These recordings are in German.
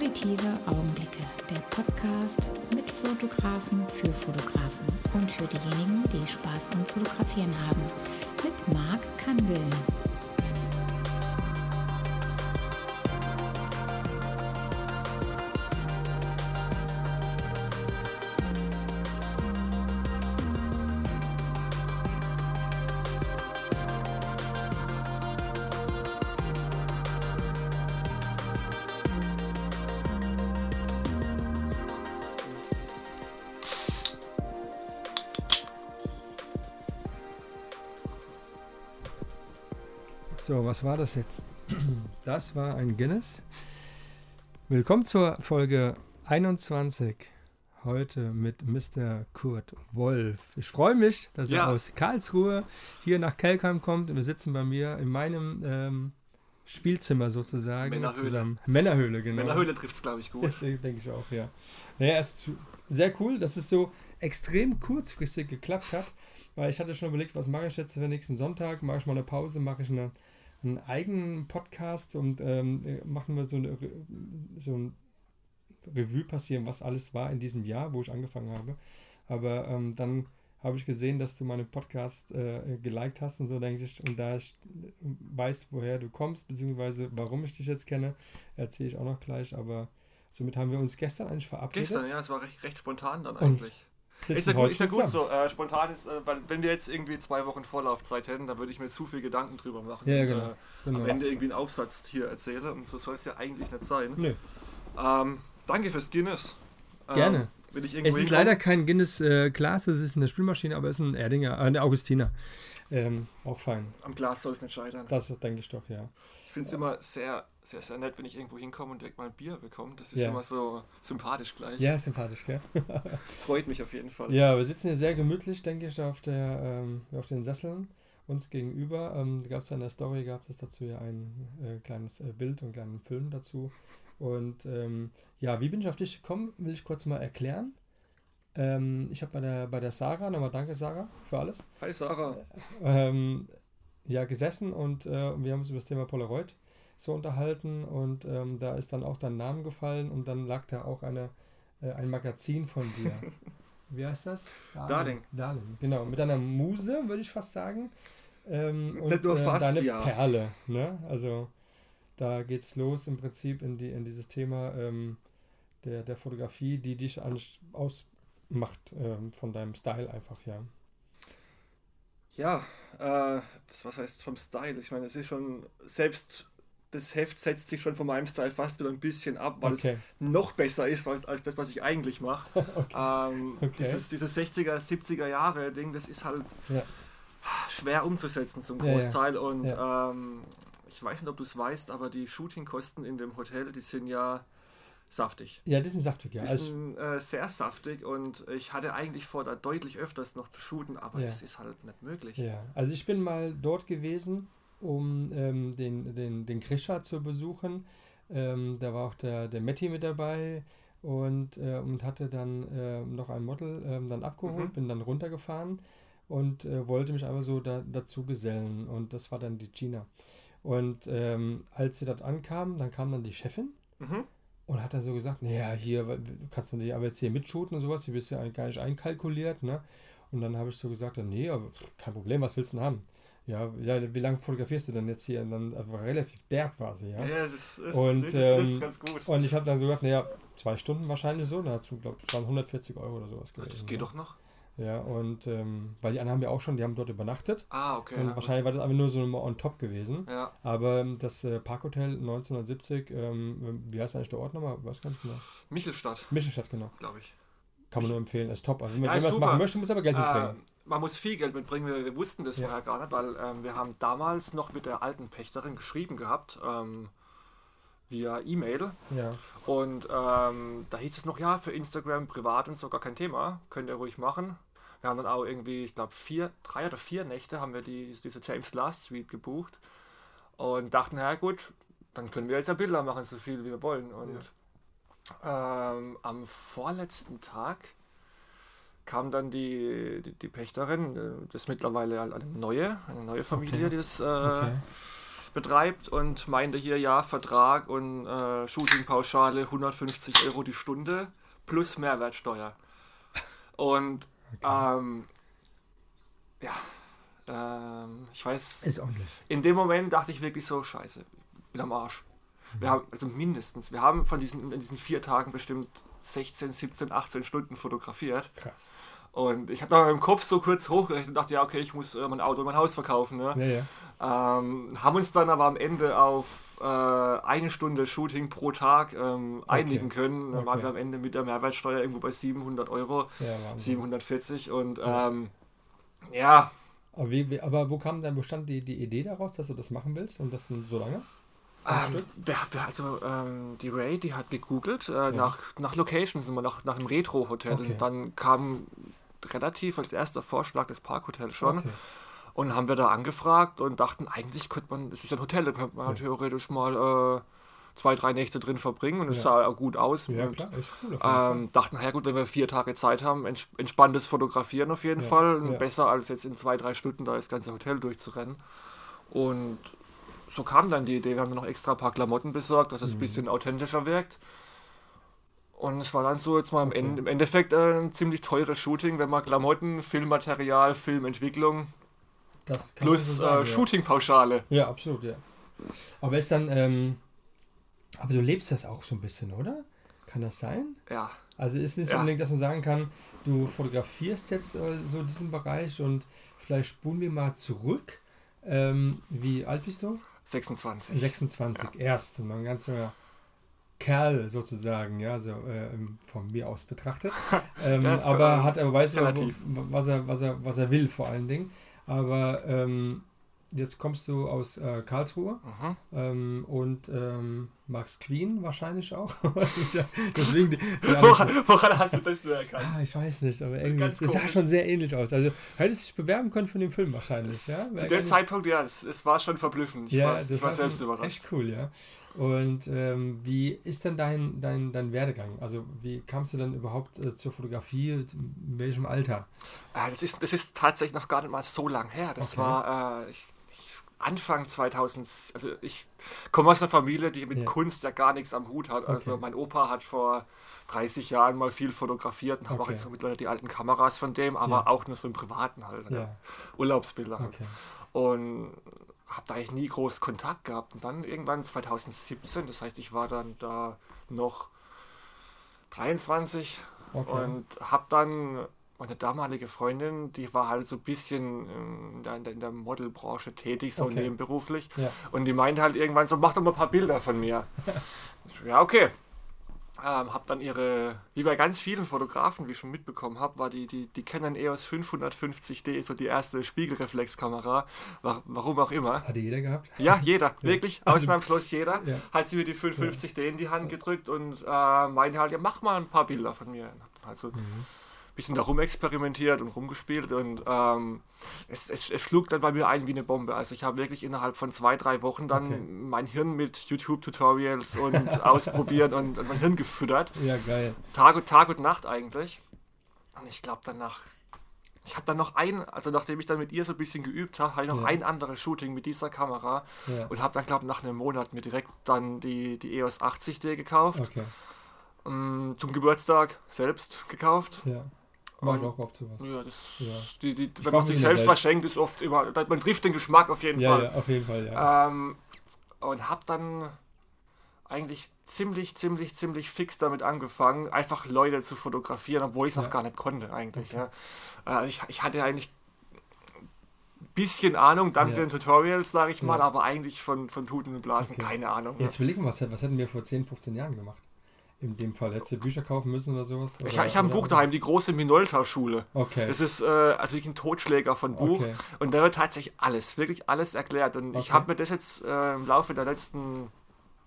Auditive Augenblicke, der Podcast mit Fotografen für Fotografen und für diejenigen, die Spaß am Fotografieren haben. Mit Marc Kandel. Was war das jetzt? Das war ein Guinness. Willkommen zur Folge 21. Heute mit Mr. Kurt Wolf. Ich freue mich, dass Ja. er aus Karlsruhe hier nach Kelkheim kommt. Wir sitzen bei mir in meinem ähm, Spielzimmer sozusagen. Männerhöhle. Zusammen. Männerhöhle, genau. Männerhöhle trifft es, glaube ich, gut. Denke ich auch, ja. Naja, es ist sehr cool, dass es so extrem kurzfristig geklappt hat, weil ich hatte schon überlegt, was mache ich jetzt für den nächsten Sonntag? Mache ich mal eine Pause, mache ich eine, einen eigenen Podcast und ähm, äh, machen wir so, eine, so ein Revue passieren, was alles war in diesem Jahr, wo ich angefangen habe. Aber ähm, dann habe ich gesehen, dass du meinen Podcast äh, geliked hast und so, denke ich. Und da ich weiß, woher du kommst, beziehungsweise warum ich dich jetzt kenne, erzähle ich auch noch gleich. Aber somit haben wir uns gestern eigentlich verabredet. Gestern, ja, es war recht, recht spontan dann eigentlich. Ist ja gut, heute ist ja gut so. Äh, spontan ist, äh, weil wenn wir jetzt irgendwie zwei Wochen Vorlaufzeit hätten, dann würde ich mir zu viel Gedanken drüber machen. Ja, und, genau, äh, genau. Am Ende irgendwie einen Aufsatz hier erzähle. Und so soll es ja eigentlich nicht sein. Nö, Ähm, danke fürs Guinness. Ähm, Gerne. Es ist hinkomme- leider kein Guinness äh, Glas, es ist eine Spülmaschine, aber es ist ein Erdinger, äh, eine Augustiner. Ähm, auch fein. Am Glas soll es nicht scheitern. Das denke ich doch, ja. Ich finde es immer sehr, sehr, sehr nett, wenn ich irgendwo hinkomme und direkt mal ein Bier bekomme. Das ist Ja. immer so sympathisch gleich. Ja, sympathisch, gell? Freut mich auf jeden Fall. Ja, wir sitzen hier sehr gemütlich, denke ich, auf, der, ähm, auf den Sesseln uns gegenüber. Ähm, da gab es ja in der Story, gab es dazu ja ein äh, kleines äh, Bild und einen kleinen Film dazu. Und ähm, ja, wie bin ich auf dich gekommen, will ich kurz mal erklären. Ähm, ich habe bei der, bei der Sarah, nochmal danke Sarah für alles, Hi Sarah. ähm, ja, gesessen und äh, wir haben uns über das Thema Polaroid so unterhalten und ähm, da ist dann auch dein Name gefallen und dann lag da auch eine, äh, ein Magazin von dir. Wie heißt das? Darling. Darling, genau. Mit einer Muse, würde ich fast sagen. Ähm, und nur äh, fast, deine ja. Perle. Ne? Also da geht's los im Prinzip in, die, in dieses Thema ähm, der, der Fotografie, die dich eigentlich ausmacht ähm, von deinem Style einfach, ja. Ja, äh, was heißt vom Style? Ich meine, es ist schon, selbst das Heft setzt sich schon von meinem Style fast wieder ein bisschen ab, weil Okay. es noch besser ist als, als das, was ich eigentlich mache. ähm, Okay. Dieses, dieses 60er, 70er Jahre Ding, das ist halt Ja. schwer umzusetzen zum Ja, ja. Großteil. Und Ja. ähm, ich weiß nicht, ob du es weißt, aber die Shootingkosten in dem Hotel, die sind ja saftig. Ja, die sind saftig, ja. Die Also, sind äh, sehr saftig und ich hatte eigentlich vor, da deutlich öfters noch zu shooten, aber Ja. es ist halt nicht möglich. Ja, also ich bin mal dort gewesen, um ähm, den, den, den Grisha zu besuchen. Ähm, da war auch der, der Matti mit dabei und, äh, und hatte dann äh, noch ein Model ähm, dann abgeholt, Mhm. bin dann runtergefahren und äh, wollte mich einfach so da, dazu gesellen. Und das war dann die Gina. Und ähm, als wir dort ankamen, dann kam dann die Chefin Mhm. Und hat dann so gesagt, naja, hier kannst du nicht aber jetzt hier mitshooten und sowas, du bist ja eigentlich gar nicht einkalkuliert, ne? Und dann habe ich so gesagt, ja, nee, kein Problem, was willst du denn haben? Ja, ja, wie lange fotografierst du denn jetzt hier? Und dann also relativ derb war sie, ja. Ja, das ist Und, das ähm, ganz gut. Und ich habe dann so gesagt, naja, zwei Stunden wahrscheinlich so, dazu glaube ich, waren 140 Euro oder sowas gewesen. das ja. geht doch noch. Ja, und ähm, weil die anderen haben ja auch schon, die haben dort übernachtet. Ah, okay. und ja, wahrscheinlich war das aber nur so mal on top gewesen. gut. Ja, Aber ähm, das äh, Parkhotel 1970, ähm, wie heißt eigentlich der Ort nochmal? Gar nicht mehr. Michelstadt, Mischenstadt, genau. glaube ich. Kann man nur empfehlen, ist top. Also wenn Ja, man was machen möchte, muss aber Geld Äh, mitbringen. man muss viel Geld mitbringen, wir, wir wussten das Ja. vorher gar nicht, weil ähm, wir haben damals noch mit der alten Pächterin geschrieben gehabt, ähm, via E-Mail. Ja. Und ähm, da hieß es noch, ja, für Instagram privat und so gar kein Thema, könnt ihr ruhig machen. Wir haben dann auch irgendwie, ich glaube, vier, drei oder vier Nächte haben wir die, diese James Last Suite gebucht und dachten, ja gut, dann können wir jetzt ja Bilder machen, so viel wie wir wollen. Und ähm, am vorletzten Tag kam dann die, die, die Pächterin, äh, das ist mittlerweile eine neue, eine neue Familie, Okay. die das äh, Okay. Betreibt und meinte hier, ja, Vertrag und äh, Shootingpauschale 150 Euro die Stunde plus Mehrwertsteuer. Und Okay. ähm, ja, ähm, ich weiß, Ist ordentlich. in dem Moment dachte ich wirklich so, scheiße, bin am Arsch. Wir haben, also mindestens, wir haben von diesen, in diesen vier Tagen bestimmt 16, 17, 18 Stunden fotografiert. Krass. Und ich habe da im Kopf so kurz hochgerechnet und dachte, ja, okay, ich muss äh, mein Auto und mein Haus verkaufen. Ne? Ja, ja. Ähm, haben uns dann aber am Ende auf äh, eine Stunde Shooting pro Tag ähm, einigen können. Dann waren Okay. wir am Ende mit der Mehrwertsteuer irgendwo bei 700 Euro, ja Wahnsinn. 740 und Ja. ähm, ja, Aber, wie, aber wo kam dann, wo stand die, die Idee daraus, dass du das machen willst und das so lange? Ähm, wer, also ähm, die Ray, die hat gegoogelt äh, nach, nach Locations, immer nach, nach einem Retro-Hotel. Okay. Und dann kam relativ als erster Vorschlag das Parkhotel schon. Okay. Und haben wir da angefragt und dachten, eigentlich könnte man, es ist ein Hotel, da könnte man Ja. theoretisch mal äh, zwei, drei Nächte drin verbringen und es Ja. sah gut aus. Ja, und, klar, echt cool. ähm, dachten, naja gut, wenn wir vier Tage Zeit haben, ents entspanntes Fotografieren auf jeden Ja, Fall. ja. Besser als jetzt in zwei, drei Stunden da das ganze Hotel durchzurennen. Und so kam dann die Idee, wir haben noch extra ein paar Klamotten besorgt, dass es ein Mhm. bisschen authentischer wirkt. Und es war dann so jetzt mal im, Okay. Ende, im Endeffekt äh, ein ziemlich teures Shooting, wenn man Klamotten, Filmmaterial, Filmentwicklung Das kann man plus so äh, Shootingpauschale. ja. ja, absolut, ja. Aber ist dann, ähm, aber du lebst das auch so ein bisschen, oder? Kann das sein? Ja. Also ist nicht Ja. unbedingt, dass man sagen kann, du fotografierst jetzt äh, so diesen Bereich und vielleicht spulen wir mal zurück. Ähm, wie alt bist du? 26. 26, erst. Und ein ganz junger Kerl sozusagen, ja, so äh, von mir aus betrachtet. Ähm, Ja, aber hat aber weiß ja, wo- was er, was er, was er will vor allen Dingen. Aber ähm, jetzt kommst du aus äh, Karlsruhe Mhm. ähm, und ähm, magst Queen wahrscheinlich auch. Deswegen die, die Woran, woran hast du das nur erkannt? Ah, ich weiß nicht, aber irgendwie, es sah schon sehr ähnlich aus. Also hättest du dich bewerben können für den Film wahrscheinlich, Es- ja? Zu dem Zeitpunkt, ja, es, es war schon verblüffend. Ich war, ich war selbst überrascht. Echt cool, ja. Und ähm, wie ist denn dein, dein, dein Werdegang? Also wie kamst du dann überhaupt äh, zur Fotografie? In welchem Alter? Ah, das, ist, das ist tatsächlich noch gar nicht mal so lang her. Das Okay. war äh, ich, ich, Anfang 2000. Also ich komme aus einer Familie, die mit Ja. Kunst ja gar nichts am Hut hat. Also Okay. mein Opa hat vor 30 Jahren mal viel fotografiert und habe auch Okay. jetzt so mittlerweile die alten Kameras von dem, aber Ja. auch nur so im Privaten halt. ne? Ja, Urlaubsbilder. halt. okay. Und habe da eigentlich nie groß Kontakt gehabt. Und dann irgendwann 2017, das heißt, ich war dann da noch 23 okay. und habe dann meine damalige Freundin, die war halt so ein bisschen in der, in der- Modelbranche tätig, so Okay. nebenberuflich. Ja. Und die meinte halt irgendwann so, mach doch mal ein paar Bilder von mir. Ja, okay. Ähm, hab dann ihre, wie bei ganz vielen Fotografen, wie ich schon mitbekommen habe, war die, die, die Canon EOS 550D so die erste Spiegelreflexkamera, wa- warum auch immer. Hatte jeder gehabt? Ja, jeder, wirklich, Also- ausnahmslos jeder. Ja. Hat sie mir die 550D in die Hand gedrückt und äh, meinte halt, ja, mach mal ein paar Bilder von mir. Und hab dann halt so Mhm. Ein bisschen da rumexperimentiert und rumgespielt und ähm, es, es, es schlug dann bei mir ein wie eine Bombe. Also ich habe wirklich innerhalb von zwei, drei Wochen dann Okay. mein Hirn mit YouTube-Tutorials und ausprobieren und also mein Hirn gefüttert. Ja, geil. Tag und Tag und Nacht eigentlich. Und ich glaube danach, ich habe dann noch ein, also nachdem ich dann mit ihr so ein bisschen geübt habe, habe ich noch Ja. ein anderes Shooting mit dieser Kamera Ja. und habe dann glaube nach einem Monat mir direkt dann die, die EOS 80D gekauft, Okay. ähm, zum Geburtstag selbst gekauft. Ja. Mach ich Und- auch oft sowas. Ja, das, Ja. Die, die, Ich wenn man sich selbst was schenkt, ist oft immer, man trifft den Geschmack auf jeden Ja, Fall. ja, auf jeden Fall, ja. Ähm, und habe dann eigentlich ziemlich, ziemlich, ziemlich fix damit angefangen, einfach Leute zu fotografieren, obwohl ich es Ja. noch gar nicht konnte eigentlich. Ja. Äh, ich, ich hatte eigentlich ein bisschen Ahnung, dank Ja. den Tutorials, sage ich mal, Ja. aber eigentlich von, von Tuten und Blasen Okay. keine Ahnung. Jetzt überlegen wir, was, was hätten wir vor 10, 15 Jahren gemacht? In dem Fall. Du Bücher kaufen müssen oder sowas? Ich, Oder- ich habe ein Buch daheim, die große Minolta-Schule. Okay. Das ist äh, also wirklich ein Totschläger von Buch. Okay. Und da wird tatsächlich alles, wirklich alles erklärt. Und ich Okay. habe mir das jetzt äh, im Laufe der letzten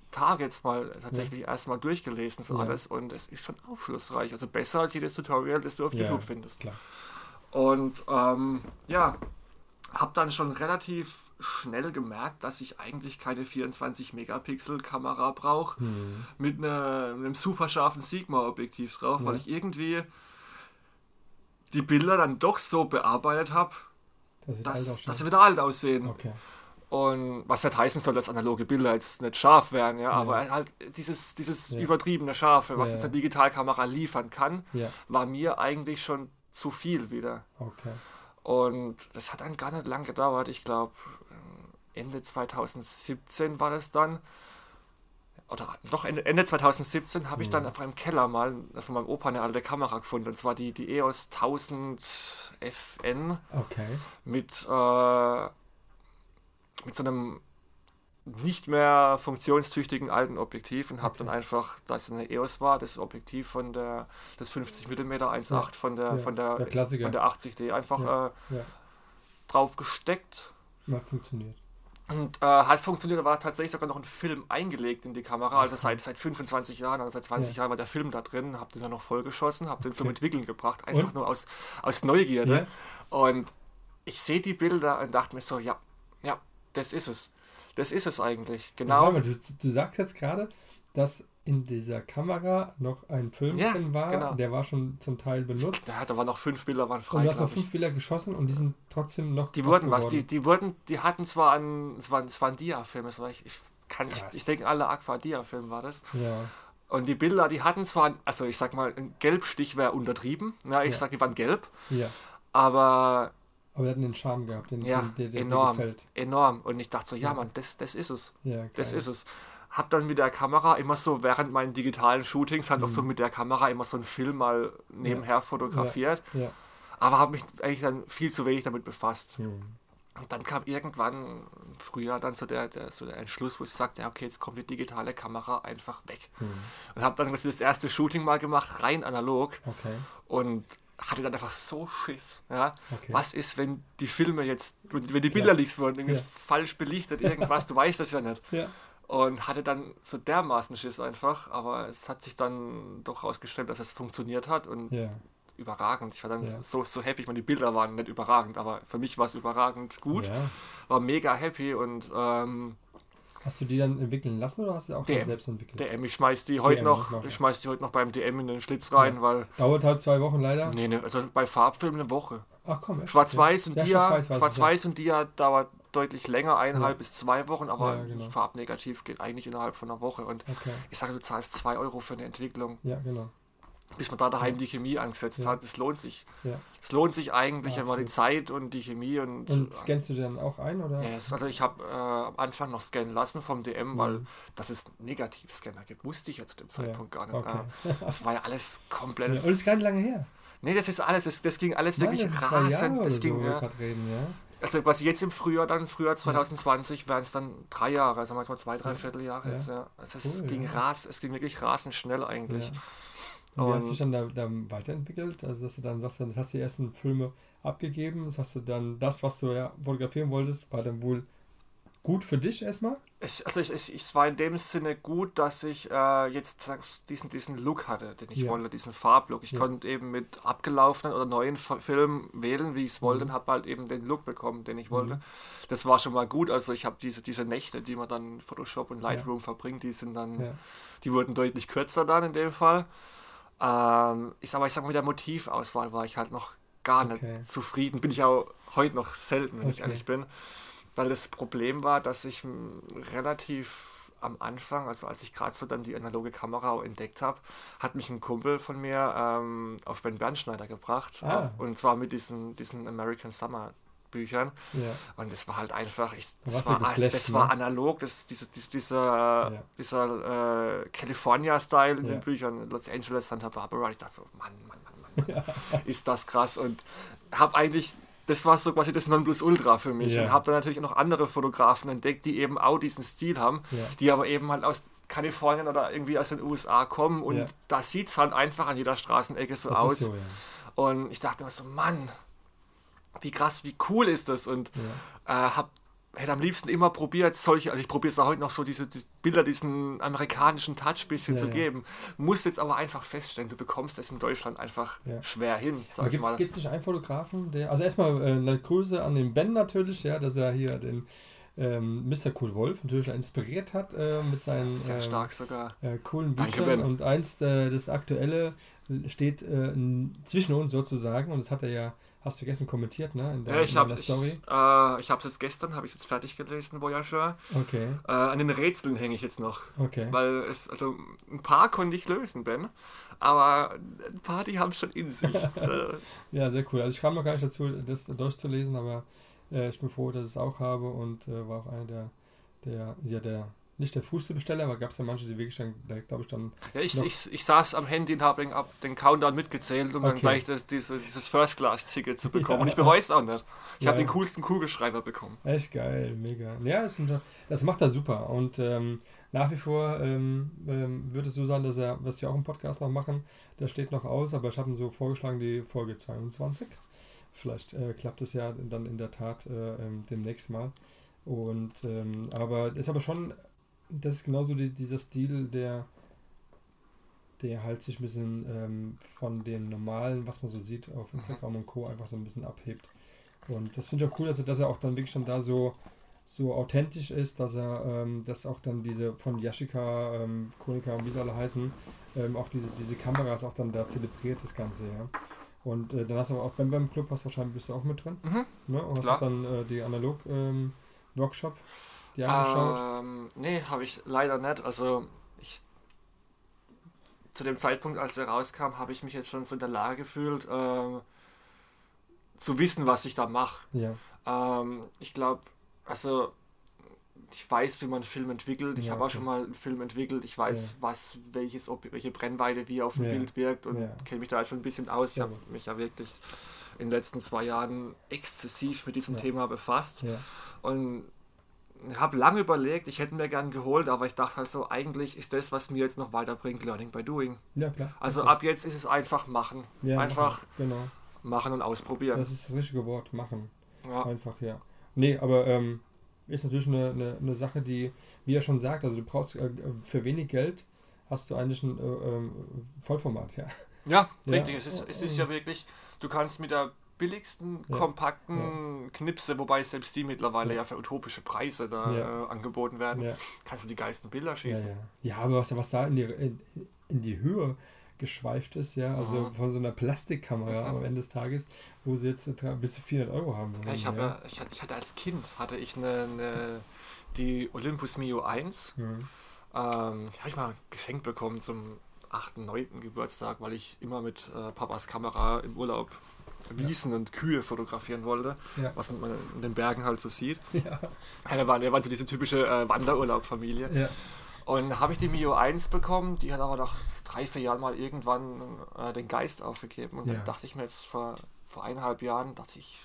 Tage jetzt mal tatsächlich erstmal durchgelesen, so Ja. alles. Und es ist schon aufschlussreich. Also besser als jedes Tutorial, das du auf Ja, YouTube findest. Klar. Und ähm, ja, habe dann schon relativ schnell gemerkt, dass ich eigentlich keine 24 Megapixel Kamera brauche Hm. mit, einer, einem super scharfen Sigma-Objektiv drauf, Ja. weil ich irgendwie die Bilder dann doch so bearbeitet habe, dass, dass sie wieder alt aussehen. Okay. Und was nicht heißen soll, dass analoge Bilder jetzt nicht scharf werden, ja, Ja. aber halt dieses, dieses Ja. übertriebene Scharfe, was Ja, jetzt eine Digitalkamera liefern kann, war mir eigentlich schon zu viel wieder. okay. Und das hat dann gar nicht lang gedauert. Ich glaube, Ende 2017 war das dann. Oder doch Ende, Ende 2017 habe ich dann auf einem Keller mal von meinem Opa eine alte Kamera gefunden. Und zwar die, die EOS 1000 FN Okay. mit, äh, mit so einem nicht mehr funktionstüchtigen alten Objektiv und habe Okay. dann einfach, da es eine EOS war, das Objektiv von der, das 50 mm 1.8 von der, Ja, von der, der von der 80D einfach Ja, äh, ja. drauf gesteckt Mal funktioniert. Und äh, hat funktioniert, da war tatsächlich sogar noch ein Film eingelegt in die Kamera, also seit, seit 25 Jahren oder seit 20 Ja. Jahren war der Film da drin, habe den dann noch vollgeschossen, habe den zum Okay. Entwickeln gebracht, einfach Und? nur aus, aus Neugierde. Ja. Und ich sehe die Bilder und dachte mir so, ja, ja, das ist es. Das ist es eigentlich. Genau. Genau. Du, du sagst jetzt gerade, dass in dieser Kamera noch ein Film Ja, drin war, genau. der war schon zum Teil benutzt. Da war noch fünf Bilder waren Und frei, du hast noch fünf Bilder geschossen und die sind trotzdem noch. Die wurden was, die, die wurden, die hatten zwar einen, es war, es war ein Dia-Film, es war, ich, ich kann ich, Krass. ich denke alle Aqua Dia-Film war das. Ja, Und die Bilder, die hatten zwar, also ich sag mal, ein Gelbstich wäre untertrieben, ja, ich Ja. sag, die waren gelb, ja. aber Aber der hat einen Charme gehabt, den, ja, den, der, der enorm, gefällt. enorm. Und ich dachte so, ja, Ja. Mann, das, das ist es, Ja, das ist es. Hab dann mit der Kamera immer so während meinen digitalen Shootings halt auch so Mhm. mit der Kamera immer so einen Film mal nebenher fotografiert, Ja. aber habe mich eigentlich dann viel zu wenig damit befasst. Hm. Und dann kam irgendwann im Frühjahr dann so der, der, so der Entschluss, wo ich sagte, ja, okay, jetzt kommt die digitale Kamera einfach weg. Hm. Und habe dann das erste Shooting mal gemacht, rein analog Okay. und hatte dann einfach so Schiss. Ja? Okay. Was ist, wenn die Filme jetzt, wenn die Bilderleaks wurden, irgendwie Ja. falsch belichtet, irgendwas, du weißt das ja nicht. Ja. Und hatte dann so dermaßen Schiss einfach, aber es hat sich dann doch herausgestellt, dass es funktioniert hat und Ja. überragend. Ich war dann Ja. so, so happy, ich meine, die Bilder waren nicht überragend, aber für mich war es überragend gut, Ja. war mega happy und ähm, Hast du die dann entwickeln lassen oder hast du auch DM. selbst entwickelt? DM, ich schmeiß die heute DM noch, noch, ja. ich schmeiß die heute noch beim DM in den Schlitz rein, Ja. weil, Dauert halt zwei Wochen leider. nee, ne, also bei Farbfilmen eine Woche. Ach komm? Schwarz-Weiß und Ja, Dia, Schwarz-Weiß Schwarz-Weiß und Dia dauert deutlich länger, eineinhalb Ja. bis zwei Wochen, aber Ja, genau. Farbnegativ geht eigentlich innerhalb von einer Woche. Und Okay, ich sage, du zahlst zwei Euro für eine Entwicklung, ja, genau. bis man da daheim die Chemie angesetzt hat. Das lohnt sich. Es lohnt sich eigentlich, Ja, man die. Zeit und die Chemie und. Und scannst du dann auch ein, oder? ja, es- also ich habe äh, am Anfang noch scannen lassen vom DM, weil Mhm. dass es Negativscanner gibt, wusste ich ja zu dem Zeitpunkt gar nicht. Okay. Ja. Das war ja alles komplett. Und das ist gar nicht lange her. Nee, das ist alles, das, das ging alles wirklich Nein, das Jahre rasend. Das so, ging, wir ja. reden, ja. Also was jetzt im Frühjahr, dann Frühjahr 2020, wären es dann drei Jahre, also mal zwei, drei Ja. Vierteljahre Ja. jetzt, ja. Also es Cool, ging ras, es ging wirklich rasend schnell eigentlich. Und wie hast du dich dann da, da weiterentwickelt? Also, dass du dann sagst, dann hast du die ersten Filme abgegeben, das hast du dann das, was du ja fotografieren wolltest, war dann wohl gut für dich erstmal? Ich, also ich, ich, es war in dem Sinne gut, dass ich äh, jetzt diesen, diesen Look hatte, den ich Ja. wollte, diesen Farblook. Ich Ja. konnte eben mit abgelaufenen oder neuen Filmen wählen, wie ich es wollte, Mhm. und habe halt eben den Look bekommen, den ich wollte. Das war schon mal gut. Also ich habe diese, diese Nächte, die man dann in Photoshop und Lightroom verbringt, die sind dann, Ja. die wurden deutlich kürzer dann in dem Fall. Ähm, ich mal, ich sag mal, mit der Motivauswahl war ich halt noch gar Okay. nicht zufrieden. Bin ich auch heute noch selten, wenn ich Okay. ehrlich bin. Weil das Problem war, dass ich m, relativ am Anfang, also als ich gerade so dann die analoge Kamera entdeckt habe, hat mich ein Kumpel von mir ähm, auf Ben Bernschneider gebracht. Ah. Auf, und zwar mit diesen, diesen American Summer Büchern. Ja. Und das war halt einfach, ich, Da das, war, geflasht, das war ne? analog, das, diese, diese, dieser, Ja. dieser äh, California-Style in Ja. den Büchern, Los Angeles, Santa Barbara. Ich dachte so, Mann, Mann, Mann, Mann, Mann ist das krass. Und habe eigentlich, das war so quasi das Nonplusultra für mich. Ja. Und habe dann natürlich noch andere Fotografen entdeckt, die eben auch diesen Stil haben, Ja. die aber eben halt aus Kalifornien oder irgendwie aus den USA kommen. Und Ja. da sieht es halt einfach an jeder Straßenecke so Das aus. so, ja. Und ich dachte mir so, Mann, wie krass, wie cool ist das? Und äh, hab, hätte am liebsten immer probiert, solche, also ich probiere es auch heute noch so, diese, diese Bilder, diesen amerikanischen Touch bisschen Ja, zu ja. geben. Muss jetzt aber einfach feststellen, du bekommst das in Deutschland einfach Ja. schwer hin, sag ich gibt mal. es nicht einen Fotografen, der, also erstmal äh, eine Grüße an den Ben natürlich, ja, dass er hier den ähm, Mr. Cool Wolf natürlich inspiriert hat äh, mit seinen Sehr ähm, stark sogar. äh, coolen Danke, Büchern. Ben. Und eins, äh, das aktuelle, steht äh, zwischen uns sozusagen. Und das hat er ja, hast du gestern kommentiert, ne? In, der, Ja, ich habe ich, Story. äh, ich jetzt gestern, habe ich jetzt fertig gelesen, Voyageur. Okay, Äh, an den Rätseln hänge ich jetzt noch. okay. Weil es, also ein paar konnte ich lösen, Ben. Aber ein paar, die haben es schon in sich. Äh, Ja, sehr cool. Also ich kam noch gar nicht dazu, das durchzulesen, aber äh, ich bin froh, dass ich es auch habe und äh, war auch einer der, der, ja, der, nicht der früheste Besteller, aber gab es ja manche, die wirklich dann, glaube ich, dann, ja, ich, ich, ich saß am Handy und habe den, Countdown mitgezählt, um dann Okay. gleich das, diese, dieses First-Class-Ticket zu bekommen. Ja. Und ich bereue es auch nicht. Ich Ja. habe den coolsten Kugelschreiber bekommen. echt geil, mega. Ja, find ich- das macht er super und ähm, nach wie vor ähm, ähm, wird es so sein, dass er, was wir auch im Podcast noch machen, der steht noch aus, aber ich habe ihm so vorgeschlagen, die Folge 22. Vielleicht äh, klappt es ja dann in der Tat äh, ähm, demnächst mal. Und ähm, aber ist aber schon, das ist genauso die, dieser Stil, der der halt sich ein bisschen ähm, von dem normalen, was man so sieht auf Instagram und Co. einfach so ein bisschen abhebt. Und das finde ich auch cool, dass er, dass er auch dann wirklich dann da so, so authentisch ist, dass er, ähm, dass auch dann diese von Yashica, ähm, Konica und wie sie alle heißen, ähm, auch diese, diese Kameras auch dann da zelebriert, das Ganze, ja. Und äh, dann hast du aber auch beim, beim Club, hast du wahrscheinlich bist du auch mit drin, Mhm. ne? Und hast Klar. auch dann äh, die Analog-Workshop, die angeschaut. Ähm, nee, habe ich leider nicht. Also ich zu dem Zeitpunkt, als er rauskam, habe ich mich jetzt schon so in der Lage gefühlt, ähm, zu wissen, was ich da mache. ja, Ähm, ich glaube, also ich weiß, wie man einen Film entwickelt. Ich Ja, habe auch okay. schon mal einen Film entwickelt. Ich weiß, was, welches, ob, welche Brennweite wie auf dem Ja. Bild wirkt und Ja. kenne mich da halt schon ein bisschen aus. Ich Ja. habe mich ja wirklich in den letzten zwei Jahren exzessiv mit diesem Ja. Thema befasst ja, und habe lange überlegt, ich hätte mir gern geholt, aber ich dachte halt so, eigentlich ist das, was mir jetzt noch weiterbringt, Learning by Doing. ja, klar. Also Okay. ab jetzt ist es einfach machen. ja, einfach machen. Genau. machen und ausprobieren. Das ist das richtige Wort, machen. Ja. Einfach, ja. Nee, aber ähm, ist natürlich eine, eine, eine Sache, die, wie er schon sagt, also du brauchst äh, für wenig Geld hast du eigentlich ein äh, ähm, Vollformat, ja. Ja, Ja. richtig. Es ist, es ist ja wirklich, du kannst mit der billigsten, Ja. kompakten Knipse, wobei selbst die mittlerweile Ja. ja, für utopische Preise da Ja. äh, angeboten werden, Ja, kannst du die geilsten Bilder ja, schießen. ja. ja aber was, was da in die, in, in die Höhe geschweift ist, ja, also von so einer Plastikkamera am Ende des Tages, wo sie jetzt äh, bis zu 400 Euro haben wollen. Ja, ich, hab, ja. ich, hatte- als Kind hatte ich eine, eine die Olympus Mio 1 Mhm. Ähm, habe ich mal geschenkt bekommen zum 8., 9. Geburtstag, weil ich immer mit äh, Papas Kamera im Urlaub Wiesen und Kühe fotografieren wollte, Ja. was man in den Bergen halt so sieht. Ja, Ja, wir, waren, wir waren so diese typische äh, Wanderurlaub-Familie. ja, Und habe ich die Mio 1 bekommen, die hat aber nach drei, vier Jahren mal irgendwann äh, den Geist aufgegeben. Und Ja. dann dachte ich mir jetzt vor, vor eineinhalb Jahren, dachte ich,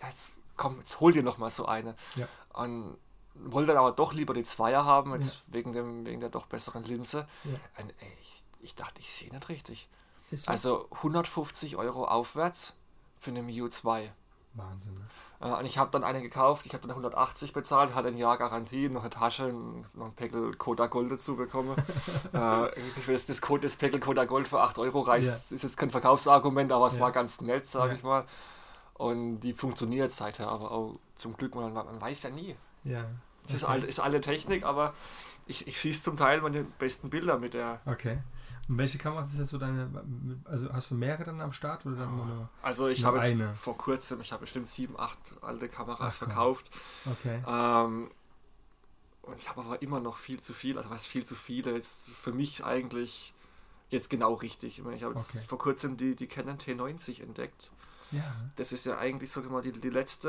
ja, jetzt komm, jetzt hol dir noch mal so eine. Ja. Und wollte dann aber doch lieber die Zweier haben, jetzt wegen, dem, wegen der doch besseren Linse. Ja. Und, ey, ich, ich dachte, ich sehe nicht richtig. So. Also 150 Euro aufwärts für eine Mio 2. Wahnsinn. Ne? Äh, und ich habe dann eine gekauft, ich habe dann 180 bezahlt, hatte ein Jahr Garantie, noch eine Tasche, noch ein Päckl Koda Gold dazu bekommen. äh, irgendwie für das, Code- das Päckl Koda Gold für 8 Euro reißt, ist jetzt kein Verkaufsargument, aber es Ja. war ganz nett, sage Ja. ich mal. Und die funktioniert seither aber auch zum Glück, man, man weiß ja nie. Ja. Es ist, Okay. alte, ist alle Technik, aber ich, ich schieße zum Teil meine besten Bilder mit der. Okay. Und welche Kameras ist jetzt so deine, also hast du mehrere dann am Start oder dann nur? Also ich habe jetzt eine. vor kurzem, ich habe bestimmt sieben, acht alte Kameras Ach, verkauft. Okay. Ähm, und ich habe aber immer noch viel zu viel, also was viel zu viele, jetzt für mich eigentlich jetzt genau richtig. Ich, meine, ich habe jetzt Okay. vor kurzem die, die Canon T90 entdeckt. Ja. Das ist ja eigentlich, ich mal, die, die Die letzte.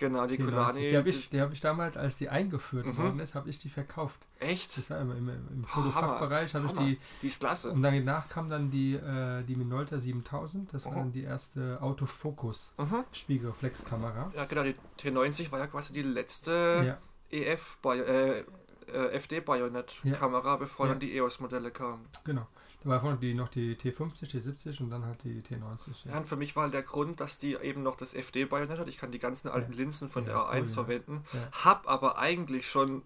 Genau, die T90. Kulani. Die habe ich, die hab ich damals, als die eingeführt Mhm. worden ist, habe ich die verkauft. Echt? Das war immer im, im Fotofachbereich, habe ich die. Die ist klasse. Und danach kam dann die, äh, die Minolta 7000. Das war Mhm. dann die erste Autofokus Mhm. Spiegelreflexkamera. Ja, genau, die T90 war ja quasi die letzte Ja, EF, äh, äh, FD-Bayonet-Kamera, bevor Ja. dann die EOS-Modelle kamen. genau. Da war vorne die, noch die T50, T70 und dann halt die T90. Ja, und für mich war halt der Grund, dass die eben noch das FD-Bayonet hat. Ich kann die ganzen alten Linsen von Ja, der A1 cool, ja. verwenden. Ja. Hab aber eigentlich schon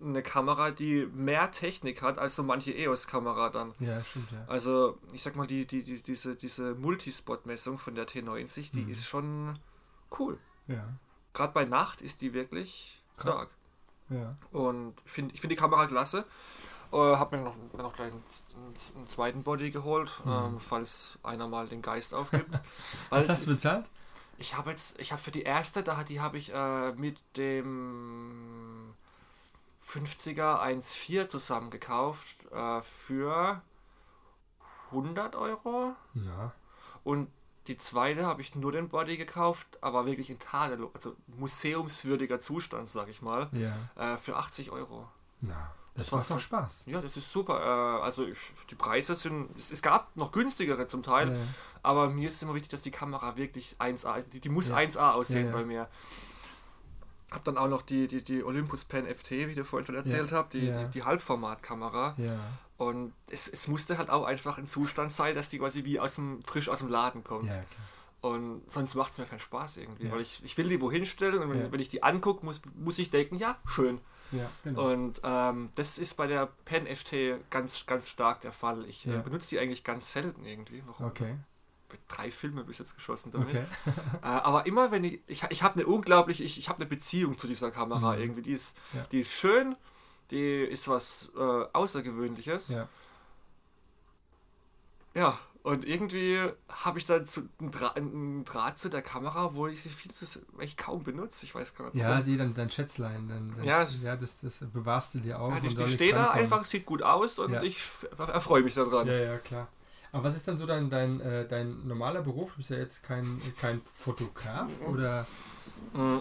eine Kamera, die mehr Technik hat als so manche EOS-Kamera dann. Ja, stimmt, ja. Also, ich sag mal, die, die, die, diese, diese Multispot-Messung von der T90, die Mhm. ist schon cool. Ja. gerade bei Nacht ist die wirklich Krass. stark. Ja. Und find, ich finde die Kamera klasse. Äh, hab mir noch, noch gleich einen, einen zweiten Body geholt, Mhm. ähm, falls einer mal den Geist aufgibt. Was hast du bezahlt? ich habe jetzt, ich habe für die erste, da die habe ich äh, mit dem 50er 1.4 zusammen gekauft äh, für 100 Euro. Ja. Und die zweite habe ich nur den Body gekauft, aber wirklich in Tadel, also museumswürdiger Zustand, sag ich mal, Ja. äh, für 80 Euro. Na, das, macht doch Spaß. Ja, das ist super. Äh, also ich, die Preise sind, es, gab noch günstigere zum Teil, Ja. aber mir ist immer wichtig, dass die Kamera wirklich 1A, die, die muss Ja. 1A aussehen Ja, bei mir. Hab dann auch noch die, die, die Olympus Pen FT, wie du vorhin schon erzählt Ja. habt, die, die, die Halbformatkamera. Ja. Und es, es musste halt auch einfach ein Zustand sein, dass die quasi wie aus dem, frisch aus dem Laden kommt. Ja, klar. Und sonst macht es mir keinen Spaß irgendwie. Weil ich, ich will die wohin stellen und wenn, wenn ich die angucke, muss, muss ich denken, ja, schön. Ja genau. Und ähm, das ist bei der Pen FT ganz, ganz stark der Fall. Ich Ja. äh, benutze die eigentlich ganz selten irgendwie. Warum? Okay. Drei Filme bis jetzt geschossen damit. Okay. Äh, aber immer wenn ich, ich, ich habe eine unglaubliche, ich, ich habe eine Beziehung zu dieser Kamera Mhm. irgendwie. Die ist, Ja. die ist schön, die ist was äh, Außergewöhnliches. Ja. Ja, und irgendwie habe ich dann zu, einen, Dra einen Draht zu der Kamera, wo ich sie viel zu echt kaum benutze. Ich weiß gar nicht. Ja, sieh dann dein Schätzlein. Dann, dann, Ja, ja, das, das bewahrst du dir auf. ja, die, steht da einfach, sieht gut aus und Ja. ich erfreue mich daran. Ja, ja, klar. Aber was ist dann so dein, dein, äh, dein normaler Beruf? Du bist ja jetzt kein, kein Fotograf oder. Mm.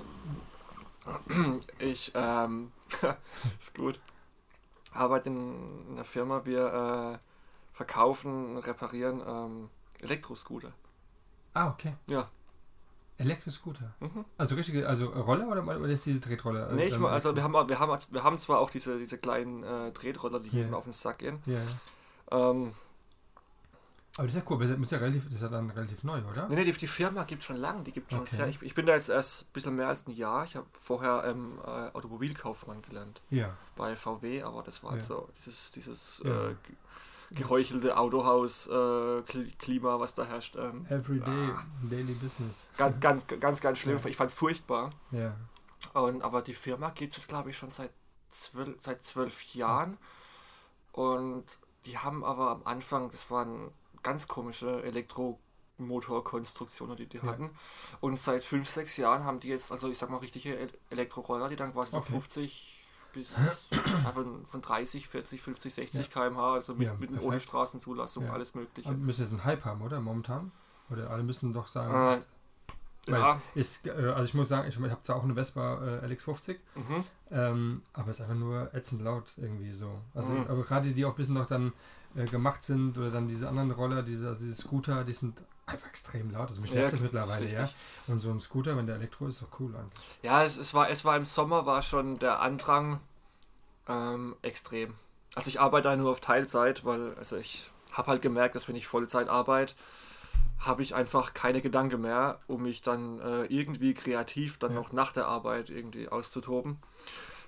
Ich, ähm, ist gut. Arbeite in einer Firma, wir äh, verkaufen, reparieren ähm, Elektroscooter. Ah, okay. Ja. Elektroscooter. Mhm. Also richtige, also Roller oder, oder ist diese Tretroller? Nee, ich Ähm, mal, also wir haben, wir, haben, wir haben zwar auch diese, diese kleinen äh, Tretroller, die Ja. jedem auf den Sack gehen. Ja. Ähm, Aber das ist ja cool, das ist ja relativ, das ist ja dann relativ neu, oder? nee, nee, die, die Firma gibt schon lange, die gibt schon Okay. sehr. Ich, ich bin da jetzt erst ein bisschen mehr als ein Jahr. Ich habe vorher ähm, äh, Automobilkaufmann gelernt Ja. bei VW, aber das war halt Ja. so dieses, dieses Ja. äh, geheuchelte Autohaus äh, was da herrscht. Ähm, Everyday, Ah. Daily Business. ganz, ganz, ganz, ganz schlimm. Ja. Ich fand es furchtbar. Ja. Und, aber die Firma gibt es jetzt, glaube ich, schon seit zwölf, seit zwölf Jahren. Und die haben aber am Anfang, das waren ganz komische Elektromotorkonstruktionen, die die Ja. hatten. Und seit fünf, sechs Jahren haben die jetzt, also ich sag mal, richtige El- Elektroroller, die dann quasi Okay. so 50 bis einfach von 30, 40, 50, 60 km/h, also mit, Ja, mit ohne Straßenzulassung, Ja. alles Mögliche. Aber müssen jetzt einen Hype haben, oder? Momentan? Oder alle müssen doch sagen. Äh, ja, ist, äh, also ich muss sagen, ich habe zwar auch eine Vespa äh, LX50, mhm. ähm, aber es ist einfach nur ätzend laut irgendwie so. Also Mhm. aber gerade die auch ein bisschen noch dann äh, gemacht sind oder dann diese anderen Roller, diese, also diese Scooter, die sind einfach extrem laut. Also mich Ja, nervt das das mittlerweile, ja. richtig. Und so ein Scooter, wenn der Elektro ist, ist doch cool eigentlich. Ja, es, es, war, es war im Sommer, war schon der Andrang ähm, extrem. Also ich arbeite da nur auf Teilzeit, weil also ich habe halt gemerkt, dass wenn ich Vollzeit arbeite, habe ich einfach keine Gedanken mehr, um mich dann äh, irgendwie kreativ dann Ja. noch nach der Arbeit irgendwie auszutoben.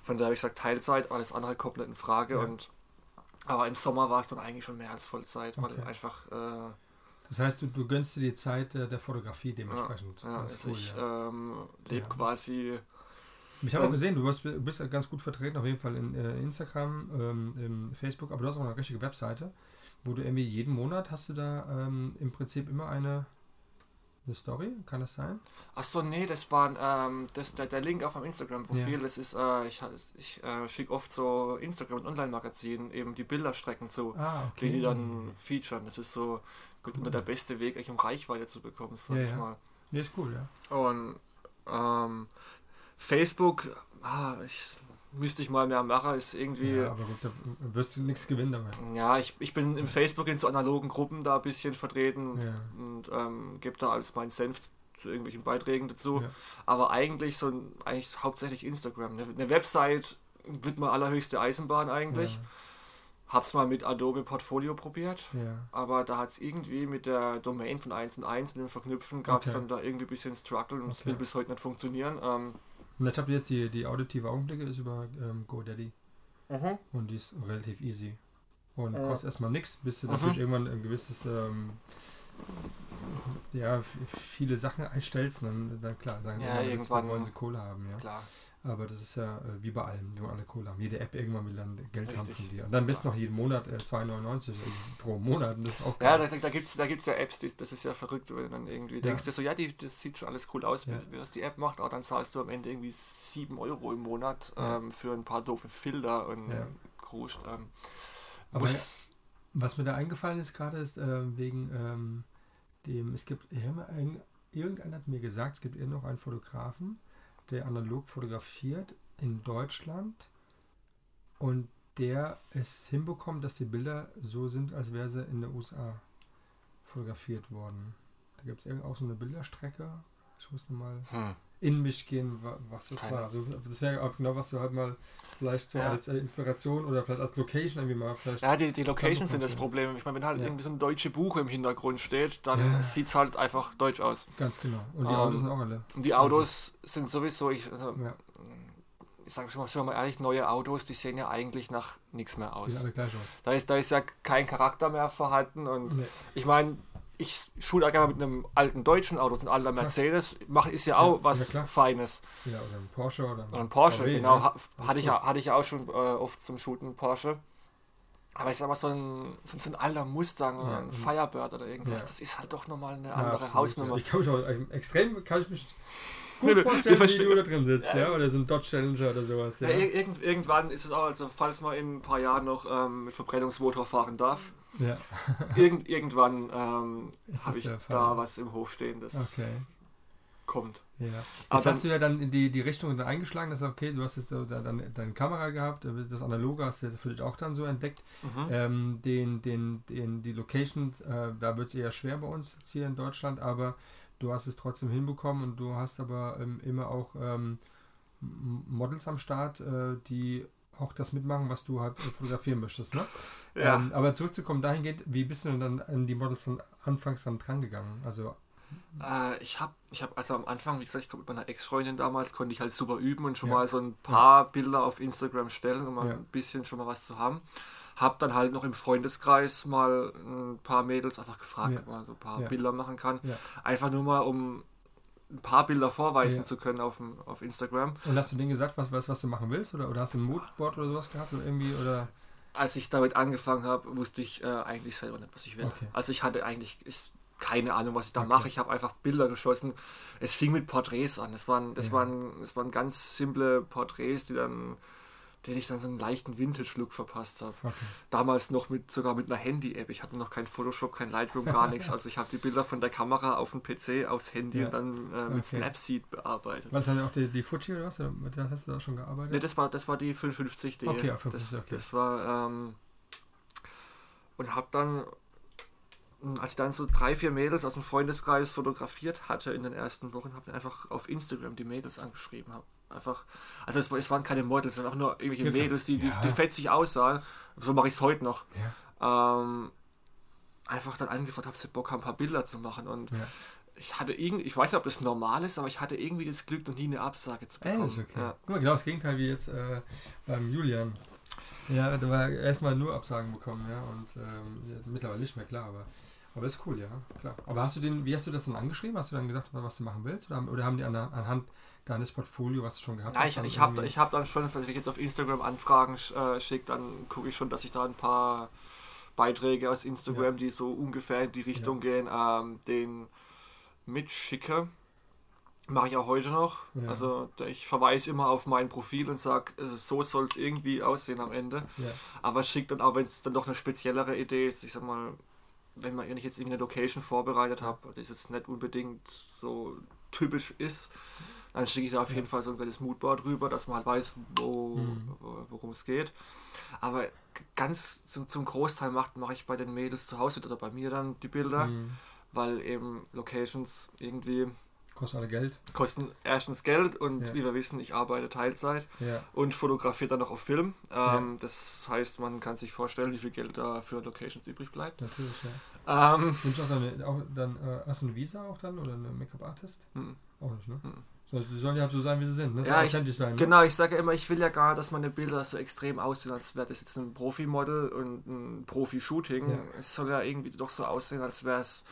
Von daher habe ich gesagt, Teilzeit, alles andere komplett in Frage. Ja. Und, aber im Sommer war es dann eigentlich schon mehr als Vollzeit, weil Okay. einfach äh, Das heißt, du, du gönnst dir die Zeit äh, der Fotografie dementsprechend. ja, also cool, ich ja. ähm, lebe Ja. quasi Ich habe auch ähm, gesehen, du bist, du bist ja ganz gut vertreten, auf jeden Fall in äh, Instagram, ähm, im Facebook, aber du hast auch eine richtige Webseite, wo du irgendwie jeden Monat hast du da ähm, im Prinzip immer eine, eine Story, kann das sein? Achso, nee, das war ähm, das, der, der Link auf meinem Instagram-Profil. Ja. Das ist, äh, ich, ich äh, schicke oft so Instagram- und Online-Magazinen eben die Bilderstrecken zu, Ah, die die dann featuren. Das ist so gut unter der beste Weg, eigentlich um Reichweite zu bekommen, sag Ja, ich ja. mal. Nee, ist cool, ja. Und ähm, Facebook, ah, ich müsste ich mal mehr machen, ist irgendwie. Ja, aber gut, da wirst du nichts gewinnen damit. Ja, ich, ich bin im Facebook in so analogen Gruppen da ein bisschen vertreten Ja. und ähm, gebe da alles meinen Senf zu irgendwelchen Beiträgen dazu. Ja. Aber eigentlich so eigentlich hauptsächlich Instagram. Eine, eine Website wird mal allerhöchste Eisenbahn eigentlich. Hab's mal mit Adobe Portfolio probiert. Ja, ja. Aber da hat es irgendwie mit der Domain von 1 und 1, mit dem Verknüpfen, gab es Okay. dann da irgendwie ein bisschen Struggle und es Okay. will bis heute nicht funktionieren. Ähm, Und ich habe jetzt die, die auditive Augenblicke ist über ähm, GoDaddy und die ist relativ easy. Und Ja. kostet erstmal nichts, bis du Mhm. natürlich irgendwann ein gewisses ähm, ja, viele Sachen einstellst, dann, dann klar, sagen ja, irgendwann wollen sie Kohle haben, ja. Klar. Aber das ist ja äh, wie bei allem, die wollen alle Kohle haben. Jede App irgendwann will dann Geld Richtig. haben von dir. Und dann bist du noch jeden Monat äh, 2,99 pro Monat. Und das ist auch Ja, da, da gibt es da gibt's ja Apps, die, das ist ja verrückt, wenn du dann irgendwie Ja. denkst, so, ja, die, das sieht schon alles cool aus, Ja. das die App macht, aber dann zahlst du am Ende irgendwie 7 Euro im Monat Ja. ähm, für ein paar doofe Filter und Ja. Kruscht. Ähm, Aber Was mir da eingefallen ist gerade, ist äh, wegen ähm, dem, es gibt, irgendeiner hat mir gesagt, es gibt eher noch einen Fotografen, der analog fotografiert in Deutschland und der es hinbekommt, dass die Bilder so sind, als wäre sie in den USA fotografiert worden. Da gibt es auch so eine Bilderstrecke. Ich muss nochmal hm. In mich gehen, wa- was das Keine. war. Also, das wäre auch genau, was du halt mal vielleicht so Ja. als äh, Inspiration oder vielleicht als Location irgendwie mal vielleicht. Ja, die, die Locations sind das Ja. Problem. Ich meine, wenn halt Ja. irgendwie so ein deutsche Buch im Hintergrund steht, dann Ja. sieht es halt einfach deutsch aus. Ganz genau. Und die Ähm, Autos sind auch alle. Und die Autos sind sowieso, ich, also, Ja, ich sage schon wir mal ehrlich, neue Autos, die sehen ja eigentlich nach nichts mehr die sehen aus. alle gleich aus. Da ist, da ist ja kein Charakter mehr vorhanden und Nee. ich meine, ich schule gerne mit einem alten deutschen Auto, ein alter Mercedes, mach, ist ja auch Ja, was ja. Feines. Ja, oder ein Porsche oder Oder ein Porsche, VW, genau, ne? hatte, ich, hatte ich auch schon äh, oft zum Shooten Porsche. Aber ich sag mal, so ein, so ein alter Mustang oder Ja, ein und- Firebird oder irgendwas, das ist halt doch nochmal eine andere absolut, Hausnummer. Ich kann mich auch, ähm, extrem kann ich mich gut vorstellen, wie du da drin sitzt, ja. Oder so ein Dodge Challenger oder sowas, ja. Ja, ir- irgend, irgendwann ist es auch, also falls man in ein paar Jahren noch ähm, mit Verbrennungsmotor fahren darf, Ja, irgend, irgendwann ähm, Ist habe ich da was im Hof stehen, das okay. kommt. Ja. Aber Jetzt hast du ja dann in die, die Richtung da eingeschlagen, dass okay, du hast jetzt da- dann deine Kamera gehabt, das Analoge hast du für dich auch dann so entdeckt. Mhm. Ähm, den, den, den, die Locations, äh, da wird es eher schwer bei uns jetzt hier in Deutschland, aber du hast es trotzdem hinbekommen und du hast aber ähm, immer auch ähm, Models am Start, äh, die auch das mitmachen, was du halt fotografieren möchtest. Ne? Ja. Ähm, aber zurückzukommen dahingehend, wie bist du denn dann an die Models dann anfangs dann dran gegangen? Also, Äh, ich habe, ich hab also am Anfang, wie gesagt, ich mit meiner Ex-Freundin damals, konnte ich halt super üben und schon Ja. mal so ein paar Bilder auf Instagram stellen, um mal Ja. ein bisschen schon mal was zu haben. Hab dann halt noch im Freundeskreis mal ein paar Mädels einfach gefragt, Ja. ob man so ein paar Ja. Bilder machen kann. Ja. Einfach nur mal, um ein paar Bilder vorweisen Ja. zu können auf, dem, auf Instagram. und hast du denen gesagt, was, was, was du machen willst? Oder, oder hast du ein Moodboard oder sowas gehabt? Oder irgendwie, oder? Als ich damit angefangen habe, wusste ich äh, eigentlich selber nicht, was ich will. Okay. Also ich hatte eigentlich ich, keine Ahnung, was ich da Okay. mache. Ich habe einfach Bilder geschossen. Es fing mit Porträts an. Es waren, das Ja. waren, es waren ganz simple Porträts, die dann, denen ich dann so einen leichten Vintage-Look verpasst habe. Okay. Damals noch mit sogar mit einer Handy-App. Ich hatte noch kein Photoshop, kein Lightroom, gar nichts. Also ich habe die Bilder von der Kamera auf den PC, aufs Handy Ja. und dann äh, mit Okay. Snapseed bearbeitet. War das dann auch die, die Fuji oder was? Mit der hast du da schon gearbeitet? Ne, das war, das war die 550D. Okay, ja, das, 550, okay. das war, ähm, und hab dann, mh, als ich dann so drei, vier Mädels aus dem Freundeskreis fotografiert hatte in den ersten Wochen, habe ich einfach auf Instagram die Mädels angeschrieben. Hab einfach, also es, es waren keine Models, sondern auch nur irgendwelche Ja. Mädels, die, die, Ja. die fetzig aussahen. So mache ich es heute noch. Ja. Ähm, einfach dann angefragt, habe sie Bock, haben, ein paar Bilder zu machen und ich hatte irgendwie, ich weiß nicht, ob das normal ist, aber ich hatte irgendwie das Glück, noch nie eine Absage zu bekommen. Ehrlich, okay. Guck mal, genau das Gegenteil wie jetzt äh, beim Julian. Ja, da war erstmal nur Absagen bekommen, ja, und ähm, mittlerweile nicht mehr, klar, aber, aber ist cool, ja, klar. Aber hast du den, wie hast du das dann angeschrieben? Hast du dann gesagt, was du machen willst? Oder haben, oder haben die an, anhand deines Portfolio, was du schon gehabt Ja, hast? ich, ich habe hab dann schon, wenn ich jetzt auf Instagram Anfragen äh, schicke, dann gucke ich schon, dass ich da ein paar Beiträge aus Instagram, die so ungefähr in die Richtung gehen, ähm, den mitschicke. Mache ich auch heute noch. Ja. Also ich verweise immer auf mein Profil und sage, so soll es irgendwie aussehen am Ende. Ja, Aber schickt dann auch, wenn es dann doch eine speziellere Idee ist, ich sag mal, wenn man ich jetzt irgendeine Location vorbereitet habe, die jetzt nicht unbedingt so typisch ist, dann schicke ich da auf Ja. jeden Fall so ein kleines Moodboard rüber, dass man halt weiß, wo, Mhm. wo- worum es geht. Aber ganz zum, zum Großteil mache ich bei den Mädels zu Hause oder bei mir dann die Bilder, Mhm. weil eben Locations irgendwie Kostet alle Geld. kosten erstens Geld und Ja. wie wir wissen, ich arbeite Teilzeit Ja, und fotografiert dann noch auf Film. Ja. Ähm, Das heißt, man kann sich vorstellen, wie viel Geld da für Locations übrig bleibt. natürlich, ja. Ähm, Nimmst du auch dann, auch dann äh, hast du eine Visa auch dann oder eine Make-up-Artist? hm. Auch nicht, ne? Hm. So, die sollen ja halt so sein, wie sie sind, ne? Ja, ich- authentisch sein, ne? genau, ich sage immer, ich will ja gar nicht, dass meine Bilder so extrem aussehen, als wäre das jetzt ein Profimodel und ein Profi-Shooting. Ja. Es soll ja irgendwie doch so aussehen, als wäre es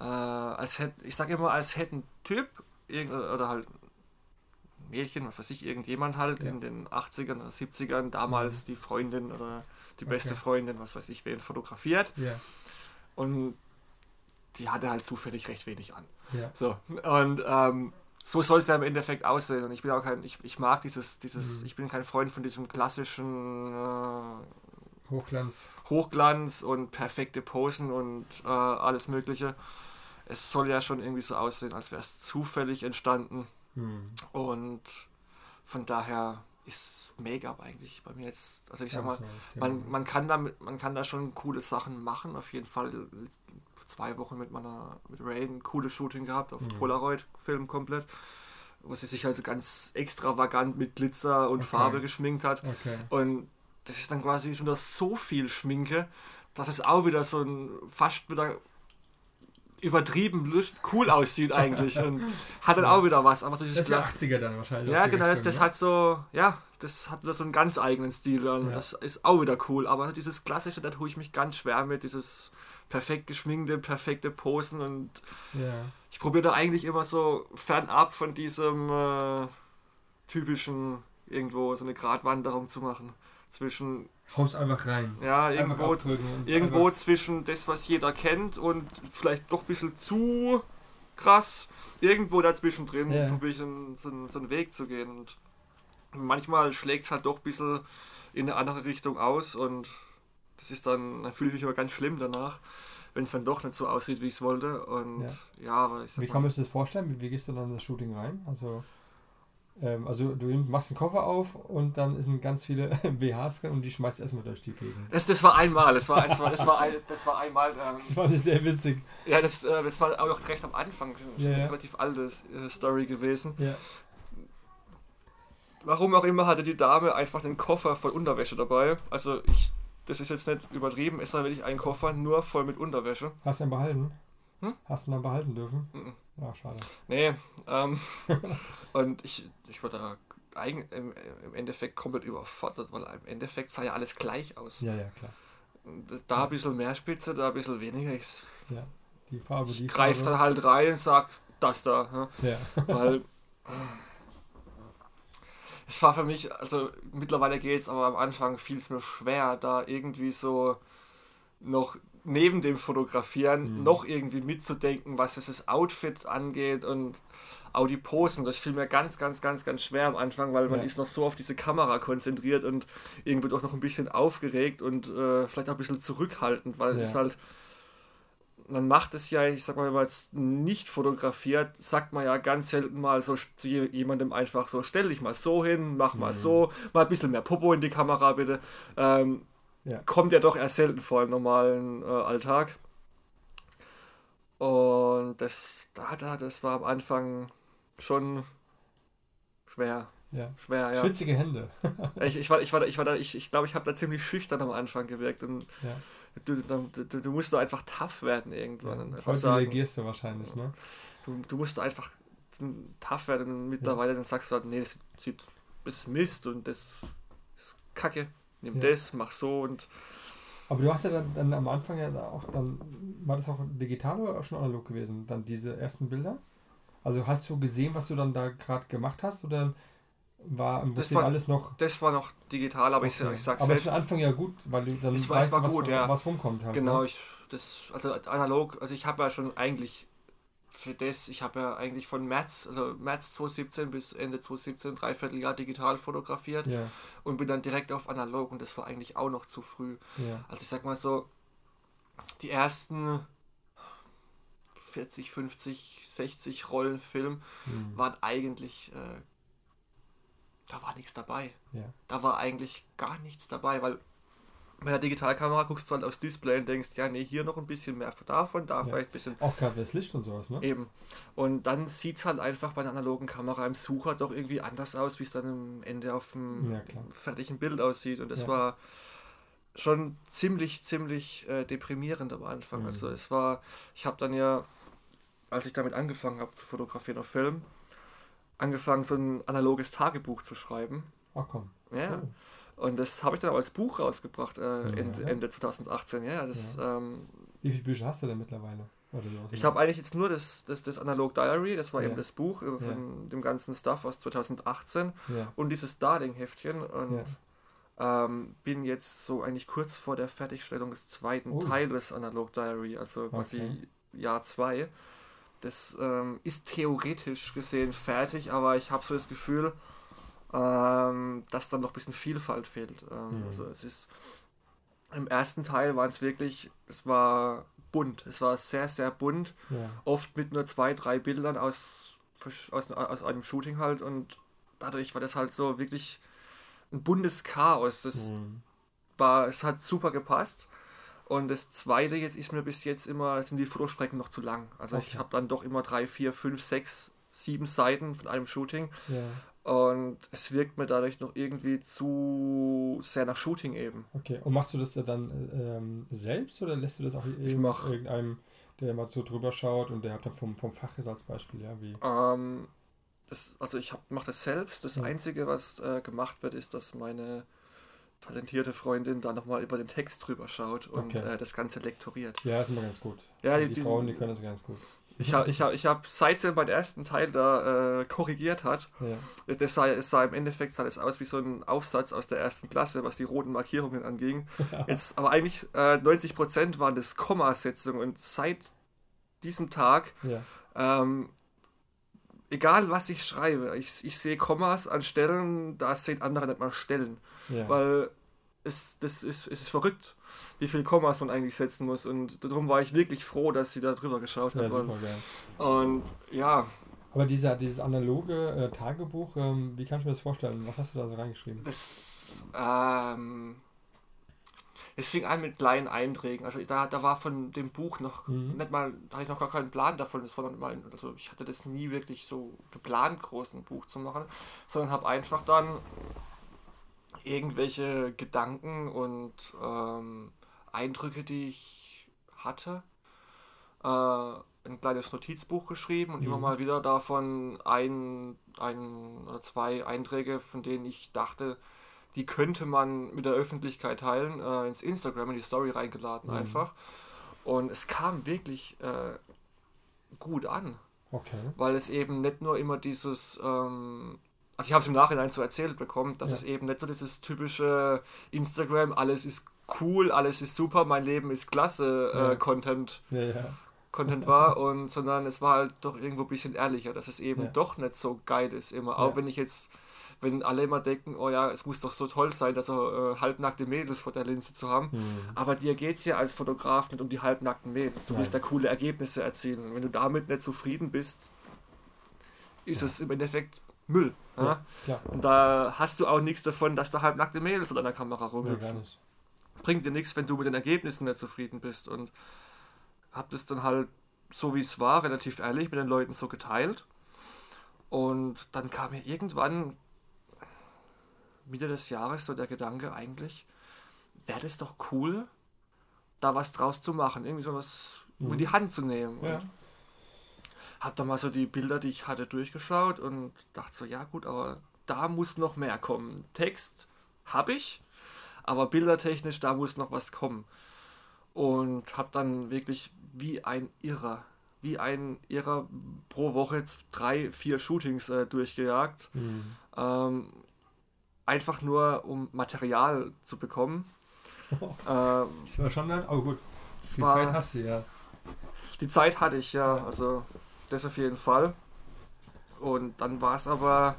Äh, als hätte, ich sage immer, als hätte ein Typ oder halt ein Mädchen, was weiß ich, irgendjemand halt Ja. in den 80ern oder 70ern damals die Freundin oder die beste Okay. Freundin, was weiß ich, wen fotografiert Ja, und die hatte halt zufällig recht wenig an. ja. So, und ähm, so soll es ja im Endeffekt aussehen. Und ich bin auch kein, ich, ich mag dieses, dieses, Mhm. ich bin kein Freund von diesem klassischen äh, Hochglanz. Hochglanz und perfekte Posen und äh, alles Mögliche. Es soll ja schon irgendwie so aussehen, als wäre es zufällig entstanden. Hm. Und von daher ist Make-up eigentlich bei mir jetzt, also ich sag mal, das man, man, kann damit, man kann da schon coole Sachen machen. Auf jeden Fall vor zwei Wochen mit meiner mit Ray ein cooles Shooting gehabt auf Mhm. Polaroid-Film komplett. Wo sie sich also ganz extravagant mit Glitzer und Okay. Farbe geschminkt hat. Okay. Und das ist dann quasi schon wieder so viel Schminke, dass es auch wieder so ein fast wieder übertrieben cool aussieht eigentlich. Und hat dann auch wieder was. Aber so dieses Das ist ja Glas. 80er dann wahrscheinlich. Ja, genau, das, das ne? hat so, ja, das hat so einen ganz eigenen Stil dann. Ja. Das ist auch wieder cool. Aber dieses klassische, da tue ich mich ganz schwer mit, dieses perfekt geschminkte, perfekte Posen und Ja. ich probiere da eigentlich immer so fernab von diesem äh, typischen irgendwo so eine Gratwanderung zu machen. Zwischen, Haus einfach rein. ja, Einfach irgendwo, irgendwo zwischen das, was jeder kennt und vielleicht doch ein bisschen zu krass. Irgendwo dazwischen drin einen, so, einen, so einen Weg zu gehen. Und manchmal schlägt es halt doch ein bisschen in eine andere Richtung aus und das ist dann, dann fühle ich mich immer ganz schlimm danach, wenn es dann doch nicht so aussieht, wie ich es wollte. Und Ja. ja, aber ich sag Wie mal, kann man sich das vorstellen? Wie, wie gehst du dann in das Shooting rein? Also, ähm, also du machst einen Koffer auf und dann sind ganz viele BHs drin und die schmeißt erstmal durch die Gegend. das, das war einmal, das war, das war, das war, ein, das war einmal, ähm, Das fand ich sehr witzig. ja, das, äh, das war auch recht am Anfang, Ja, eine ja. relativ alte äh, Story gewesen. Ja. Warum auch immer hatte die Dame einfach einen Koffer voll Unterwäsche dabei. Also ich, das ist jetzt nicht übertrieben, es war wirklich ein Koffer nur voll mit Unterwäsche. Hast du ihn behalten? Hm? Hast du ihn dann behalten dürfen? Mhm. Ja, schade. Nee, ähm, und ich, ich war da eigen, im, im Endeffekt komplett überfordert, weil im Endeffekt sah ja alles gleich aus. Ja, ja, klar. Das, da ein bisschen mehr Spitze, da ein bisschen weniger. Ich, Ja. Die Farbe, die ich greife Farbe. dann halt rein und sag, das da. Ja. Ja. Weil es war für mich, also mittlerweile geht's, aber am Anfang fiel es mir schwer, da irgendwie so noch neben dem Fotografieren Mhm. noch irgendwie mitzudenken, was es das Outfit angeht und auch die Posen. Das fiel mir ganz, ganz, ganz, ganz schwer am Anfang, weil man Ja. ist noch so auf diese Kamera konzentriert und irgendwie doch noch ein bisschen aufgeregt und äh, vielleicht auch ein bisschen zurückhaltend, weil es Ja. ist halt man macht es ja, ich sag mal, wenn man jetzt nicht fotografiert, sagt man ja ganz selten mal so zu je- jemandem einfach so, stell dich mal so hin, mach mal Mhm. so, mal ein bisschen mehr Popo in die Kamera bitte. Ähm, Ja. Kommt ja doch eher selten vor im normalen äh, Alltag. Und das, da, da, das war am Anfang schon schwer. ja. Schwer, ja. Schwitzige Hände. Ich, ich war, ich war, ich war da, ich, ich glaube, ich habe da ziemlich schüchtern am Anfang gewirkt. Und Ja. du, du, du, du musst da einfach tough werden irgendwann. einfach Heute sagen, reagierst du wahrscheinlich, ne? du, du musst einfach tough werden und mittlerweile dann sagst du halt, nee, das sieht, das ist Mist und das ist Kacke. Nimm Ja. das, mach so und Aber du hast ja dann, dann am Anfang ja auch dann, war das auch digital oder auch schon analog gewesen, dann diese ersten Bilder? Also hast du gesehen, was du dann da gerade gemacht hast oder war im Das Prinzip war- alles noch... das war noch digital, aber ich, Okay. ich sag's Aber es selbst. für den Anfang ja gut, weil du dann Es war- weißt, es war was, gut, ja. was rumkommt halt. Genau, Ne? ich, das, also analog, also ich habe ja schon eigentlich für das, ich habe ja eigentlich von März, also März 2017 bis Ende 2017, dreiviertel Jahr digital fotografiert Ja, und bin dann direkt auf analog und das war eigentlich auch noch zu früh. ja. Also ich sag mal so, die ersten 40, 50, 60 Rollen Film Hm. waren eigentlich, äh, da war nichts dabei. ja. Da war eigentlich gar nichts dabei, weil bei der Digitalkamera guckst du halt aufs Display und denkst, ja, nee, hier noch ein bisschen mehr davon, da Ja. vielleicht ein bisschen. Auch gerade das Licht und sowas, ne? Eben. Und dann sieht es halt einfach bei einer analogen Kamera im Sucher doch irgendwie anders aus, wie es dann am Ende auf dem Ja, fertigen Bild aussieht. Und das Ja. war schon ziemlich, ziemlich äh, deprimierend am Anfang. Mhm. Also es war, ich habe dann ja, als ich damit angefangen habe zu fotografieren auf Film, angefangen, so ein analoges Tagebuch zu schreiben. Ach komm. Ja. Oh. Und das habe ich dann auch als Buch rausgebracht, äh, Ja, Ende, ja. Ende 2018. Ja, das, ähm, Wie viele Bücher hast du denn mittlerweile? Ich habe eigentlich jetzt nur das, das, das Analog Diary, das war ja. eben das Buch von ja. dem ganzen Stuff aus 2018 ja. und dieses Darling-Heftchen und ähm, bin jetzt so eigentlich kurz vor der Fertigstellung des zweiten oh. Teiles Analog Diary, also quasi okay. Jahr 2. Das ähm, ist theoretisch gesehen fertig, aber ich habe so das Gefühl, ähm, dass dann noch ein bisschen Vielfalt fehlt. Ähm, mhm. Also es ist im ersten Teil war es wirklich, es war bunt, es war sehr, sehr bunt, ja. oft mit nur zwei, drei Bildern aus, aus, aus einem Shooting halt und dadurch war das halt so wirklich ein buntes Chaos. Das mhm. war, es hat super gepasst. Und das zweite jetzt ist mir bis jetzt immer, sind die Fotostrecken noch zu lang. Also okay. ich habe dann doch immer drei, vier, fünf, sechs, sieben Seiten von einem Shooting. Ja. Und es wirkt mir dadurch noch irgendwie zu sehr nach Shooting eben. Okay, und machst du das dann ähm, selbst oder lässt du das auch irgendeinem, der mal so drüber schaut und der hat dann vom, vom Fach ist als Beispiel, ja? Wie? Ähm, das, also ich mache das selbst. Das ja. Einzige, was äh, gemacht wird, ist, dass meine talentierte Freundin da nochmal über den Text drüber schaut und okay. äh, das Ganze lektoriert. Ja, ist immer ganz gut. Ja, die, die, die Frauen, die können das ganz gut. Ich habe, ich hab, ich hab, seit sie meinen ersten Teil da äh, korrigiert hat, ja. das sah, es sah im Endeffekt sah das aus wie so ein Aufsatz aus der ersten Klasse, was die roten Markierungen anging. Jetzt, aber eigentlich äh, 90% waren das Kommasetzungen und seit diesem Tag ja. ähm, egal was ich schreibe, ich, ich sehe Kommas an Stellen, da sehen andere nicht mal Stellen. Ja. Weil es, das ist, ist verrückt, wie viel Kommas man eigentlich setzen muss. Und darum war ich wirklich froh, dass sie da drüber geschaut hat. Ja, und, und, ja. Aber dieser, dieses analoge äh, Tagebuch, ähm, wie kannst du mir das vorstellen? Was hast du da so reingeschrieben? Das, ähm, es fing an mit kleinen Einträgen. Also da, da war von dem Buch noch mhm. nicht mal, da hatte ich noch gar keinen Plan davon. Das war noch mal, also ich hatte das nie wirklich so geplant, groß ein Buch zu machen, sondern habe einfach dann irgendwelche Gedanken und ähm, Eindrücke, die ich hatte, äh, ein kleines Notizbuch geschrieben und mhm. immer mal wieder davon ein, ein oder zwei Einträge, von denen ich dachte, die könnte man mit der Öffentlichkeit teilen, äh, ins Instagram, in die Story reingeladen mhm. einfach. Und es kam wirklich äh, gut an. Okay. Weil es eben nicht nur immer dieses, ähm, also ich habe es im Nachhinein so erzählt bekommen, dass ja. es eben nicht so dieses typische Instagram, alles ist cool, alles ist super, mein Leben ist klasse äh, ja. Content. Ja, Content war und sondern es war halt doch irgendwo ein bisschen ehrlicher, dass es eben doch nicht so geil ist immer. Auch wenn ich jetzt wenn alle immer denken, oh ja, es muss doch so toll sein, dass er äh, halbnackte Mädels vor der Linse zu haben. Mhm. Aber dir geht es ja als Fotograf nicht um die halbnackten Mädels. Du Nein. willst da coole Ergebnisse erzielen. Wenn du damit nicht zufrieden bist, ist es im Endeffekt Müll. Ja, ja? Und da hast du auch nichts davon, dass da halbnackte Mädels vor deiner Kamera rumhüpfen. Bringt dir nichts, wenn du mit den Ergebnissen nicht zufrieden bist. Und hab das dann halt so wie es war, relativ ehrlich mit den Leuten so geteilt. Und dann kam mir irgendwann Mitte des Jahres so der Gedanke eigentlich, wäre das doch cool, da was draus zu machen, irgendwie sowas mhm. in die Hand zu nehmen. Ja. Und hab da mal so die Bilder, die ich hatte, durchgeschaut und dachte so, ja gut, aber da muss noch mehr kommen. Text habe ich, aber bildertechnisch, da muss noch was kommen. Und hab dann wirklich wie ein Irrer, wie ein Irrer pro Woche drei, vier Shootings äh, durchgejagt. Mhm. Ähm, einfach nur um Material zu bekommen. Oh, ähm, das war schon dann, oh gut, die war, Zeit hast du ja. Die Zeit hatte ich ja, also das auf jeden Fall. Und dann war es aber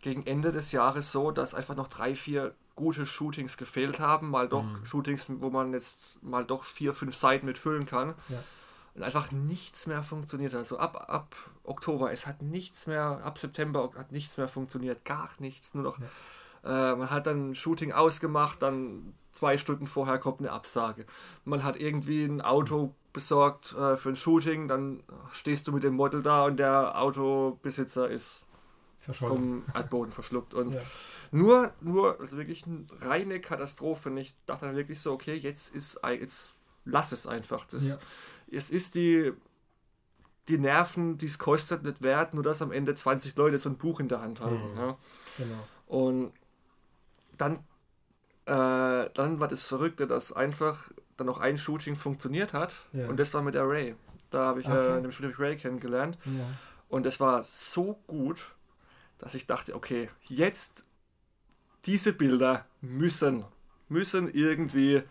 gegen Ende des Jahres so, dass einfach noch drei, vier gute Shootings gefehlt haben. Mal doch mhm. Shootings, wo man jetzt mal doch vier, fünf Seiten mitfüllen kann. Ja und einfach nichts mehr funktioniert. Also ab, ab Oktober, es hat nichts mehr, ab September hat nichts mehr funktioniert, gar nichts, nur noch. Ja. Äh, man hat dann ein Shooting ausgemacht, dann zwei Stunden vorher kommt eine Absage. Man hat irgendwie ein Auto besorgt äh, für ein Shooting, dann stehst du mit dem Model da und der Autobesitzer ist vom Erdboden verschluckt. Und ja. nur, nur, also wirklich eine reine Katastrophe. Und ich dachte dann wirklich so, okay, jetzt ist, jetzt lass es einfach. Das, ja es ist die, die Nerven, die es kostet, nicht wert, nur dass am Ende 20 Leute so ein Buch in der Hand haben. Mhm. Ja. Genau. Und dann, äh, dann war das Verrückte, dass einfach dann noch ein Shooting funktioniert hat ja. und das war mit Array. Da habe ich Okay. äh, in dem Studio Ray kennengelernt. Ja. Und es war so gut, dass ich dachte, okay, jetzt diese Bilder müssen, müssen irgendwie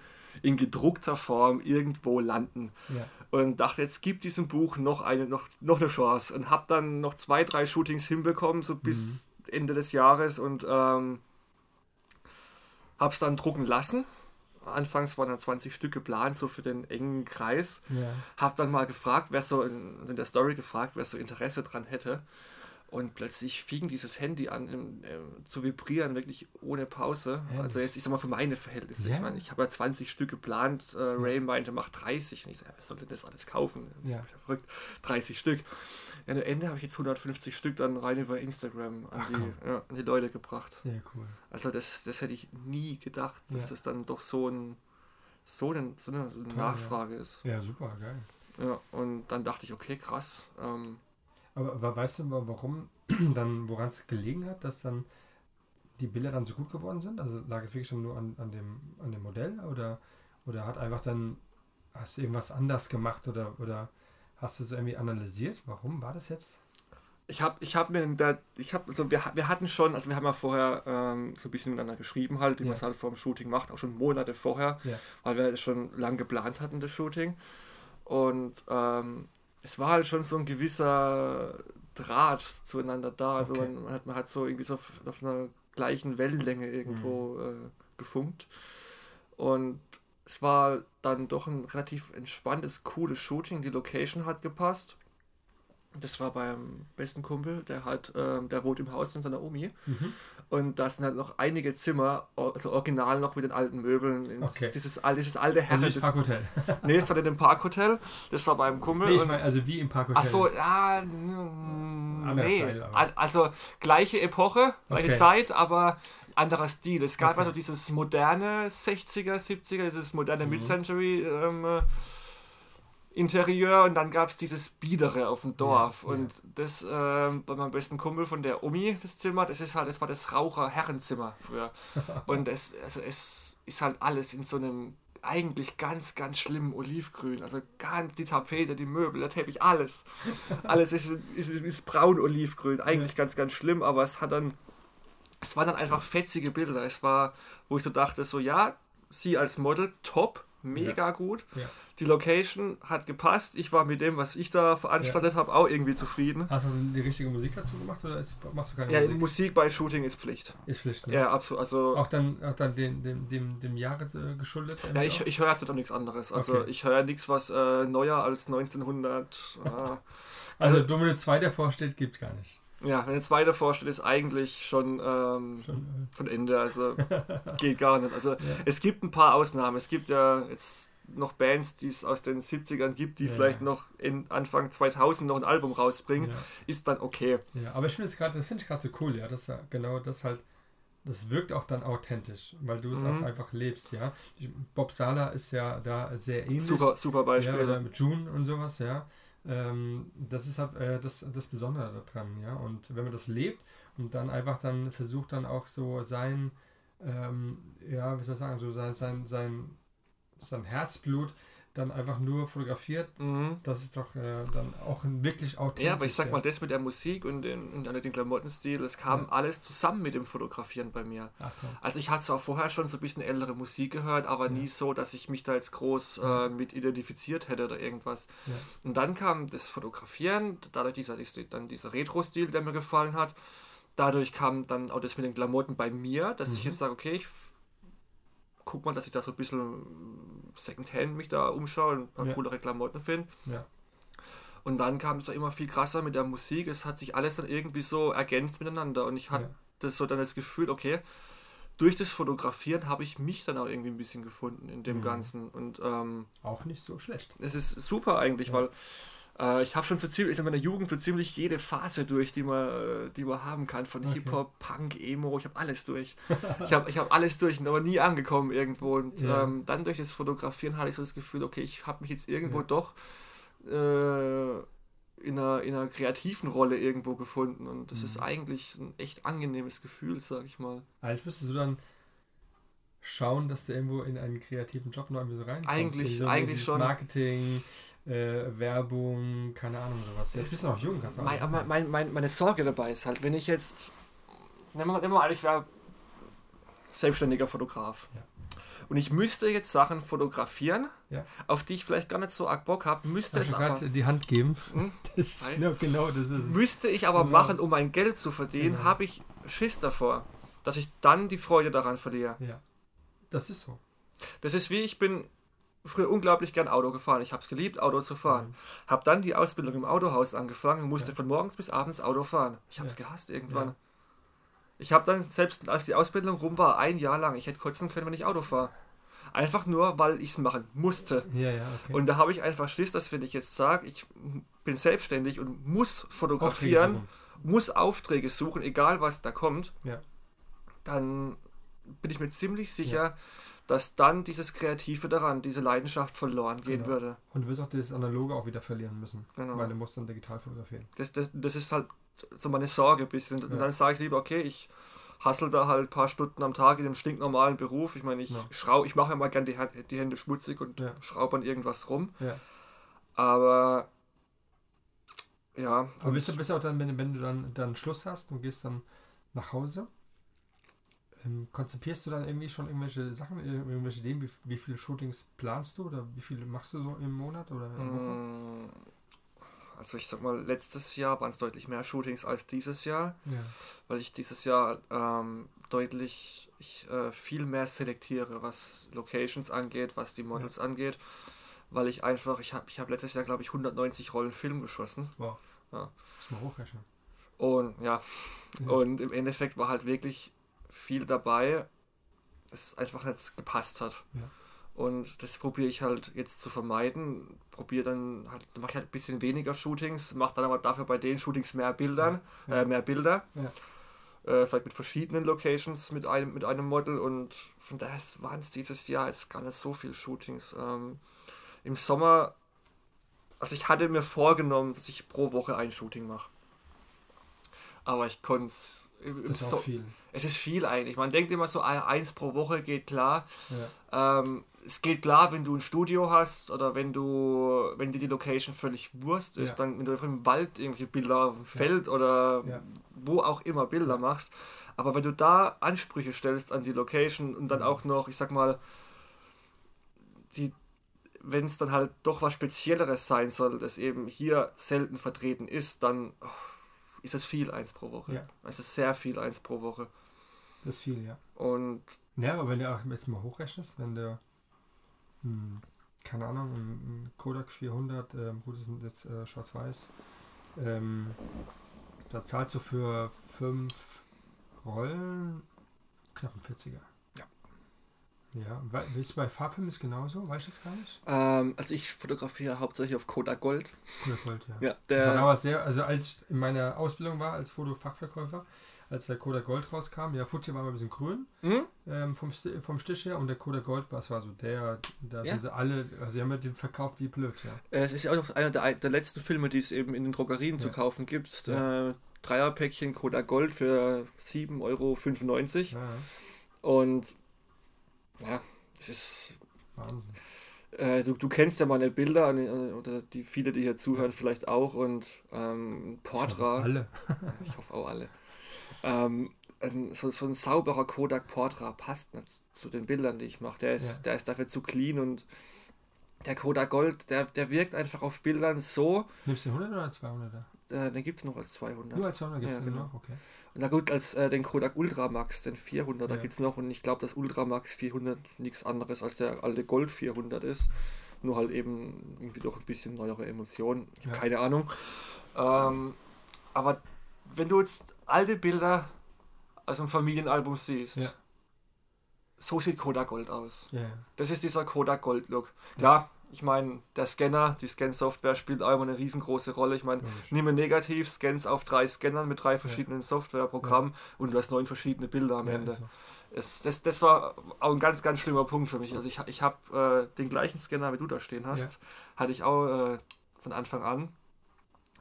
in gedruckter Form irgendwo landen. Ja. Und dachte, jetzt gibt diesem Buch noch eine, noch, noch eine Chance. Und habe dann noch zwei, drei Shootings hinbekommen, so bis Ende des Jahres. Und ähm, habe es dann drucken lassen. Anfangs waren dann 20 Stück geplant, so für den engen Kreis. Ja. Hab dann mal gefragt, wer so in, in der Story gefragt, wer so Interesse dran hätte. Und plötzlich fing dieses Handy an im, ähm, zu vibrieren, wirklich ohne Pause. Ehrlich? Also jetzt, ich sag mal, für meine Verhältnisse. Ja. Ich meine, ich habe ja 20 Stück geplant. Äh, Ray meinte, mach 30. Und ich so, ja, wer soll denn das alles kaufen? Das Ja. ist ja verrückt. 30 Stück. Ja, am Ende habe ich jetzt 150 Stück dann rein über Instagram an, Ach, die, ja, an die Leute gebracht. Sehr cool. Also das, das hätte ich nie gedacht, dass Ja. das dann doch so, ein, so, ein, so eine ja. Nachfrage ist. Ja, super, geil. Ja, und dann dachte ich, okay, krass. Ähm, Aber, aber weißt du, wa- warum dann, woran es gelegen hat, dass dann die Bilder dann so gut geworden sind? Also lag es wirklich schon nur an, an, dem, an dem Modell oder, oder hat einfach dann, hast du irgendwas anders gemacht oder, oder hast du es irgendwie analysiert? Warum war das jetzt? ich habe ich hab mir da, ich habe, also wir, wir hatten schon, also wir haben ja vorher ähm, so ein bisschen miteinander geschrieben halt, wie Ja. man es halt vor dem Shooting macht, auch schon Monate vorher, Ja. weil wir schon lang geplant hatten, das Shooting. Und ähm, es war halt schon so ein gewisser Draht zueinander da. Also Okay. man, man, hat, man hat so irgendwie so auf, auf einer gleichen Wellenlänge irgendwo Mhm. äh, gefunkt. Und es war dann doch ein relativ entspanntes, cooles Shooting. Die Location hat gepasst. Das war beim besten Kumpel, der hat, ähm, der wohnt im Haus von seiner Omi. Mhm. Und da sind halt noch einige Zimmer, also original noch mit den alten Möbeln. Okay. Dieses, dieses alte Also Herren. nicht das, Parkhotel. nee, das war in dem Parkhotel. Das war beim Kumpel. Nee, ich meine, also wie im Parkhotel. Ach so, ja, Anderer nee. Al- also gleiche Epoche, gleiche Okay. Zeit, aber anderer Stil. Es gab Okay. also dieses moderne 60er, 70er, dieses moderne Mhm. Mid-Century ähm, äh, Interieur und dann gab es dieses Biedere auf dem Dorf. Ja, ja. und das ähm, bei meinem besten Kumpel von der Omi, das Zimmer, das ist halt, das war das Raucher-Herrenzimmer früher. und es, also es ist halt alles in so einem eigentlich ganz, ganz schlimmen Olivgrün. Also ganz die Tapete, die Möbel, der Teppich, alles. Alles ist, ist, ist, ist braun-olivgrün. Eigentlich ganz, ganz schlimm, aber es hat dann. Es waren dann einfach fetzige Bilder. Es war, wo ich so dachte, so ja, sie als Model, top, mega gut. Ja. Die Location hat gepasst. Ich war mit dem, was ich da veranstaltet habe, auch irgendwie zufrieden. Hast du die richtige Musik dazu gemacht oder ist, machst du keine Ja, Musik? Musik bei Shooting ist Pflicht. Ist Pflicht, ne? Ja, absolut. Also, Auch dann, auch dann dem, dem, dem, dem Jahre äh, geschuldet? ja, ich, auch? ich höre jetzt doch nichts anderes. Also, Okay. ich höre nichts, was äh, neuer als 1900. äh, also, also- Domino 2 davor steht, gibt's gar nicht. Ja, wenn der zweite vorstellt, ist eigentlich schon. Ähm, Schon, äh, von Ende, also geht gar nicht. Also es gibt ein paar Ausnahmen. Es gibt ja jetzt noch Bands, die es aus den 70ern gibt, die Ja. vielleicht noch in Anfang 2000 noch ein Album rausbringen, ja. ist dann okay. Ja, aber ich finde es gerade, das finde ich gerade so cool, ja, dass da genau das halt, das wirkt auch dann authentisch, weil du es Mhm. auch einfach lebst, ja. Bob Sala ist ja da sehr ähnlich. Super, super ja, Beispiel. oder mit June und sowas, ja. Ähm, das ist halt äh, das, das Besondere daran, ja. Und wenn man das lebt und dann einfach dann versucht dann auch so sein, ähm, ja, wie soll ich sagen, so sein, sein, sein, sein Herzblut dann einfach nur fotografiert, Mhm. das ist doch äh, dann auch ein wirklich authentisch. Ja, aber ich sag mal, das mit der Musik und den, und den Klamottenstil, es kam Ja. alles zusammen mit dem Fotografieren bei mir. Ach, ja. Also ich hatte zwar vorher schon so ein bisschen ältere Musik gehört, aber Ja. nie so, dass ich mich da jetzt groß äh, mit identifiziert hätte oder irgendwas. Und dann kam das Fotografieren, dadurch dieser, dann dieser Retro-Stil, der mir gefallen hat. Dadurch kam dann auch das mit den Klamotten bei mir, dass ich Mhm. jetzt sage, okay, ich guck mal, dass ich da so ein bisschen Secondhand mich da umschaue und ein paar Ja. coolere Klamotten finde. Ja. Und dann kam es ja immer viel krasser mit der Musik. Es hat sich alles dann irgendwie so ergänzt miteinander. Und ich hatte Ja. so dann das Gefühl, okay, durch das Fotografieren habe ich mich dann auch irgendwie ein bisschen gefunden in dem Mhm. Ganzen. Und ähm, Auch nicht so schlecht. es ist super eigentlich, Ja. weil äh, ich habe schon so ziemlich in meiner Jugend so ziemlich jede Phase durch, die man, äh, die man haben kann. Von Okay. Hip-Hop, Punk, Emo, ich habe alles durch. ich habe ich hab alles durch, aber nie angekommen irgendwo. Und Ja. ähm, dann durch das Fotografieren hatte ich so das Gefühl, okay, ich habe mich jetzt irgendwo Ja. doch äh, in, einer, in einer kreativen Rolle irgendwo gefunden. Und das ist Mhm. eigentlich ein echt angenehmes Gefühl, sag ich mal. Eigentlich müsstest du dann schauen, dass du irgendwo in einen kreativen Job noch irgendwie so reinkommst. Eigentlich- so eigentlich schon. Marketing, äh, Werbung, keine Ahnung, sowas. Jetzt bist du noch jung, kannst du Mein, alles mein, mein, mein, meine Sorge dabei ist halt, wenn ich jetzt. Nehmen wir, mal an, ich wäre selbstständiger Fotograf. Ja. Und ich müsste jetzt Sachen fotografieren, Ja. auf die ich vielleicht gar nicht so arg Bock habe, müsste Darf es ich aber. gerade die Hand geben? Hm? Das ist, Hi. ja, genau, das ist. Müsste ich aber Ja. machen, um mein Geld zu verdienen, Genau. habe ich Schiss davor, dass ich dann die Freude daran verliere. Ja, das ist so. Das ist wie, ich bin früher unglaublich gern Auto gefahren. Ich habe es geliebt, Auto zu fahren. Mhm. Habe dann die Ausbildung im Autohaus angefangen und musste Ja. von morgens bis abends Auto fahren. Ich habe es Ja. gehasst irgendwann. Ja. Ich habe dann, selbst als die Ausbildung rum war, ein Jahr lang, ich hätte kotzen können, wenn ich Auto fahre. Einfach nur, weil ich es machen musste. Ja, ja, okay. Und da habe ich einfach Schiss, dass wenn ich jetzt sage, ich bin selbstständig und muss fotografieren, muss Aufträge suchen, egal was da kommt, Ja. dann bin ich mir ziemlich sicher, dass dann dieses Kreative daran, diese Leidenschaft verloren gehen Genau. würde. Und du wirst auch das Analoge auch wieder verlieren müssen, Genau. weil du musst dann digital fotografieren. Das, das, das ist halt so meine Sorge ein bisschen. Und Ja. dann sage ich lieber, okay, ich hassel da halt ein paar Stunden am Tag in dem stinknormalen Beruf. Ich meine, ich Ja. schrau, ich mache ja mal gern die, Hand- die Hände schmutzig und Ja. schraube an irgendwas rum. Ja. Aber ja, Aber und- bist du, bist du auch dann, wenn, wenn du dann, dann Schluss hast und gehst dann nach Hause, ähm, konzipierst du dann irgendwie schon irgendwelche Sachen, ir- irgendwelche Ideen, wie, wie viele Shootings planst du oder wie viele machst du so im Monat oder in Woche? Mm, Also ich sag mal, letztes Jahr waren es deutlich mehr Shootings als dieses Jahr, Ja. weil ich dieses Jahr ähm, deutlich ich, äh, viel mehr selektiere, was Locations angeht, was die Models angeht, weil ich einfach, ich habe ich hab letztes Jahr, glaube ich, 190 Rollen Film geschossen Wow. Ja. Das mal hochrechnen. und ja, Ja. und im Endeffekt war halt wirklich viel dabei, das einfach nicht gepasst hat. Ja. Und das probiere ich halt jetzt zu vermeiden. Probiere dann halt, mache ich halt ein bisschen weniger Shootings, mache dann aber dafür bei den Shootings mehr Bildern, Ja. Äh, mehr Bilder. Ja. Äh, vielleicht mit verschiedenen Locations mit einem, mit einem Model und von daher waren es dieses Jahr jetzt gar nicht so viele Shootings. Ähm, Im Sommer, also ich hatte mir vorgenommen, dass ich pro Woche ein Shooting mache. Aber ich konnte es im, im Das es ist viel eigentlich. Man denkt immer so, ah, eins pro Woche geht klar. Ja. Ähm, es geht klar, wenn du ein Studio hast oder wenn du, wenn dir die Location völlig Wurst ist, Ja. dann wenn du einfach im Wald irgendwelche Bilder auf dem Feld oder Ja. wo auch immer Bilder machst. Aber wenn du da Ansprüche stellst an die Location und dann auch noch, ich sag mal, die, wenn es dann halt doch was Spezielleres sein soll, das eben hier selten vertreten ist, dann oh, ist es viel eins pro Woche. Ja. Es ist sehr viel eins pro Woche. Das ist viel, ja. Und Ja, aber wenn du auch jetzt mal hochrechnest, wenn du, hm, keine Ahnung, ein, Kodak 400, ähm, gut, das sind jetzt äh, schwarz-weiß, ähm, da zahlst du für fünf Rollen knapp ein 40er. Ja. Ja, we- wie ist bei Farbfilm ist genauso, weiß ich jetzt gar nicht. Ähm, also ich fotografiere hauptsächlich auf Kodak Gold. Kodak Gold, ja. Ja, Ich war der, damals sehr, also als ich in meiner Ausbildung war als Fotofachverkäufer, als der Kodak Gold rauskam, ja, Fuji war mal ein bisschen grün hm? ähm, vom, vom Stich her und der Kodak Gold war, es war so der, da Ja. sind sie alle, also sie haben ja den verkauft wie blöd, ja. Äh, es ist ja auch noch einer der, der letzten Filme, die es eben in den Drogerien zu Ja. kaufen gibt. Ja. Äh, Dreierpäckchen Kodak Gold für 7,95 Euro. Und ja, es ist. Wahnsinn. Äh, du, du kennst ja meine Bilder, an den- oder die viele, die hier zuhören, vielleicht auch. Und ähm, Portra. Alle. Ich hoffe auch alle. Ähm, ein, so, so ein sauberer Kodak Portra passt nicht zu den Bildern, die ich mache. Der ist, Ja. der ist dafür zu clean und der Kodak Gold, der, der wirkt einfach auf Bildern so, Nimmst du den 100 oder 200er? äh, den gibt es noch als 200. Nur als 200 gibt es Ja, genau. noch, okay. Na gut, als äh, den Kodak Ultramax, den 400, da Ja. gibt es noch und ich glaube, dass Ultramax 400 nichts anderes als der alte Gold 400 ist. Nur halt eben irgendwie doch ein bisschen neuere Emotionen. Ich Ja. Keine Ahnung. Ähm, aber wenn du jetzt alte Bilder aus einem Familienalbum siehst, Ja. so sieht Kodak Gold aus. Ja. Das ist dieser Kodak Gold Look. Klar, ich meine, der Scanner, die Scan-Software spielt auch immer eine riesengroße Rolle. Ich meine. Nimm negativ, scans auf drei Scannern mit drei verschiedenen Softwareprogrammen und du hast neun verschiedene Bilder am Ende. ist so. Es, das, das war auch ein ganz, ganz schlimmer Punkt für mich. Also ich, ich habe äh, den gleichen Scanner, wie du da stehen hast, hatte ich auch äh, von Anfang an.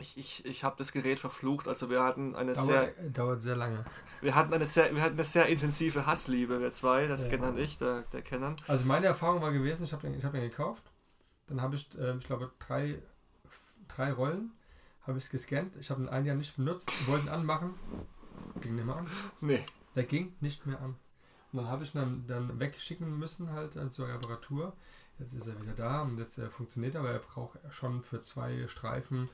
Ich, ich, ich habe das Gerät verflucht, also wir hatten eine sehr, Dauert, sehr lange. wir hatten eine sehr, wir hatten eine sehr intensive Hassliebe, wir zwei, der Ja. Scanner und ich, der, der Kennern. Also meine Erfahrung war gewesen, ich habe den, ich hab den gekauft, Dann habe ich, äh, ich glaube, drei, drei Rollen habe ich gescannt. Ich habe den einen Jahr nicht benutzt, wollte ihn anmachen. Ging nicht mehr an. Nee. Der ging nicht mehr an. Und dann habe ich ihn dann, dann wegschicken müssen, halt äh, zur Reparatur. Jetzt ist er wieder da und jetzt äh, funktioniert er, aber er braucht schon für zwei Streifen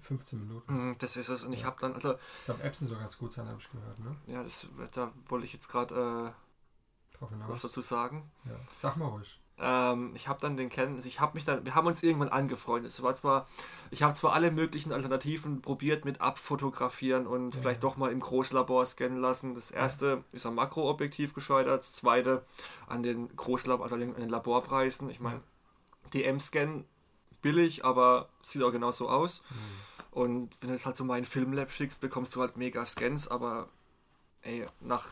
15 Minuten. Mm, Das ist es. Und ich Ja. habe dann, also, Ich glaube, Epson soll ganz gut sein, habe ich gehört, ne? ja, das, da wollte ich jetzt gerade äh, was dazu sagen. Ja. Sag mal ruhig. Ähm, ich habe dann den kennen, also ich habe mich dann, wir haben uns irgendwann angefreundet. Es war zwar, ich habe zwar alle möglichen Alternativen probiert mit Abfotografieren und Ja. vielleicht doch mal im Großlabor scannen lassen. Das erste ist am Makroobjektiv gescheitert, das zweite an den Großlabor, also an den Laborpreisen. Ich meine, DM-Scan billig, aber sieht auch genauso aus. Und wenn du jetzt halt so meinen Filmlab schickst, bekommst du halt mega Scans, aber ey, nach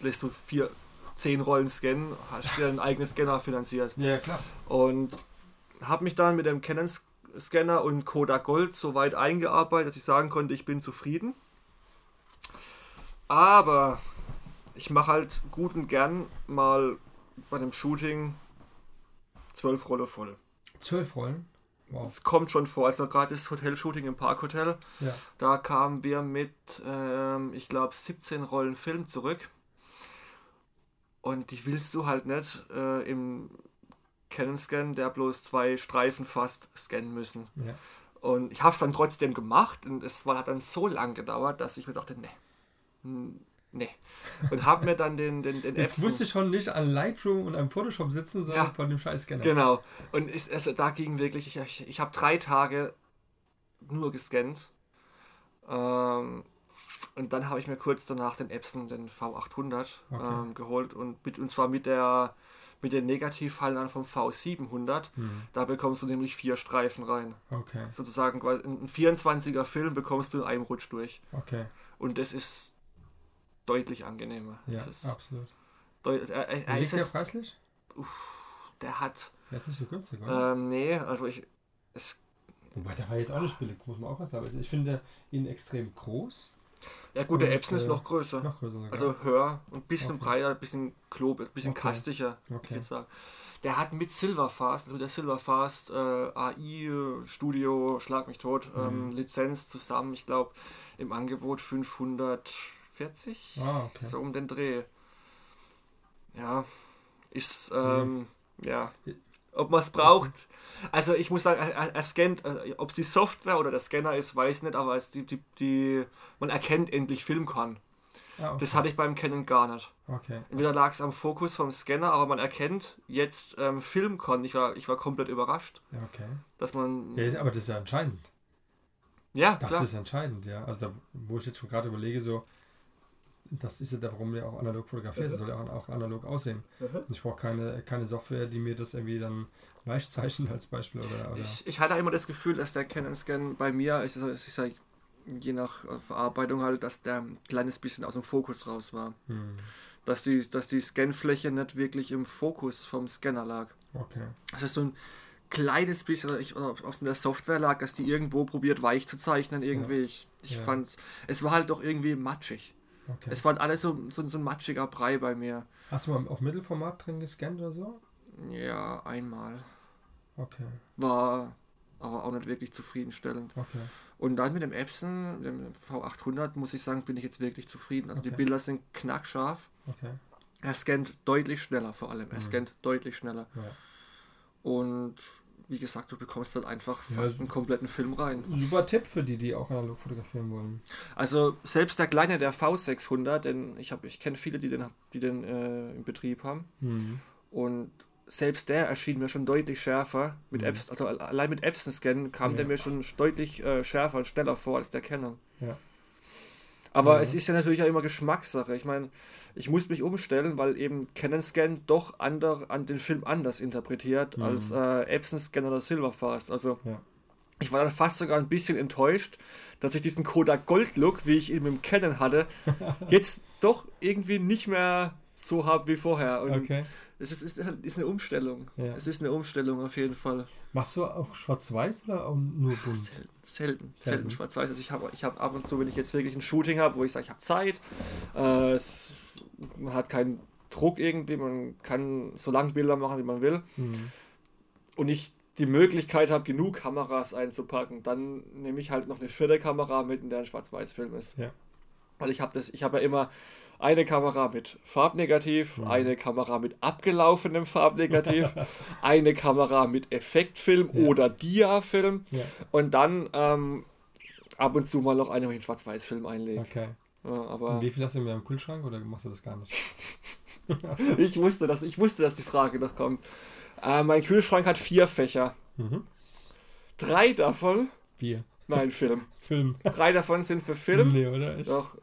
lässt du vier, zehn Rollen scannen, hast dir einen eigenen Scanner finanziert. Ja, klar. Und habe mich dann mit dem Canon Scanner und Kodak Gold so weit eingearbeitet, dass ich sagen konnte, ich bin zufrieden. Aber ich mache halt gut und gern mal bei dem Shooting zwölf Rolle voll. Zwölf Rollen. Wow. Das kommt schon vor. Also gerade das Hotel-Shooting im Parkhotel, Ja. da kamen wir mit, ähm, ich glaube, 17 Rollen Film zurück. Und die willst du halt nicht äh, im Canon-Scan, der bloß zwei Streifen fast scannen müssen. ja. Und ich habe es dann trotzdem gemacht und es war, hat dann so lang gedauert, dass ich mir dachte, nee, hm, nee. Und habe mir dann den, den, den Jetzt Epson- musst du schon nicht an Lightroom und am Photoshop sitzen, sondern Ja. von dem Scheißscanner. Genau. Und ist, also da ging wirklich, ich, ich, ich habe drei Tage nur gescannt. Ähm, und dann habe ich mir kurz danach den Epson, den V800, Okay. ähm, geholt und, mit, und zwar mit der mit den Negativhallen vom V700. Hm. Da bekommst du nämlich vier Streifen rein. Okay, Sozusagen ein 24er Film bekommst du in einem Rutsch durch. okay. Und das ist deutlich angenehmer. Ja, ist absolut. deut- er, er, er ist der preislich? der hat, Der ist nicht so günstig, oder? ähm, nee, also ich, es Wobei, der war jetzt auch nicht billig, muss man auch sagen. Also ich finde ihn extrem groß. Ja gut, der Und, Epson ist äh, noch größer. Noch größer sogar. Also höher, ein bisschen Okay. breiter, ein bisschen klob, ein bisschen Okay. kastiger, ich okay. jetzt sagen. Der hat mit Silverfast, also mit der Silverfast äh, AI Studio, schlag mich tot, ähm, Mhm. Lizenz zusammen, ich glaube, im Angebot 540, Ah, okay. so um den Dreh. Ja, ist, ähm, Mhm. ja, ob man es braucht. Also ich muss sagen, er, er- scannt, äh, ob es die Software oder der Scanner ist, weiß ich nicht, aber es die, die, die, man erkennt endlich Film kann. Ah, okay. Das hatte ich beim Canon gar nicht. okay. Entweder lag es am Fokus vom Scanner, aber man erkennt jetzt ähm, Film kann. Ich war, ich war komplett überrascht, Ja, okay. dass man. Ja, aber das ist ja entscheidend. Ja, Das klar. ist entscheidend, ja. Also da, wo ich jetzt schon gerade überlege, so, das ist ja der, warum wir auch analog fotografieren. Das soll ja auch, auch analog aussehen. Und ich brauche keine, keine Software, die mir das irgendwie dann leicht zeichnet als Beispiel oder. oder Ich, ich hatte immer das Gefühl, dass der Canon Scan bei mir, ich, also, ich sag, je nach äh, Verarbeitung halt, dass der ein kleines bisschen aus dem Fokus raus war. hm, Dass die, dass die Scanfläche nicht wirklich im Fokus vom Scanner lag. okay. Das ist so ein kleines bisschen, oder ich- oder ob es in der Software lag, dass die irgendwo probiert weich zu zeichnen, irgendwie. Ich, ich Ja. fand, es war halt doch irgendwie matschig. Okay. Es war alles so, so, so ein matschiger Brei bei mir. Hast du mal auch Mittelformat drin gescannt oder so? Ja, einmal. Okay, War aber auch nicht wirklich zufriedenstellend. okay. Und dann mit dem Epson, dem V800, muss ich sagen, bin ich jetzt wirklich zufrieden. Also die Okay. Bilder sind knackscharf. Okay. Er scannt deutlich schneller vor allem. Er Mhm. scannt deutlich schneller. Ja. Und wie gesagt, du bekommst halt einfach Ja, fast einen kompletten Film rein. Super Tipp für die, die auch analog fotografieren wollen. Also selbst der kleine, der V600, denn ich, hab- ich kenne viele, die den, die den äh, im Betrieb haben. Hm. Und selbst der erschien mir schon deutlich schärfer. Mit Mhm. Epson, also allein mit Epson-Scan kam Ja. der mir schon deutlich äh, schärfer und schneller vor als der Canon. Ja. Aber Ja. es ist ja natürlich auch immer Geschmackssache. Ich meine, ich muss mich umstellen, weil eben Canon Scan doch ander, an den Film anders interpretiert Mhm. als äh, Epson Scan oder Silverfast. Also Ja. ich war dann fast sogar ein bisschen enttäuscht, dass ich diesen Kodak Gold Look, wie ich ihn mit dem Canon hatte, jetzt doch irgendwie nicht mehr so habe wie vorher. Und Okay. Es ist, ist, ist eine Umstellung. Ja. Es ist eine Umstellung auf jeden Fall. Machst du auch schwarz-weiß oder auch nur bunt? Selten, selten, selten Selten. schwarz-weiß. Also ich habe ich hab ab und zu, wenn ich jetzt wirklich ein Shooting habe, wo ich sage, ich habe Zeit, äh, es, man hat keinen Druck irgendwie, man kann so lange Bilder machen, wie man will. Hm. Und ich die Möglichkeit habe, genug Kameras einzupacken, dann nehme ich halt noch eine vierte Kamera mit, in der ein Schwarz-Weiß-Film ist. Ja. Weil ich habe das, ich habe ja immer eine Kamera mit Farbnegativ, Mhm. eine Kamera mit abgelaufenem Farbnegativ, eine Kamera mit Effektfilm Ja. oder Dia-Film Ja, und dann ähm, ab und zu mal noch eine, einen Schwarz-Weiß-Film einlege. okay. Ja, Und aber wie viel hast du mehr im Kühlschrank oder machst du das gar nicht? ich wusste, dass, ich wusste, dass die Frage noch kommt. Äh, mein Kühlschrank hat vier Fächer. Mhm. Drei davon, Bier. nein, Film. Film. Drei davon sind für Film. Nee, oder? Doch.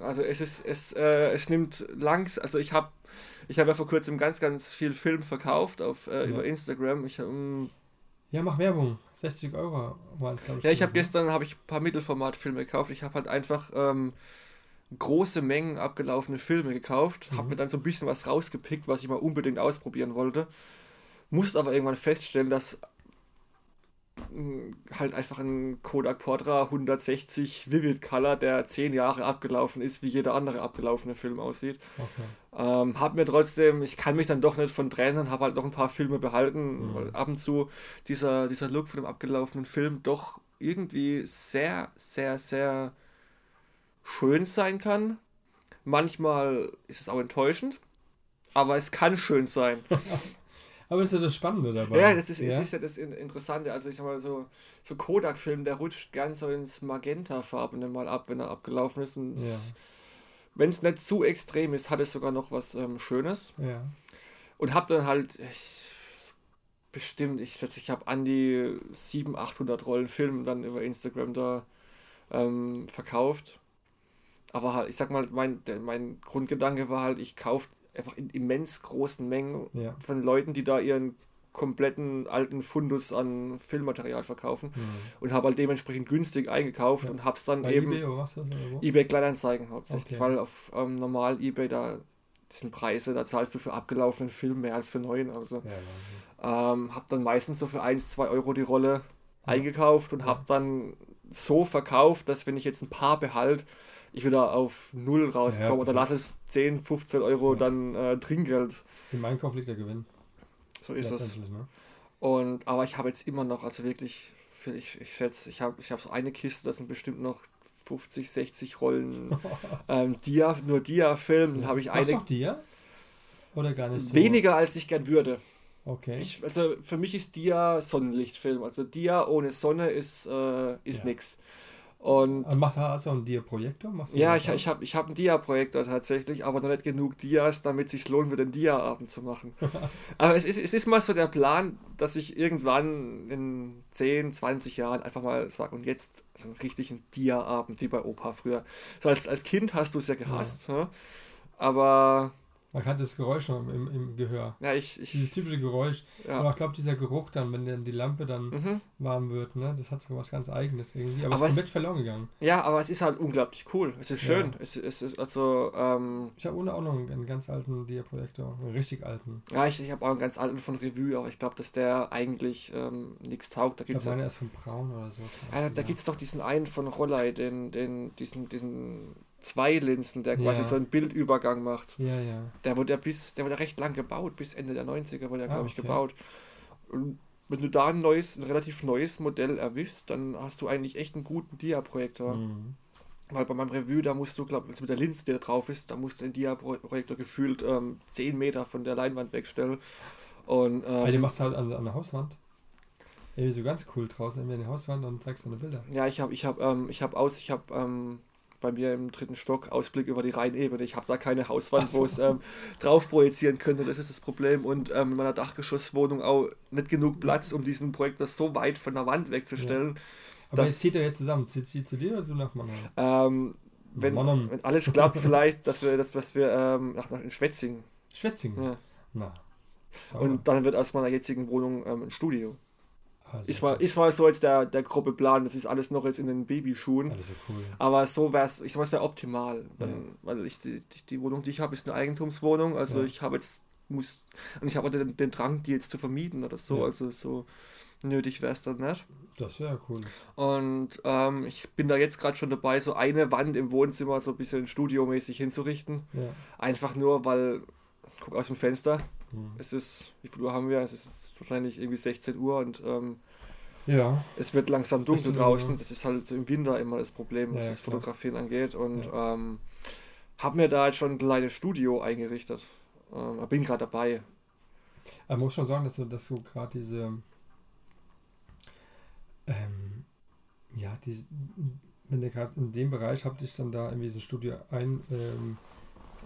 Also es ist, es, äh, es nimmt langs, also ich habe ich habe ja vor kurzem ganz, ganz viel Film verkauft auf, äh, Ja. über Instagram. Ich, ähm, Ja, mach Werbung. 60 Euro waren es, glaube ich. ja, ich habe gestern habe ich ein paar Mittelformatfilme gekauft. Ich habe halt einfach ähm, große Mengen abgelaufene Filme gekauft, habe Mhm. mir dann so ein bisschen was rausgepickt, was ich mal unbedingt ausprobieren wollte. Musste aber irgendwann feststellen, dass halt einfach ein Kodak Portra 160 Vivid Color, der 10 Jahre abgelaufen ist, wie jeder andere abgelaufene Film aussieht. Okay. Ähm, hab mir trotzdem, ich kann mich dann doch nicht von trennen, habe halt noch ein paar Filme behalten, Mhm. weil ab und zu dieser, dieser Look von dem abgelaufenen Film doch irgendwie sehr, sehr, sehr schön sein kann. Manchmal ist es auch enttäuschend, aber es kann schön sein. Aber ist ja das Spannende dabei. Ja, das ist, ja? Ist ja das In- Interessante. Also ich sag mal so, so Kodak-Film, der rutscht gern so ins Magenta-Farbene mal ab, wenn er abgelaufen ist. Und Ja. Wenn es nicht zu extrem ist, hat es sogar noch was ähm, Schönes. Ja. Und hab dann halt, ich, bestimmt, ich schätze, ich habe an die 700, 800 Rollen Film dann über Instagram da ähm, verkauft. Aber halt, ich sag mal, mein, der, mein Grundgedanke war halt, ich kaufe einfach in immens großen Mengen Ja. von Leuten, die da ihren kompletten alten Fundus an Filmmaterial verkaufen Mhm. und habe halt dementsprechend günstig eingekauft Ja. und hab's dann Bei eben eBay was das eBay Kleinanzeigen hauptsächlich, Okay. weil auf ähm, normal eBay da sind Preise, da zahlst du für abgelaufenen Film mehr als für neuen. Also Ja, ähm, hab dann meistens so für 1, 2 Euro die Rolle Ja. eingekauft und Ja. hab dann so verkauft, dass wenn ich jetzt ein paar behalt, ich wieder auf null rauskomme Ja, oder lass es 10, 15 Euro Ja. dann äh, Trinkgeld. Im Einkauf liegt der Gewinn. So ist es. Ne? Und, aber ich habe jetzt immer noch, also wirklich, ich, ich schätze, ich habe ich hab so eine Kiste, das sind bestimmt noch 50, 60 Rollen ähm, Dia, nur Dia-Film. Dann habe ich eine auch Dia? Oder gar nicht so? weniger, als ich gern würde. Okay. Ich, also für mich ist Dia Sonnenlichtfilm. Also Dia ohne Sonne ist, äh, ist Ja. nix. Und machst du auch einen Dia-Projektor? Ja, ich, ich habe ich hab einen Dia-Projektor tatsächlich, aber noch nicht genug Dias, damit es sich lohnen würde, einen Dia-Abend zu machen. aber es ist, es ist mal so der Plan, dass ich irgendwann in 10, 20 Jahren einfach mal sage, und jetzt so einen richtigen Dia-Abend, wie bei Opa früher. So als, als Kind hast du es ja gehasst, ne? aber Man hat das Geräusch noch im, im Gehör. ja, ich, ich Dieses typische Geräusch. ja. Aber ich glaube, dieser Geruch dann, wenn dann die Lampe dann Mhm. warm wird, ne, das hat so was ganz Eigenes irgendwie. Aber, Aber es ist es- komplett verloren gegangen. ja, aber es ist halt unglaublich cool. Es ist schön. Ja. Es, es ist also, ähm, Ich habe ohne auch noch einen, einen ganz alten Dia-Projektor. Einen richtig alten. ja, ich, ich habe auch einen ganz alten von Revue, aber ich glaube, dass der eigentlich ähm, nichts taugt. Da Ich gibt's glaube, ja, meiner ist von Braun oder so. ja, da gibt's doch diesen einen von Rollei, den, den, diesen, diesen zwei Linsen, der quasi Ja. so einen Bildübergang macht. Ja, ja. Der wurde ja bis, der wurde ja recht lang gebaut, bis Ende der 90er wurde er, Ah, glaube ich, okay. gebaut. Und wenn du da ein neues, ein relativ neues Modell erwischst, dann hast du eigentlich echt einen guten Dia-Projektor. Mhm. Weil bei meinem Revue, da musst du, glaube ich, mit der Linse, die da drauf ist, da musst du den Dia-Projektor gefühlt ähm, 10 Meter von der Leinwand wegstellen. Und Aber den ähm, machst du halt an, an der Hauswand. Irgendwie so ganz cool draußen, an die Hauswand und zeigst deine Bilder. ja, ich habe ich hab, ähm, ich hab aus, ich habe ähm, bei mir im dritten Stock Ausblick über die Rheinebene. Ich habe da keine Hauswand, so. wo es ähm, drauf projizieren könnte. Das ist das Problem. Und ähm, in meiner Dachgeschosswohnung auch nicht genug Platz, um diesen Projektor so weit von der Wand wegzustellen. Aber Das- jetzt zieht er jetzt zusammen. Zieht sie zu dir oder du nach Mannheim? Ähm, wenn, Mannheim. wenn alles klappt, vielleicht, dass wir das, was wir ähm, nach, nach in Schwetzing. Schwetzingen. Ja. Na. sauber. Und dann wird aus meiner jetzigen Wohnung ähm, ein Studio. Ah, Ist mal, ist mal so jetzt der, der grobe Plan, das ist alles noch jetzt in den Babyschuhen. Alles so cool. Aber so wäre es, ich sag mal, es wäre optimal. Dann, Ja. Weil ich die, die, Wohnung, die ich habe, ist eine Eigentumswohnung. Also Ja. ich habe jetzt, muss, und ich habe den, den Drang, die jetzt zu vermieten oder so. Ja. Also so nötig wäre es dann nicht. Das wäre cool. Und ähm, ich bin da jetzt gerade schon dabei, so eine Wand im Wohnzimmer so ein bisschen studiomäßig hinzurichten. Einfach nur, weil, guck aus dem Fenster, Hm. Es ist, wie viel Uhr haben wir? Es ist wahrscheinlich irgendwie 16 Uhr und ähm, ja. es wird langsam dunkel draußen. Das ist halt im Winter immer das Problem, was ja, das klar. Fotografieren angeht. Und ja. ähm, habe mir da jetzt schon ein kleines Studio eingerichtet. Ähm, bin gerade dabei. Aber muss schon sagen, dass du, dass du gerade diese ähm, ja, diese, wenn du gerade in dem Bereich habt, dich dann da irgendwie so ein Studio ein, ähm,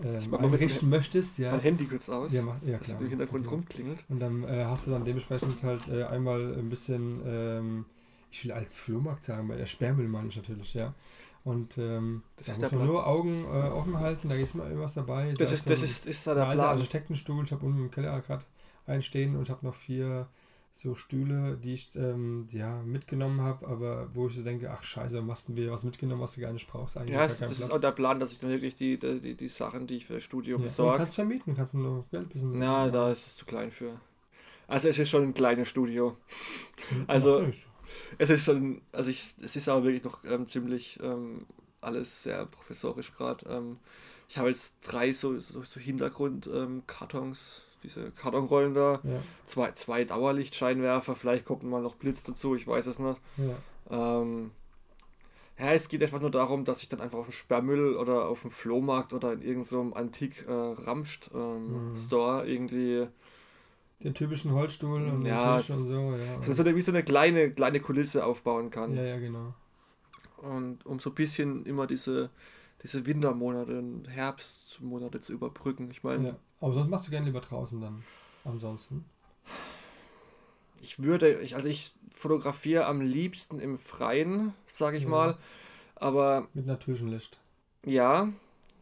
ähm, einrichten möchtest, ja. Mein Handy kurz aus, ja, mach, ja, klar, dass im Hintergrund okay. rumklingelt. Und dann äh, hast du dann dementsprechend halt äh, einmal ein bisschen, ähm, ich will als Flohmarkt sagen, weil der Sperrmüll meine ich natürlich, ja. Und ähm, das da ist muss man nur Augen äh, offen halten, da ist immer irgendwas dabei. Das, ist, das ist, ist da der Plan. Architektenstuhl, ich habe unten im Keller gerade einstehen und ich habe noch vier so Stühle, die ich ähm, ja, mitgenommen habe, aber wo ich so denke, ach scheiße, machst du wieder was mitgenommen, was du gar nicht brauchst. Eigentlich ja, das Platz. ist auch der Plan, dass ich dann wirklich die, die, die Sachen, die ich für das Studio ja, besorge. Du kannst vermieten, kannst du nur Geld bisschen. Ja, da ist es zu klein für. Also es ist schon ein kleines Studio. Also es ist schon, also ich, es ist aber wirklich noch ähm, ziemlich ähm, alles sehr professorisch gerade. Ähm, ich habe jetzt drei so, so, so Hintergrundkartons diese Kartonrollen da. Ja. Zwei, zwei Dauerlichtscheinwerfer, vielleicht kommt mal noch Blitz dazu, ich weiß es nicht. Ja. Ähm, ja, es geht einfach nur darum, dass ich dann einfach auf dem Sperrmüll oder auf dem Flohmarkt oder in irgendeinem so antik äh, ähm, mhm. Irgendwie den typischen Holzstuhl und ja, Tisch und so, ja. Also wie so eine kleine, kleine Kulisse aufbauen kann. Ja, ja, genau. Und um so ein bisschen immer diese, diese Wintermonate und Herbstmonate zu überbrücken. Ich meine, ja. Aber sonst machst du gerne lieber draußen dann. Ansonsten. Ich würde, ich, also ich fotografiere am liebsten im Freien, sage ich ja. mal. Aber. Mit natürlichem Licht. Ja,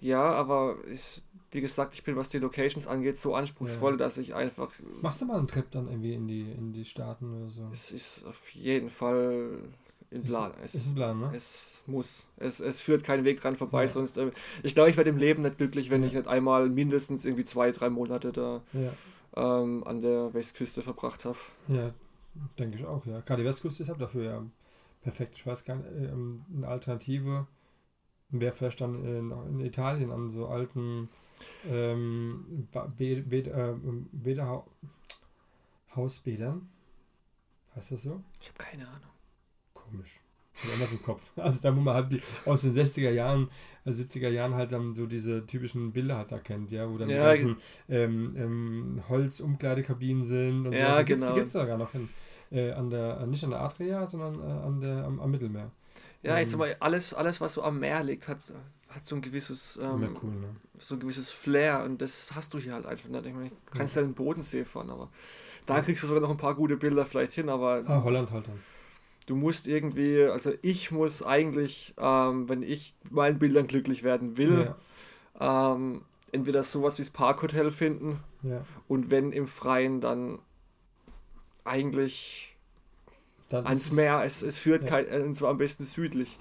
ja, aber ich, wie gesagt, ich bin, was die Locations angeht, so anspruchsvoll, ja. dass ich einfach. Machst du mal einen Trip dann irgendwie in die, in die Staaten oder so? Es ist auf jeden Fall in Plan. Ist, es, ist ein Plan, ne? Es muss. Es, es führt keinen Weg dran vorbei, ja. sonst. Äh, ich glaube, ich werde im Leben nicht glücklich, wenn ja. ich nicht einmal mindestens irgendwie zwei, drei Monate da ja. ähm, an der Westküste verbracht habe. Ja, denke ich auch, ja. Gerade die Westküste ist halt dafür ja perfekt. Ich weiß gar nicht, ähm, eine Alternative wäre vielleicht dann in, in, Italien an so alten ähm, Be Be äh, Bäder, Hausbädern. Heißt das so? Ich habe keine Ahnung komisch. Anders im Kopf. Also da, wo man halt die, aus den 60er Jahren, 70er äh, Jahren halt dann so diese typischen Bilder halt erkennt, ja, wo dann ja, die ganzen ähm, ähm, Holz-Umkleidekabinen sind und ja, so. Also genau. Die gibt es da gar noch hin. Äh, an der, nicht an der Adria, sondern äh, an der, am, am Mittelmeer. Ja, jetzt ähm, aber alles, alles, was so am Meer liegt, hat, hat so ein gewisses ähm, cool, ne? so ein gewisses Flair und das hast du hier halt einfach nicht. Ich meine, du kannst ja den Bodensee fahren, aber da kriegst du sogar noch ein paar gute Bilder vielleicht hin, aber. Ah, Holland halt dann du musst irgendwie, also ich muss eigentlich, ähm, wenn ich meinen Bildern glücklich werden will, ja. ähm, entweder sowas wie das Parkhotel finden ja. und wenn im Freien, dann eigentlich dann ans Meer. Es, es führt ja. kein, und zwar am besten südlich.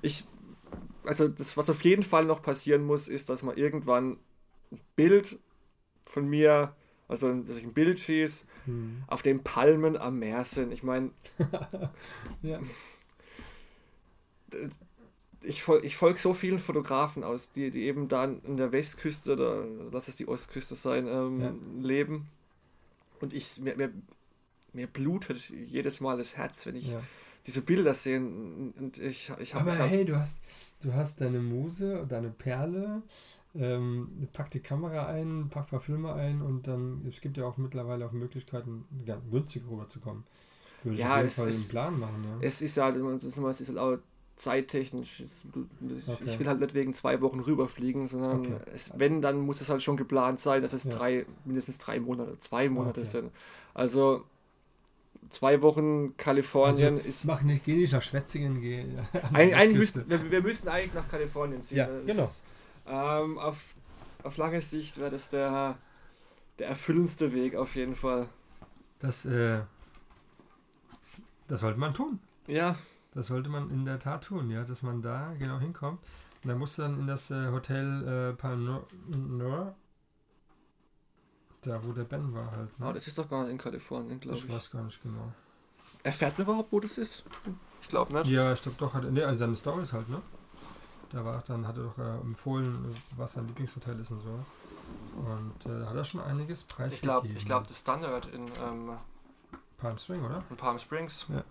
Ich, also das, was auf jeden Fall noch passieren muss, ist, dass man irgendwann ein Bild von mir also, dass ich ein Bild schieße, hm. auf den Palmen am Meer sind. Ich meine, ja. ich, fol ich folge so vielen Fotografen aus, die, die eben da in der Westküste oder lass es die Ostküste sein, ähm, ja. leben. Und ich, mir, mir, mir blutet jedes Mal das Herz, wenn ich ja. diese Bilder sehe. Und ich, ich hab, Aber ich hab, hey, du hast, du hast deine Muse, deine Perle, ähm, pack die Kamera ein, pack ein paar Filme ein und dann, es gibt ja auch mittlerweile auch Möglichkeiten, ja, günstiger rüberzukommen. Würde ja, ich auf jeden Fall einen Plan machen. Ja. Es ist ja halt, es ist halt auch zeittechnisch. Ich, okay. ich will halt nicht wegen zwei Wochen rüberfliegen, sondern okay. es, wenn, dann muss es halt schon geplant sein, dass es ja. drei, mindestens drei Monate, zwei Monate okay. sind. Also zwei Wochen Kalifornien also, ist. Mach nicht, geh nicht nach Schwetzingen, geh. Eigentlich müssen, wir, wir müssen eigentlich nach Kalifornien ziehen. Ja, genau. Ist, ähm, auf, auf lange Sicht wäre das der, der erfüllendste Weg auf jeden Fall. Das, äh, das sollte man tun. Ja. Das sollte man in der Tat tun, ja, dass man da genau hinkommt. Und dann musst du dann in das äh, Hotel äh, Palnor, da wo der Ben war halt. Ne? Oh, das ist doch gar nicht in Kalifornien, glaube ich. Ich weiß gar nicht genau. Erfährt man überhaupt, wo das ist? Ich glaube nicht. Ja, ich glaube doch. Ne, also seine Stories halt, ne? Da war dann, hat er doch äh, empfohlen, was sein Lieblingshotel ist und sowas. Und äh, da hat er schon einiges preisgegeben. Ich glaube, ich glaub, das Standard in, ähm, Palm Spring, oder? in Palm Springs. Ja.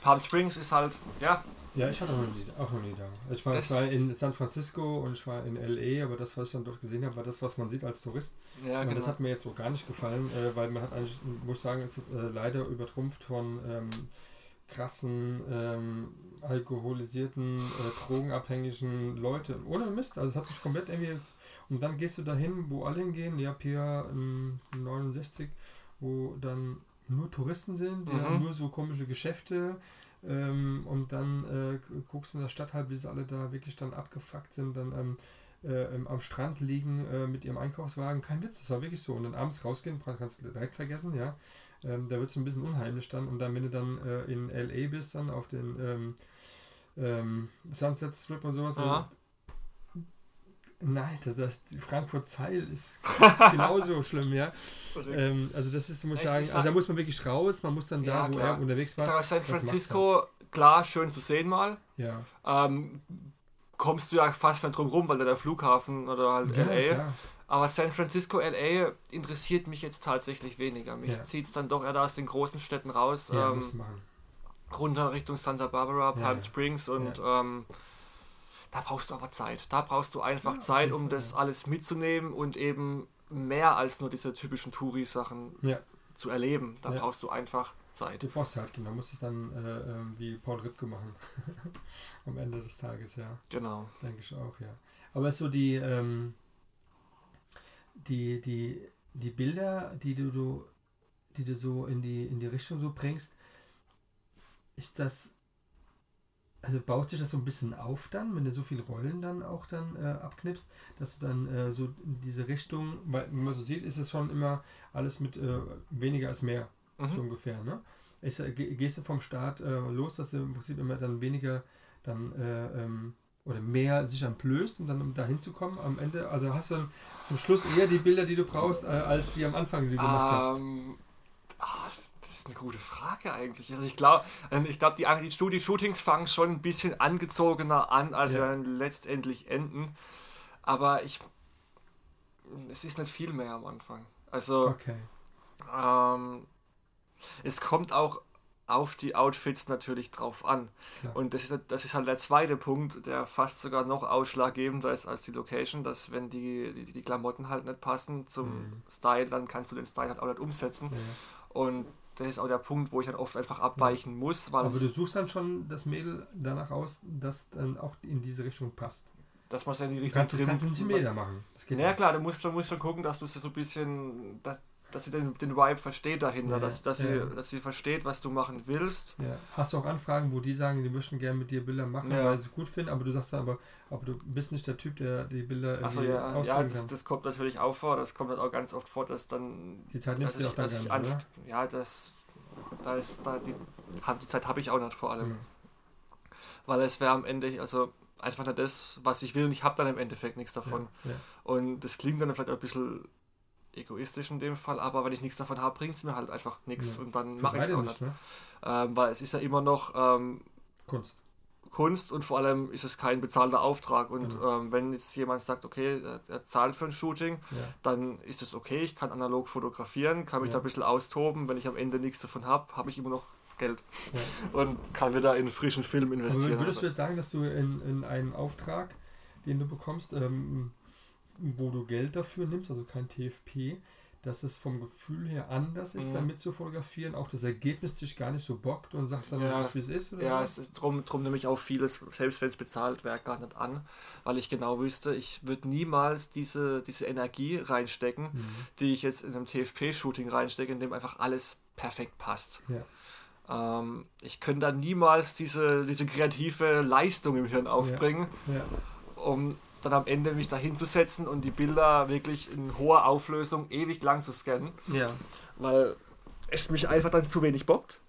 Palm Springs ist halt, ja, Ja, ich hatte auch noch nie, auch noch nie da. Ich war, ich war in San Francisco und ich war in L.A., aber das, was ich dann dort gesehen habe, war das, was man sieht als Tourist. ja Und genau. Das hat mir jetzt so gar nicht gefallen, äh, weil man hat eigentlich, muss sagen, es ist äh, leider übertrumpft von ähm, krassen, ähm, alkoholisierten, äh, drogenabhängigen Leute. Ohne Mist, also es hat sich komplett irgendwie. Und dann gehst du dahin, wo alle hingehen, ja, Pier ähm, 69, wo dann nur Touristen sind, die Mhm. haben nur so komische Geschäfte. Ähm, und dann äh, guckst du in der Stadt halt, wie sie alle da wirklich dann abgefuckt sind, dann ähm, äh, ähm, am Strand liegen äh, mit ihrem Einkaufswagen. Kein Witz, das war wirklich so. Und dann abends rausgehen, kannst du direkt vergessen, ja. Ähm, da wird es ein bisschen unheimlich dann. Und dann, wenn du dann äh, in L.A. bist, dann auf den ähm, ähm, Sunset Strip und sowas. Ja. Nein, das, das, die Frankfurt Zeil ist, ist genauso schlimm, ja. Ähm, also das ist, muss ich Ich- sagen, ich also da sag- muss man wirklich raus, man muss dann da, Ja, wo klar. er unterwegs Ich war. sag mal, San Francisco, klar, schön zu sehen mal. Ja, Ähm, kommst du ja fast nicht drum rum, weil da der Flughafen oder halt ja LA. klar. Aber San Francisco, LA interessiert mich jetzt tatsächlich weniger. Mich Ja. zieht es dann doch eher aus den großen Städten raus, Ja, ähm, runter Richtung Santa Barbara, Palm Ja. Springs und ähm, da brauchst du aber Zeit. Da brauchst du einfach Zeit, um das alles mitzunehmen und eben mehr als nur diese typischen Touri-Sachen zu erleben. Da brauchst du einfach Zeit. Du brauchst halt, genau, musst es dann äh, wie Paul Ripke machen. Am Ende des Tages, ja. Genau. Denke ich auch, ja. Aber so die, ähm, die, die, die Bilder, die du, du, die du so in die, in die Richtung so bringst, ist das, also baut sich das so ein bisschen auf dann, wenn du so viele Rollen dann auch dann äh, abknippst, dass du dann äh, so in diese Richtung, weil wenn man so sieht, ist es schon immer alles mit äh, weniger als mehr, so Mhm. ungefähr, ne? Ist, äh, ge- gehst du vom Start äh, los, dass du im Prinzip immer dann weniger dann äh, ähm, oder mehr sich entblößt, um dann um da hinzukommen am Ende? Also hast du dann zum Schluss eher die Bilder, die du brauchst, äh, als die am Anfang, die du gemacht hast? Ah, das- ist eine gute Frage eigentlich. Also ich glaube, ich glaub, die, die, die Shootings fangen schon ein bisschen angezogener an, als sie Ja. dann letztendlich enden. Aber ich. Es ist nicht viel mehr am Anfang. Also, Okay. ähm, es kommt auch auf die Outfits natürlich drauf an. Klar. Und das ist, das ist halt der zweite Punkt, der fast sogar noch ausschlaggebender ist als die Location, dass wenn die, die, die Klamotten halt nicht passen zum Mhm. Style, dann kannst du den Style halt auch nicht umsetzen. Ja. Und das ist auch der Punkt, wo ich dann oft einfach abweichen muss, weil Aber du suchst dann schon das Mädel danach aus, das dann auch in diese Richtung passt. dass man es ja in die Richtung kannst, das kannst du nicht Meter machen. Ja klar, du musst schon, musst schon gucken, dass du sie so ein bisschen, dass, dass sie den, den Vibe versteht dahinter, Ja, dass, dass, ja. sie, dass sie versteht, was du machen willst. Ja. Hast du auch Anfragen, wo die sagen, die möchten gerne mit dir Bilder machen, weil sie es gut finden, aber du sagst dann aber, aber du bist nicht der Typ, der die Bilder Achso, irgendwie ja, ja das, das kommt natürlich auch vor, das kommt halt auch ganz oft vor, dass dann Die Zeit nimmst du ja auch ich, dann gar ich nicht, an, oder? ja, das, da ist, da die, die Zeit habe ich auch nicht vor allem, Mhm. weil es wäre am Ende, also einfach nicht das, was ich will und ich habe dann im Endeffekt nichts davon. Und das klingt dann vielleicht auch ein bisschen egoistisch in dem Fall, aber wenn ich nichts davon habe, bringt es mir halt einfach nichts Ja. und dann mache ich es auch nicht. ne? Ähm, weil es ist ja immer noch ähm, Kunst. Kunst und vor allem ist es kein bezahlter Auftrag. Und Genau. ähm, wenn jetzt jemand sagt, okay, er, zahlt für ein Shooting, Ja. dann ist es okay, ich kann analog fotografieren, kann mich Ja. da ein bisschen austoben. Wenn ich am Ende nichts davon habe, habe ich immer noch Geld Ja. und kann wieder in frischen Film Aber investieren. würdest du jetzt sagen, dass du in, in einen Auftrag, den du bekommst, ähm, wo du Geld dafür nimmst, also kein TFP, dass es vom Gefühl her anders ist, Mhm. damit zu fotografieren, auch das Ergebnis dich gar nicht so bockt und sagst dann, Ja. ja. wie es ist? Oder Ja, so? es ist drum, drum nehme ich auch vieles, selbst wenn es bezahlt wäre, gar nicht an, weil ich genau wüsste, ich würde niemals diese, diese Energie reinstecken, Mhm. die ich jetzt in einem TFP-Shooting reinstecke, in dem einfach alles perfekt passt. Ja. Ähm, ich könnte da niemals diese, diese kreative Leistung im Hirn aufbringen, Ja. um dann am Ende mich da hinzusetzen und die Bilder wirklich in hoher Auflösung ewig lang zu scannen, ja. weil es mich einfach dann zu wenig bockt.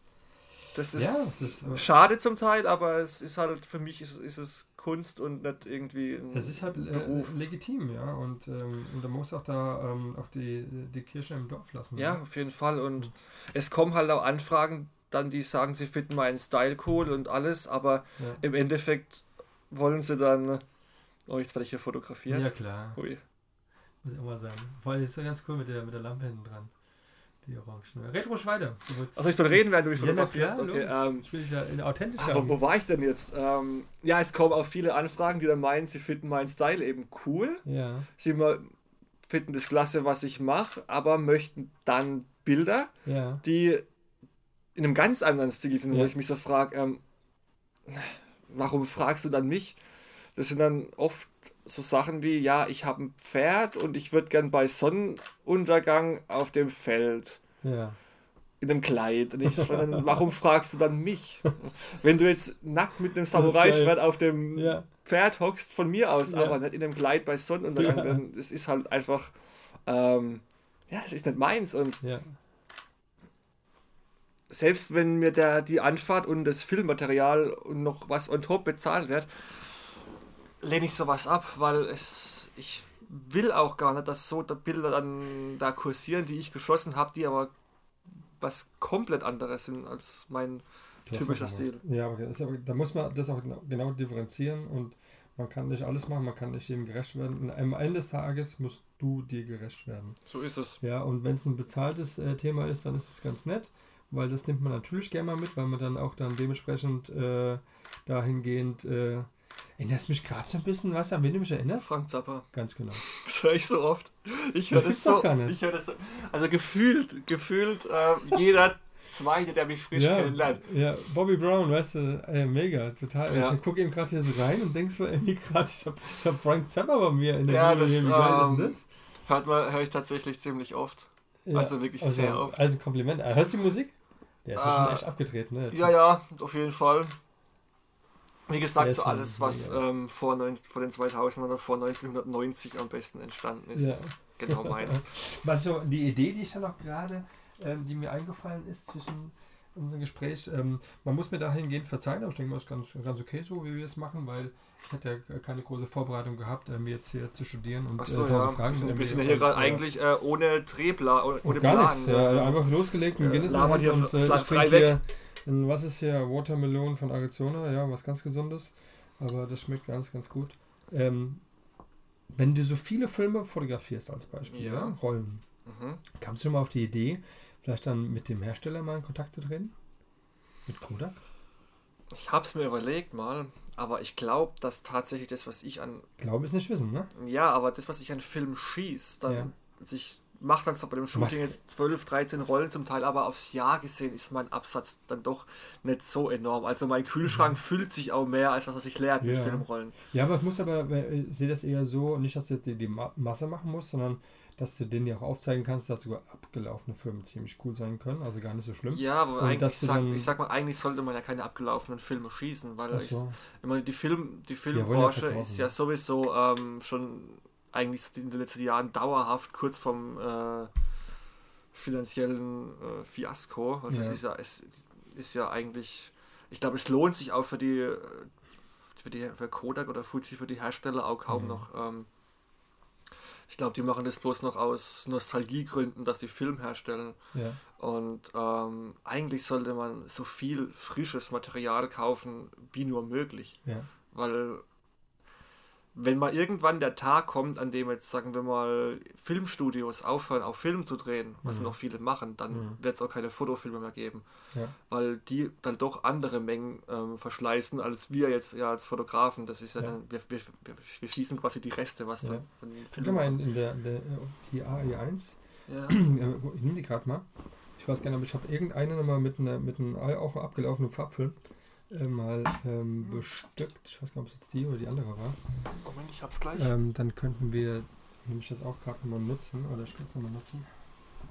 Das ist, Ja, das, äh, schade zum Teil, aber es ist halt, für mich ist, ist es Kunst und nicht irgendwie ein Das ist halt äh, Beruf. legitim, ja. Und, ähm, und da muss auch da ähm, auch die, die Kirche im Dorf lassen. Ja, ne? auf jeden Fall. Und es kommen halt auch Anfragen, dann die sagen, sie finden meinen Style cool und alles, aber Ja. im Endeffekt wollen sie dann. Oh, jetzt werde ich hier fotografiert. Ja, klar. Ui. Muss ich auch mal sagen. Vor allem ist ja ganz cool mit der, mit der Lampe hinten dran. Die Orange. Red ruhig weiter. Also ich soll reden, während du mich Ja, fotografierst? klar, okay. Ähm, Ich will dich ja in authentisch aber haben. wo war ich denn jetzt? Ähm, ja, es kommen auch viele Anfragen, die dann meinen, sie finden meinen Style eben cool. Ja. Sie finden das klasse, was ich mache, aber möchten dann Bilder, Ja. die in einem ganz anderen Stil sind, wo Ja. ich mich so frage, ähm, warum fragst du dann mich? Das sind dann oft so Sachen wie, ja, ich habe ein Pferd und ich würde gern bei Sonnenuntergang auf dem Feld Ja. in einem Kleid. Und ich frage dann, warum fragst du dann mich? Wenn du jetzt nackt mit einem. Samurai-Schwert auf dem Ja. Pferd hockst, von mir aus, Ja. aber nicht in einem Kleid bei Sonnenuntergang, Ja. dann es ist halt einfach, ähm, ja, es ist nicht meins. Und selbst wenn mir der, die Anfahrt und das Filmmaterial und noch was on top bezahlt wird, lehne ich sowas ab, weil es, ich will auch gar nicht, dass so da Bilder dann da kursieren, die ich geschossen habe, die aber was komplett anderes sind als mein Du hast typischer Stil. gemacht. Ja, aber, das, aber da muss man das auch genau, genau differenzieren und man kann nicht alles machen, man kann nicht jedem gerecht werden. Und am Ende des Tages musst du dir gerecht werden. So ist es. Ja, und wenn es ein bezahltes äh, Thema ist, dann ist es ganz nett, weil das nimmt man natürlich gerne mal mit, weil man dann auch dann dementsprechend äh, dahingehend äh, erinnerst mich gerade so ein bisschen, was an wen du mich erinnerst? Frank Zappa. Ganz genau. Das höre ich so oft. Ich höre Das das, so. gar nicht. Ich höre das so. Also gefühlt, gefühlt äh, jeder Zweite, der mich frisch ja, kennenlernt. ja, Bobby Brown, weißt du, äh, mega, total. Ja. Ich gucke eben gerade hier so rein und denkst so irgendwie gerade, ich habe hab Frank Zappa bei mir in der Ja, Video das, hier. Wie geil ist ähm, denn das? Hört man, höre ich tatsächlich ziemlich oft. also wirklich sehr oft. Also Kompliment. Äh, Hörst du die Musik? Der ist ja Äh, schon echt abgedreht, ne? Ja, ja, auf jeden Fall. Wie gesagt, so alles, was ähm, vor, neun, vor den 2000ern oder vor 1990 am besten entstanden ist, Ja. ist genau meins. Also die Idee, die ich dann noch gerade, ähm, die mir eingefallen ist zwischen unserem Gespräch, ähm, man muss mir dahingehend verzeihen, aber ich denke mal, es ist ganz, ganz okay so, wie wir es machen, weil ich hatte ja keine große Vorbereitung gehabt, äh, mir jetzt hier zu studieren und Achso, äh, ja. Fragen. Sind, äh, wir sind ja hier und, gerade äh, eigentlich äh, ohne Drehplan, ohne, ohne gar Plan. nichts, ja, äh, einfach losgelegt mit äh, Guinness labern Hand hier und äh, ich trinke hier, ein, was ist hier, Watermelon von Arizona, ja, was ganz Gesundes, aber das schmeckt ganz, ganz gut. Ähm, wenn du so viele Filme fotografierst als Beispiel, Ja. ja. Rollen, Mhm. kamst du mal auf die Idee, vielleicht dann mit dem Hersteller mal in Kontakt zu treten? Mit Kodak? Ich habe es mir überlegt mal, aber ich glaube, dass tatsächlich das, was ich an Glaube ist nicht wissen, ne? Ja, aber das, was ich an Film schieß, dann Ja. also ich mache dann zwar bei dem Shooting jetzt 12, 13 Rollen zum Teil, aber aufs Jahr gesehen ist mein Absatz dann doch nicht so enorm. Also mein Kühlschrank füllt sich auch mehr, als das, was ich leer hat mit Mhm. Ja. Filmrollen. Ja, aber ich muss aber, äh, ich sehe das eher so, nicht, dass du die, die Ma- Masse machen musst, sondern dass du den ja auch aufzeigen kannst, dass sogar abgelaufene Filme ziemlich cool sein können, also gar nicht so schlimm. Ja, aber Und eigentlich, dass sag, ich sag mal, eigentlich sollte man ja keine abgelaufenen Filme schießen, weil Ach ich, so. ich meine, die, Film, die ja Filmbranche verkaufen. ist ja sowieso ähm, schon eigentlich in den letzten Jahren dauerhaft kurz vom äh, finanziellen äh, Fiasko. Also es Ja. ist ja, es ist ja eigentlich, ich glaube, es lohnt sich auch für die, äh, für die für Kodak oder Fuji, für die Hersteller auch kaum Mhm. noch. Ähm, ich glaube, die machen das bloß noch aus Nostalgiegründen, dass die Film herstellen. Ja. Und ähm, eigentlich sollte man so viel frisches Material kaufen, wie nur möglich. Ja. Weil wenn mal irgendwann der Tag kommt, an dem jetzt, sagen wir mal, Filmstudios aufhören, auf Film zu drehen, was Mhm. noch viele machen, dann Mhm. wird es auch keine Fotofilme mehr geben. Ja. Weil die dann doch andere Mengen ähm, verschleißen, als wir jetzt ja als Fotografen. Das ist ja, Ja. dann, wir, wir, wir, schießen quasi die Reste, was Ja. von, von den mal in, in der, in der die AE1, Ja. ich nehme die gerade mal. Ich weiß gar nicht, aber ich habe irgendeine nochmal mit, einer, mit einem auch abgelaufenen Farbfilm äh, mal ähm, bestückt. Ich weiß gar nicht, ob es jetzt die oder die andere war. Moment, ich hab's gleich. Ähm, dann könnten wir nämlich das auch gerade nochmal nutzen. Oder ich kann es nochmal nutzen.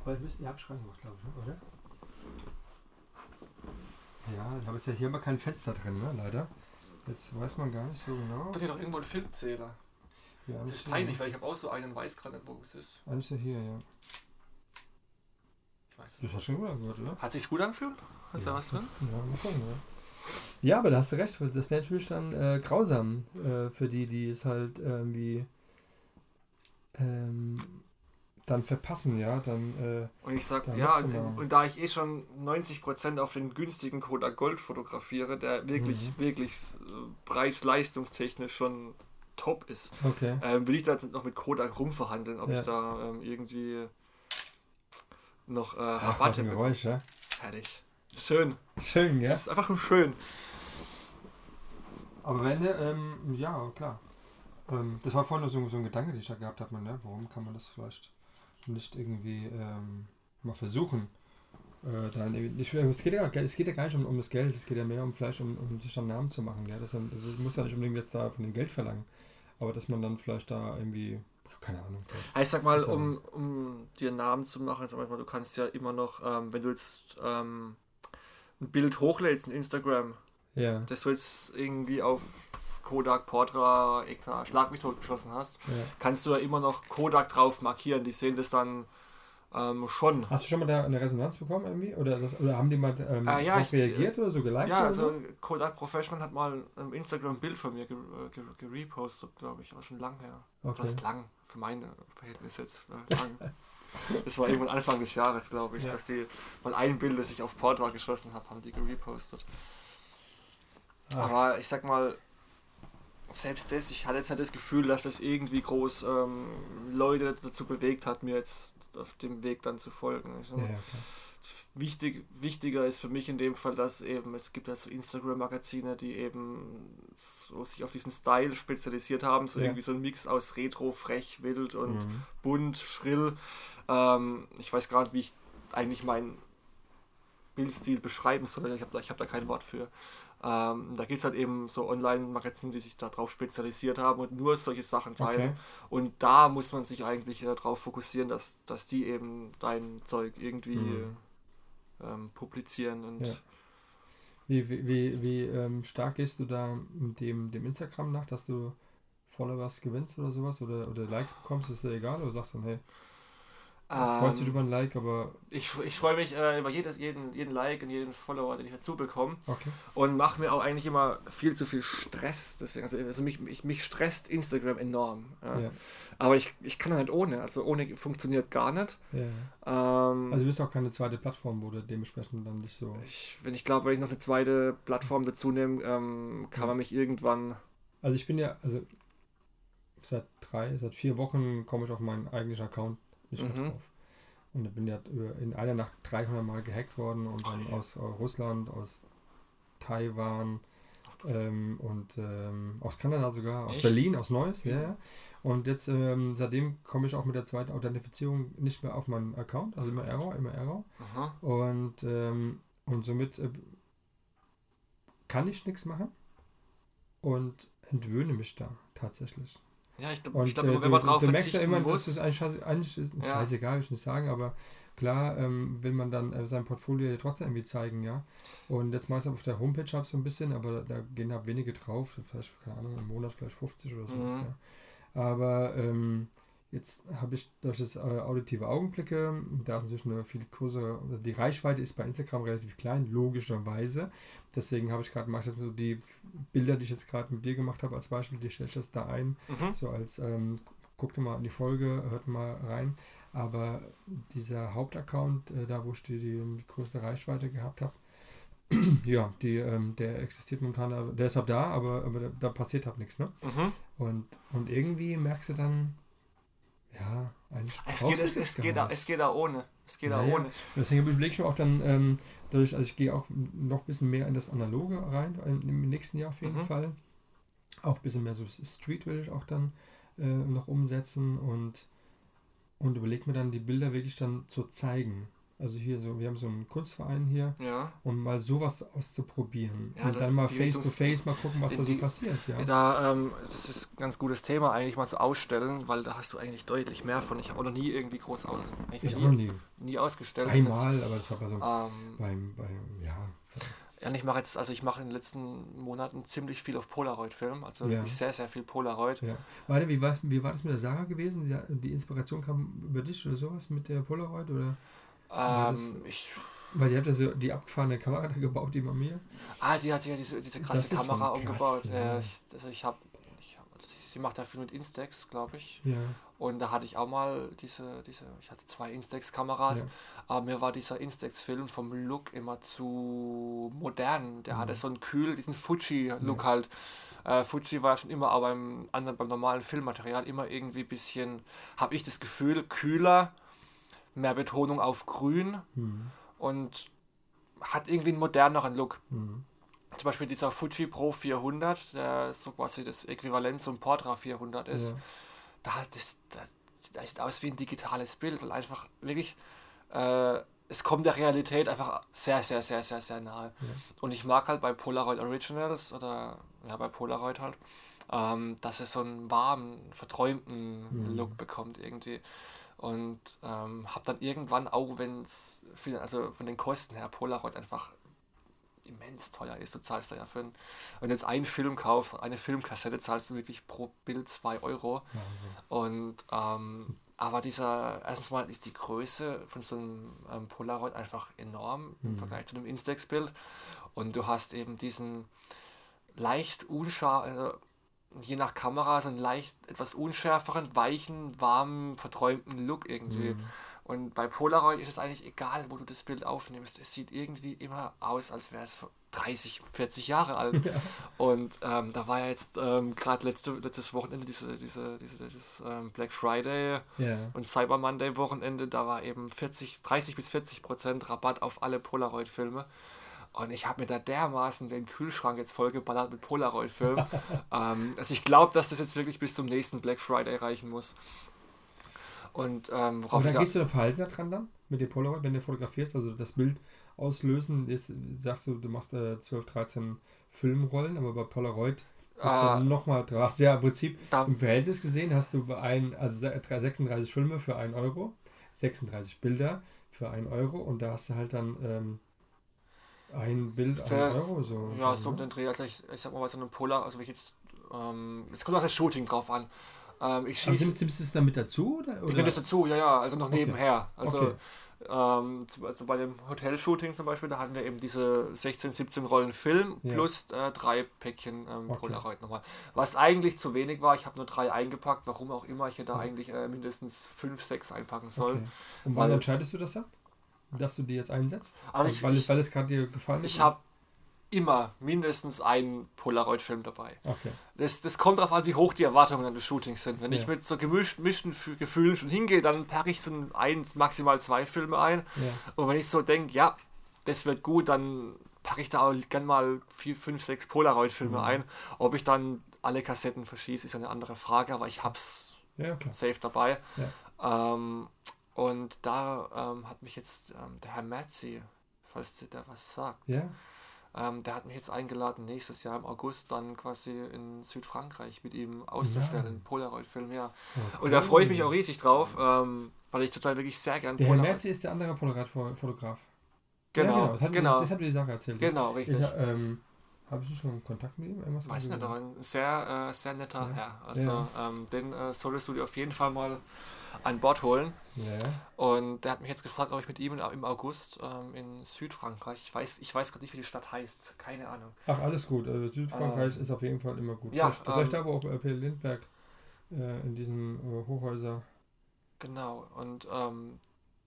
Aber ihr müsst, ihr habt Schrank gemacht, glaube ich, ne? oder? Ja, da habe ich ja hier mal kein Fenster drin, ne? leider. Jetzt weiß man gar nicht so genau. Da steht doch irgendwo ein Filmzähler. Ja, Das ist peinlich, weil ich habe auch so einen, weiß gerade nicht, wo es ist. Eigentlich so hier, ja. Ich weiß Das nicht. hat schon gut angehört, oder? Hat sich's gut angefühlt? Ist da was drin? Ja, mal gucken, ja. Ja, aber da hast du recht. weil Das wäre natürlich dann äh, grausam äh, für die, die es halt irgendwie ähm, dann verpassen, ja, dann. Äh, und ich sag, ja, und, da ich eh schon 90% auf den günstigen Kodak Gold fotografiere, der wirklich, mhm. wirklich äh, preis-leistungstechnisch schon top ist, okay. ähm, will ich da noch mit Kodak rumverhandeln, ob ja. ich da ähm, irgendwie noch äh, Rabatte Ach, Geräusch, ja? Fertig. Schön. Schön, ja? Das ist einfach nur schön. Aber wenn, ähm, ja, klar. Ähm, das war vorhin nur so, so ein Gedanke, den ich da gehabt habe, ne? warum kann man das vielleicht nicht irgendwie ähm, mal versuchen? Äh, dann, ich, es, geht ja, es geht ja gar nicht um, um das Geld, es geht ja mehr um vielleicht um, um sich einen Namen zu machen. Ja? Das, dann, das muss ja nicht unbedingt jetzt da von dem Geld verlangen, aber dass man dann vielleicht da irgendwie keine Ahnung. Ich sag mal, um, um dir Namen zu machen, sag mal, du kannst ja immer noch, ähm, wenn du jetzt ähm, ein Bild hochlädst in Instagram, ja. das du jetzt irgendwie auf Kodak, Portra, Ekta, Schlag mich tot geschossen hast, ja. kannst du ja immer noch Kodak drauf markieren. Die sehen das dann ähm, schon. Hast du schon mal da eine Resonanz bekommen irgendwie? Oder, das, oder haben die mal ähm, äh, ja, ich, reagiert oder so geliked? Ja, also so? Kodak Professional hat mal ein Instagram-Bild von mir gerepostet, ge ge glaube ich, auch schon lang her. Okay. Das heißt lang, für meine Verhältnisse jetzt. Äh, lang. Das war irgendwann Anfang des Jahres, glaube ich, ja. dass die mal ein Bild, das ich auf Portra geschossen habe, haben die gerepostet. Ach. Aber ich sag mal, selbst das, ich hatte jetzt nicht das Gefühl, dass das irgendwie groß ähm, Leute dazu bewegt hat, mir jetzt auf dem Weg dann zu folgen. Ja, wichtig, wichtiger ist für mich in dem Fall, dass eben, es gibt ja so Instagram-Magazine, die eben so sich auf diesen Style spezialisiert haben, so ja. irgendwie so ein Mix aus Retro, frech, wild und mhm. bunt, schrill. Ähm, ich weiß gar nicht, wie ich eigentlich meinen Bildstil beschreiben soll, ich habe ich hab da kein Wort für. Ähm, da gibt es halt eben so Online-Magazine, die sich darauf spezialisiert haben und nur solche Sachen teilen. Okay. Und da muss man sich eigentlich äh, darauf fokussieren, dass, dass die eben dein Zeug irgendwie mhm. Ähm, publizieren. Und ja. Wie, wie, wie, ähm, stark gehst du da dem, dem Instagram nach, dass du Followers gewinnst oder sowas oder, oder Likes bekommst, ist ja egal, oder sagst du, hey, ähm, Freust du dich über ein Like, aber. Ich, ich freue mich äh, über jedes, jeden, jeden Like und jeden Follower, den ich dazu bekomme. Okay. Und mache mir auch eigentlich immer viel zu viel Stress. Deswegen, also, also mich, mich, mich stresst Instagram enorm. Ja. Ja. Aber ich, ich kann halt ohne. Also ohne funktioniert gar nicht. Ja. Ähm, also du bist auch keine zweite Plattform, wo du dementsprechend dann nicht so. Ich, wenn ich glaube, wenn ich noch eine zweite Plattform dazu nehme, ähm, kann man mich irgendwann. Also ich bin ja, also seit drei, seit vier Wochen komme ich auf meinen eigentlichen Account nicht mhm. mehr drauf. Und da bin ja in einer Nacht 300 Mal gehackt worden und dann oh, aus Russland, aus Taiwan ähm, und ähm, aus Kanada sogar, aus Echt? Berlin, aus Neuss, ja. ja. Und jetzt, ähm, seitdem komme ich auch mit der zweiten Authentifizierung nicht mehr auf meinen Account, also immer Error, immer Error. Aha. Und, ähm, und somit äh, kann ich nichts machen und entwöhne mich da tatsächlich. Ja, ich glaube, glaub, äh, wenn man drauf du merkst ja immer, muss, das ist eigentlich, eigentlich ist ja. scheißegal, will ich nicht sagen, aber klar ähm, will man dann äh, sein Portfolio ja trotzdem irgendwie zeigen, ja. Und jetzt meist auf der Homepage habe ich so ein bisschen, aber da, da gehen halt wenige drauf, vielleicht, keine Ahnung, im Monat vielleicht 50 oder so. Mhm. Ja. Aber ähm, Jetzt habe ich durch das äh, auditive Augenblicke, da ist natürlich eine viel größere, die Reichweite ist bei Instagram relativ klein, logischerweise. Deswegen habe ich gerade gemacht, so die Bilder, die ich jetzt gerade mit dir gemacht habe, als Beispiel, die stelle ich das da ein, mhm. so als, ähm, guckt mal in die Folge, hört mal rein. Aber dieser Hauptaccount, äh, da wo ich die, die größte Reichweite gehabt habe, ja, die, ähm, der existiert momentan, der ist halt da, aber, aber da, da passiert halt nichts. Ne? Mhm. Und, und irgendwie merkst du dann, ja, eigentlich. Es geht, es, es, geht da, es geht da ohne. Es geht naja. da ohne. Deswegen überlege ich mir auch dann, ähm, dadurch, also ich gehe auch noch ein bisschen mehr in das Analoge rein, im nächsten Jahr auf jeden mhm. Fall. Auch ein bisschen mehr so Street will ich auch dann äh, noch umsetzen und, und überlege mir dann die Bilder wirklich dann zu zeigen. Also hier so, wir haben so einen Kunstverein hier, ja. um mal sowas auszuprobieren. Ja, und dann mal face to face mal gucken, was die, da so passiert. Ja, da, ähm, das ist ein ganz gutes Thema eigentlich mal zu ausstellen, weil da hast du eigentlich deutlich mehr von. Ich habe auch noch nie irgendwie groß aus, ich nie, auch nie. nie ausgestellt. Einmal, aber das war also ähm, beim, beim, ja. Ja, ich mache jetzt, also ich mache in den letzten Monaten ziemlich viel auf Polaroid-Film, also ja. sehr, sehr viel Polaroid. Ja. Warte, wie war, wie war das mit der Sarah gewesen? Die Inspiration kam über dich oder sowas mit der Polaroid oder? Ähm, ich, weil die hat ja so die abgefahrene Kamera da gebaut, die bei mir. Ah, die hat sich ja diese, diese krasse Kamera umgebaut. Ja. ja. ich, also ich habe hab, die macht ja viel mit Instax, glaube ich. Ja. Und da hatte ich auch mal diese, diese ich hatte zwei Instax-Kameras, Ja. aber mir war dieser Instax-Film vom Look immer zu modern. Der Mhm. hatte so einen kühl, diesen Fuji-Look halt. Äh, Fuji war schon immer, aber beim anderen, beim normalen Filmmaterial immer irgendwie ein bisschen, habe ich das Gefühl, kühler, mehr Betonung auf grün Mhm. und hat irgendwie einen moderneren Look. Mhm. Zum Beispiel dieser Fuji Pro 400, der so quasi das Äquivalent zum Portra 400 ist. Ja. Da, das, das sieht echt aus wie ein digitales Bild, weil einfach wirklich, äh, es kommt der Realität einfach sehr, sehr, sehr, sehr, sehr nahe. Ja. Und ich mag halt bei Polaroid Originals oder ja, bei Polaroid halt, ähm, dass es so einen warmen, verträumten Mhm. Look bekommt irgendwie. Und ähm, habe dann irgendwann, auch wenn es also von den Kosten her Polaroid einfach immens teuer ist, du zahlst da ja für einen, wenn du jetzt einen Film kaufst, eine Filmkassette, zahlst du wirklich pro Bild 2 Euro. Wahnsinn. Und ähm, aber dieser, erstens mal ist die Größe von so einem ähm, Polaroid einfach enorm im Mhm. Vergleich zu einem Instax-Bild. Und du hast eben diesen leicht unscharf, äh, je nach Kamera, so einen leicht etwas unschärferen, weichen, warmen, verträumten Look irgendwie. Mhm. Und bei Polaroid ist es eigentlich egal, wo du das Bild aufnimmst. Es sieht irgendwie immer aus, als wäre es 30, 40 Jahre alt. Ja. Und ähm, da war ja jetzt ähm, gerade letzte, letztes Wochenende diese, diese, diese, dieses ähm, Black Friday Ja. und Cyber Monday Wochenende. Da war eben 40, 30 bis 40 Prozent Rabatt auf alle Polaroid-Filme. Und ich habe mir da dermaßen den Kühlschrank jetzt vollgeballert mit Polaroid-Filmen. ähm, also ich glaube, dass das jetzt wirklich bis zum nächsten Black Friday reichen muss. Und ähm, worauf Aber da- gehst du da Verhalten da dran dann mit dem Polaroid, wenn du fotografierst, also das Bild auslösen, ist, sagst du, du machst äh, 12, 13 Filmrollen, aber bei Polaroid hast du Ah. nochmal, du hast ja im Prinzip da, im Verhältnis gesehen, hast du bei ein, also se- 36 Filme für 1 Euro, 36 Bilder für 1 Euro und da hast du halt dann ähm, ein Bild 1 Euro so. Ja, so um den Dreh. Also ich, ich sag mal, bei so einem Polar, also wenn ich jetzt, ähm, es kommt auch das Shooting drauf an. Ähm, ich schieße, nimmst, nimmst du es dann mit dazu? Oder, ich nehme das dazu, ja, ja, also noch Okay. nebenher. Also, Okay. ähm, also bei dem Hotel-Shooting zum Beispiel, da hatten wir eben diese 16, 17 Rollen Film Ja. plus äh, drei Päckchen ähm, Okay. Polaroid nochmal. Was eigentlich zu wenig war, ich habe nur drei eingepackt, warum auch immer, ich hätte Ja. eigentlich äh, mindestens fünf, sechs einpacken sollen. Und Weil- wann entscheidest du das dann? Dass du die jetzt einsetzt? Also ich- weil, ich- weil es gerade dir gefallen ist? Ich habe immer mindestens einen Polaroid-Film dabei. Okay. Das, das kommt darauf an, wie hoch die Erwartungen an die Shootings sind. Wenn ich Ja. mit so gemischt, gemischten Fü- Gefühlen schon hingehe, dann packe ich so ein, eins, maximal zwei Filme ein. Ja. Und wenn ich so denke, ja, das wird gut, dann packe ich da auch gern mal vier, fünf, sechs Polaroid-Filme Mhm. ein. Ob ich dann alle Kassetten verschieße, ist eine andere Frage, aber ich hab's ja, safe dabei. Ähm, und da ähm, hat mich jetzt ähm, der Herr Merzi, falls dir der was sagt, Ja? ähm, der hat mich jetzt eingeladen, nächstes Jahr im August dann quasi in Südfrankreich mit ihm auszustellen, Ja. Polaroid-Film, ja. Oh, Und da freue ich mich auch riesig drauf, ähm, weil ich total wirklich sehr gern Der Herr Polaroid. Merzi ist der andere Polaroid-Fotograf. Genau, ja, genau. Das hat, genau, Mir, das hat mir die Sache erzählt. genau, richtig. Ich, ähm, Habe ich schon Kontakt mit ihm? Irgendwas Weiß nicht, aber ein sehr, äh, sehr netter Ja. Herr. Also Ja. ähm, den äh, solltest du dir auf jeden Fall mal an Bord holen. Ja. Und der hat mich jetzt gefragt, ob ich mit ihm im August ähm, in Südfrankreich, ich weiß, ich weiß gerade nicht, wie die Stadt heißt, keine Ahnung. Ach, alles gut. Also Südfrankreich Ähm, ist auf jeden Fall immer gut. ja, vielleicht, ähm, da, wo auch Peter Lindbergh äh, in diesen äh, Hochhäuser. Genau, und ähm,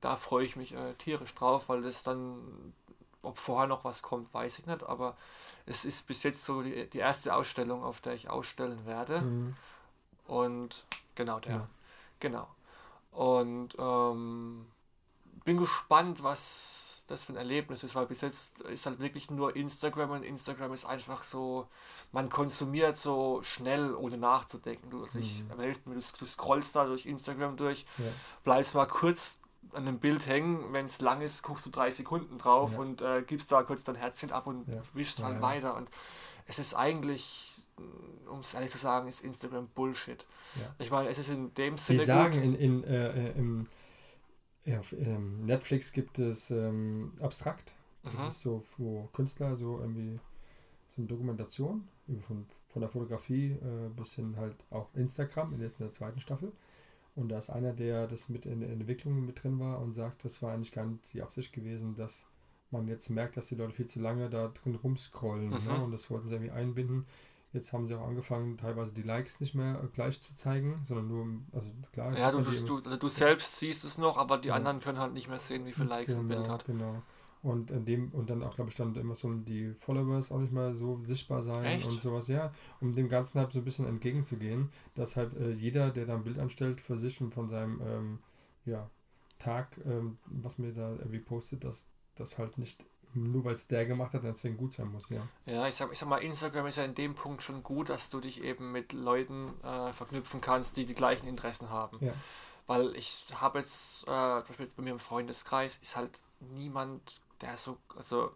da freue ich mich äh, tierisch drauf, weil das dann, ob vorher noch was kommt, weiß ich nicht, aber es ist bis jetzt so die, die erste Ausstellung, auf der ich ausstellen werde. Mhm. Und genau der. Ja. Genau. Und ähm, bin gespannt, was das für ein Erlebnis ist, weil bis jetzt ist halt wirklich nur Instagram und Instagram ist einfach so, man konsumiert so schnell, ohne nachzudenken. Du, also ich, Mhm. du, du scrollst da durch Instagram durch, Ja. bleibst mal kurz an einem Bild hängen, wenn es lang ist, guckst du drei Sekunden drauf Ja. und äh, gibst da kurz dein Herzchen ab und Ja. wischst halt ja. weiter. Und es ist eigentlich, um es ehrlich zu sagen, ist Instagram Bullshit. Ich meine, es ist in dem Sinne sagen, gut. in, in, äh, äh, im, auf ähm, Netflix gibt es ähm, Abstrakt. Das Mhm. ist so, wo Künstler so irgendwie so eine Dokumentation über von, von der Fotografie äh, bis hin halt auch Instagram, in der, in der zweiten Staffel. Und da ist einer, der das mit in der Entwicklung mit drin war und sagt, das war eigentlich gar nicht die Absicht gewesen, dass man jetzt merkt, dass die Leute viel zu lange da drin rumscrollen. Mhm. Ne? Und das wollten sie irgendwie einbinden Jetzt haben sie auch angefangen, teilweise die Likes nicht mehr äh, gleich zu zeigen, sondern nur, also klar. Ja, du, man die du, immer- du, du selbst siehst es noch, aber die Ja. anderen können halt nicht mehr sehen, wie viele Likes ein Bild Genau, hat. Genau. Und in dem, und dann auch, glaube ich, dann immer so die Followers auch nicht mehr so sichtbar sein Echt? und sowas, ja, um dem Ganzen halt so ein bisschen entgegenzugehen, dass halt äh, jeder, der da ein Bild anstellt für sich und von seinem ähm, ja, Tag, ähm, was mir da irgendwie postet, dass das halt nicht nur weil es der gemacht hat, deswegen gut sein muss, ja. Ja, ich sag, ich sag mal, Instagram ist ja in dem Punkt schon gut, dass du dich eben mit Leuten äh, verknüpfen kannst, die die gleichen Interessen haben. Ja. Weil ich habe jetzt, äh, zum Beispiel jetzt bei mir im Freundeskreis, ist halt niemand, der so, also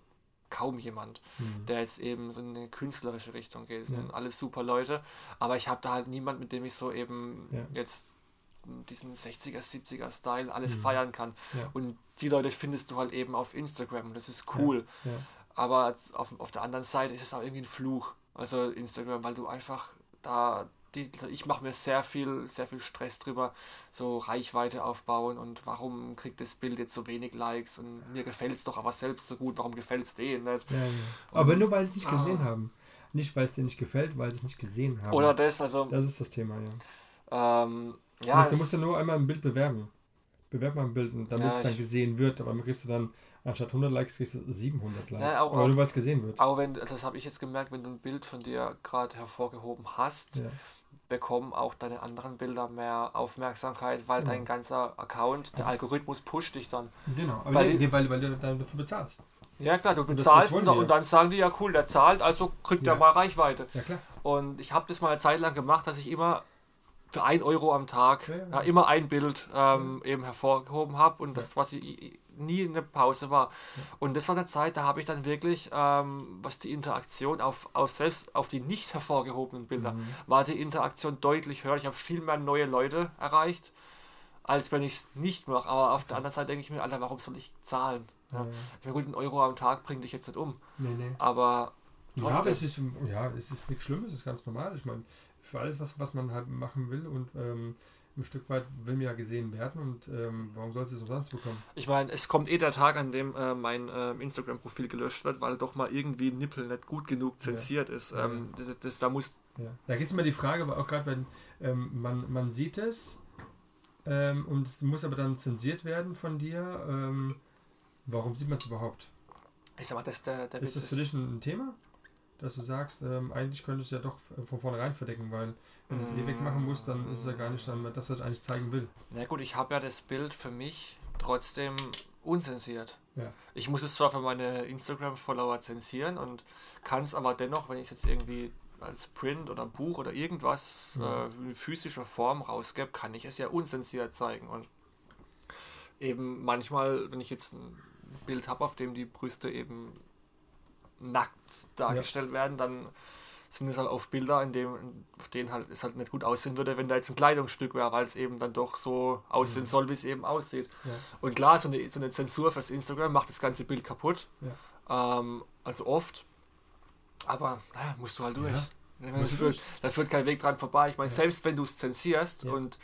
kaum jemand, Mhm. der jetzt eben so in eine künstlerische Richtung geht. Das sind Ja. alles super Leute, aber ich habe da halt niemand, mit dem ich so eben Ja. jetzt diesen 60er, 70er Style alles Mhm. feiern kann. Ja. Und die Leute findest du halt eben auf Instagram und das ist cool. Aber auf, auf der anderen Seite ist es auch irgendwie ein Fluch. Also Instagram, weil du einfach da, die, ich mache mir sehr viel, sehr viel Stress drüber, so Reichweite aufbauen und warum kriegt das Bild jetzt so wenig Likes und mir gefällt es doch aber selbst so gut, warum gefällt es denen nicht? Ja, ja. Aber nur weil sie es nicht Ah. gesehen haben. Nicht, weil es dir nicht gefällt, weil sie es nicht gesehen haben. Oder das, also, das ist das Thema, ja. ähm, Ja, du musst ja nur einmal ein Bild bewerben. Bewerb mal ein Bild, und damit Ja, es dann gesehen wird. Aber dann kriegst du dann, anstatt 100 Likes, kriegst du 700 Likes. Ja, auch- aber nur weil es gesehen wird. auch wenn, also das habe ich jetzt gemerkt, wenn du ein Bild von dir gerade hervorgehoben hast, Ja. Bekommen auch deine anderen Bilder mehr Aufmerksamkeit, weil Genau. dein ganzer Account, der Algorithmus pusht dich dann. Genau, aber Weil- weil, weil, weil du dafür bezahlst. Ja klar, du bezahlst und, und dann sagen die ja cool, der zahlt, also kriegt Ja. er mal Reichweite. Ja, klar. Und ich habe das mal eine Zeit lang gemacht, dass ich immer für 1 Euro am Tag Ja, immer ein Bild ähm, eben hervorgehoben habe und das, was ich, nie eine Pause war. Und das war eine Zeit, da habe ich dann wirklich, ähm, was die Interaktion auf, auf selbst auf die nicht hervorgehobenen Bilder, Mhm. war die Interaktion deutlich höher. Ich habe viel mehr neue Leute erreicht, als wenn ich es nicht mache. Aber auf der anderen Seite denke ich mir, Alter, warum soll ich zahlen? Ja. Ich meine, gut, ein Euro am Tag bringt dich jetzt nicht um. Nee, nee. Aber Ja, aber es ist, ja, es ist nichts Schlimmes, es ist ganz normal. Ich meine, für alles, was, was man halt machen will und ähm, ein Stück weit will mir ja gesehen werden und ähm, warum soll es umsonst bekommen? Ich meine, es kommt eh der Tag, an dem äh, mein ähm, Instagram-Profil gelöscht wird, weil doch mal irgendwie ein Nippel nicht gut genug zensiert ist. Ja. Ähm, das, das, da muss. Ja. Da gibt es immer die Frage, aber auch gerade wenn ähm, man, man sieht es ähm, und es muss aber dann zensiert werden von dir, ähm, warum sieht man es überhaupt? Ich sag mal, das der, der Ist das für dich ein Thema? Dass du sagst, ähm, eigentlich könntest du es ja doch von vornherein verdecken, weil wenn du es eh wegmachen musst, dann ist es ja gar nicht dann das, was ich eigentlich zeigen will. Na gut, ich habe ja das Bild für mich trotzdem unzensiert. Ja. Ich muss es zwar für meine Instagram-Follower zensieren und kann es aber dennoch, wenn ich es jetzt irgendwie als Print oder Buch oder irgendwas Ja. äh, in physischer Form rausgebe, kann ich es ja unzensiert zeigen. Und eben manchmal, wenn ich jetzt ein Bild habe, auf dem die Brüste eben nackt dargestellt werden, dann sind es halt oft Bilder, in dem, auf denen halt es halt nicht gut aussehen würde, wenn da jetzt ein Kleidungsstück wäre, weil es eben dann doch so aussehen Mhm. soll, wie es eben aussieht. Ja. Und klar, so eine, so eine Zensur fürs Instagram macht das ganze Bild kaputt. Ähm, also oft. Aber naja, musst du halt durch. Ja, Da führt, da führt kein Weg dran vorbei. Ich meine, Ja. selbst wenn du es zensierst Ja. und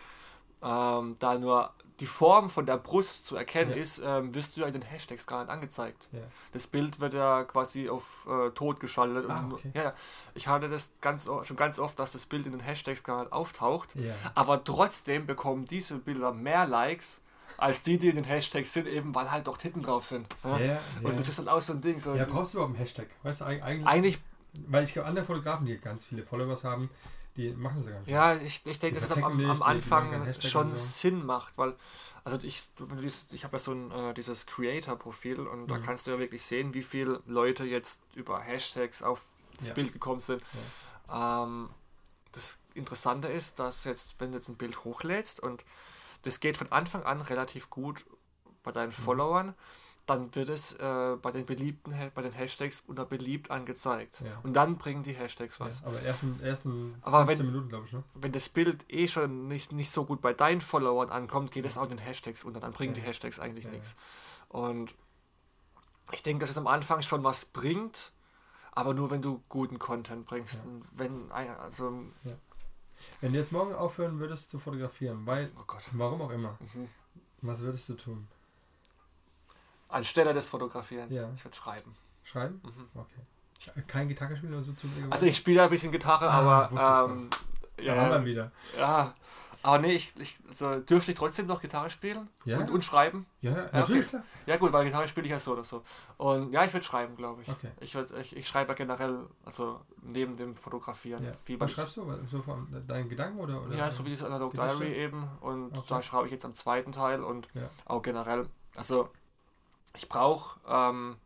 ähm, da nur die Form von der Brust zu erkennen Ja. ist, ähm, wirst du ja in den Hashtags gar nicht angezeigt. Ja. Das Bild wird ja quasi auf äh, tot geschaltet. Ah, und, okay. ja, ich hatte das ganz, schon ganz oft, dass das Bild in den Hashtags gar nicht auftaucht. Aber trotzdem bekommen diese Bilder mehr Likes als die, die in den Hashtags sind, eben weil halt doch Titten drauf sind. Ja. Und das ist dann auch so ein Ding. So ja, brauchst du überhaupt einen Hashtag? Weißt du, eig- eigentlich, eigentlich, weil ich glaube, andere Fotografen, die ganz viele Followers haben, die machen das ja gar nicht. ja, ich, ich denke, dass es am, am, Anfang schon so. Sinn macht, weil, also ich, ich habe ja so ein, äh, dieses Creator-Profil und da Mhm. kannst du ja wirklich sehen, wie viele Leute jetzt über Hashtags auf das Ja. Bild gekommen sind. Ähm, das Interessante ist, dass jetzt, wenn du jetzt ein Bild hochlädst und das geht von Anfang an relativ gut bei deinen Mhm. Followern, dann wird es äh, bei den beliebten, bei den Hashtags unter beliebt angezeigt. Ja. Und dann bringen die Hashtags was. Ja, aber ersten, ersten Aber 15 wenn- Minuten, glaube ich, ne? Wenn das Bild eh schon nicht, nicht so gut bei deinen Followern ankommt, geht es auch in den Hashtags unter. Dann bringen Ja. die Hashtags eigentlich Ja, nichts. Und ich denke, dass es am Anfang schon was bringt, aber nur wenn du guten Content bringst. Ja. Wenn, also, Wenn du jetzt morgen aufhören würdest zu fotografieren, weil, oh Gott. warum auch immer, Mhm. was würdest du tun? Anstelle des Fotografierens. Ja. Ich würde schreiben. Schreiben? Mhm. Okay. Kein Gitarre spielen oder so zu Also ich spiele ein bisschen Gitarre, Ah, aber ähm, Ja, ja, wieder. ja. Aber nee, ich, ich also dürfte ich trotzdem noch Gitarre spielen Ja? und, und schreiben. Ja, ja natürlich, klar. Ja gut, weil Gitarre spiele ich ja so oder so. Und ja, ich würde schreiben, glaube ich. Okay. Ich, würd, ich, ich schreibe generell, also neben dem Fotografieren, Ja. viel Was schreibst du? So von deinen Gedanken oder? oder Ja, so wie dieses Analog? Diary eben. Und Okay. da schreibe ich jetzt am zweiten Teil und auch generell. Also ich brauche, ähm,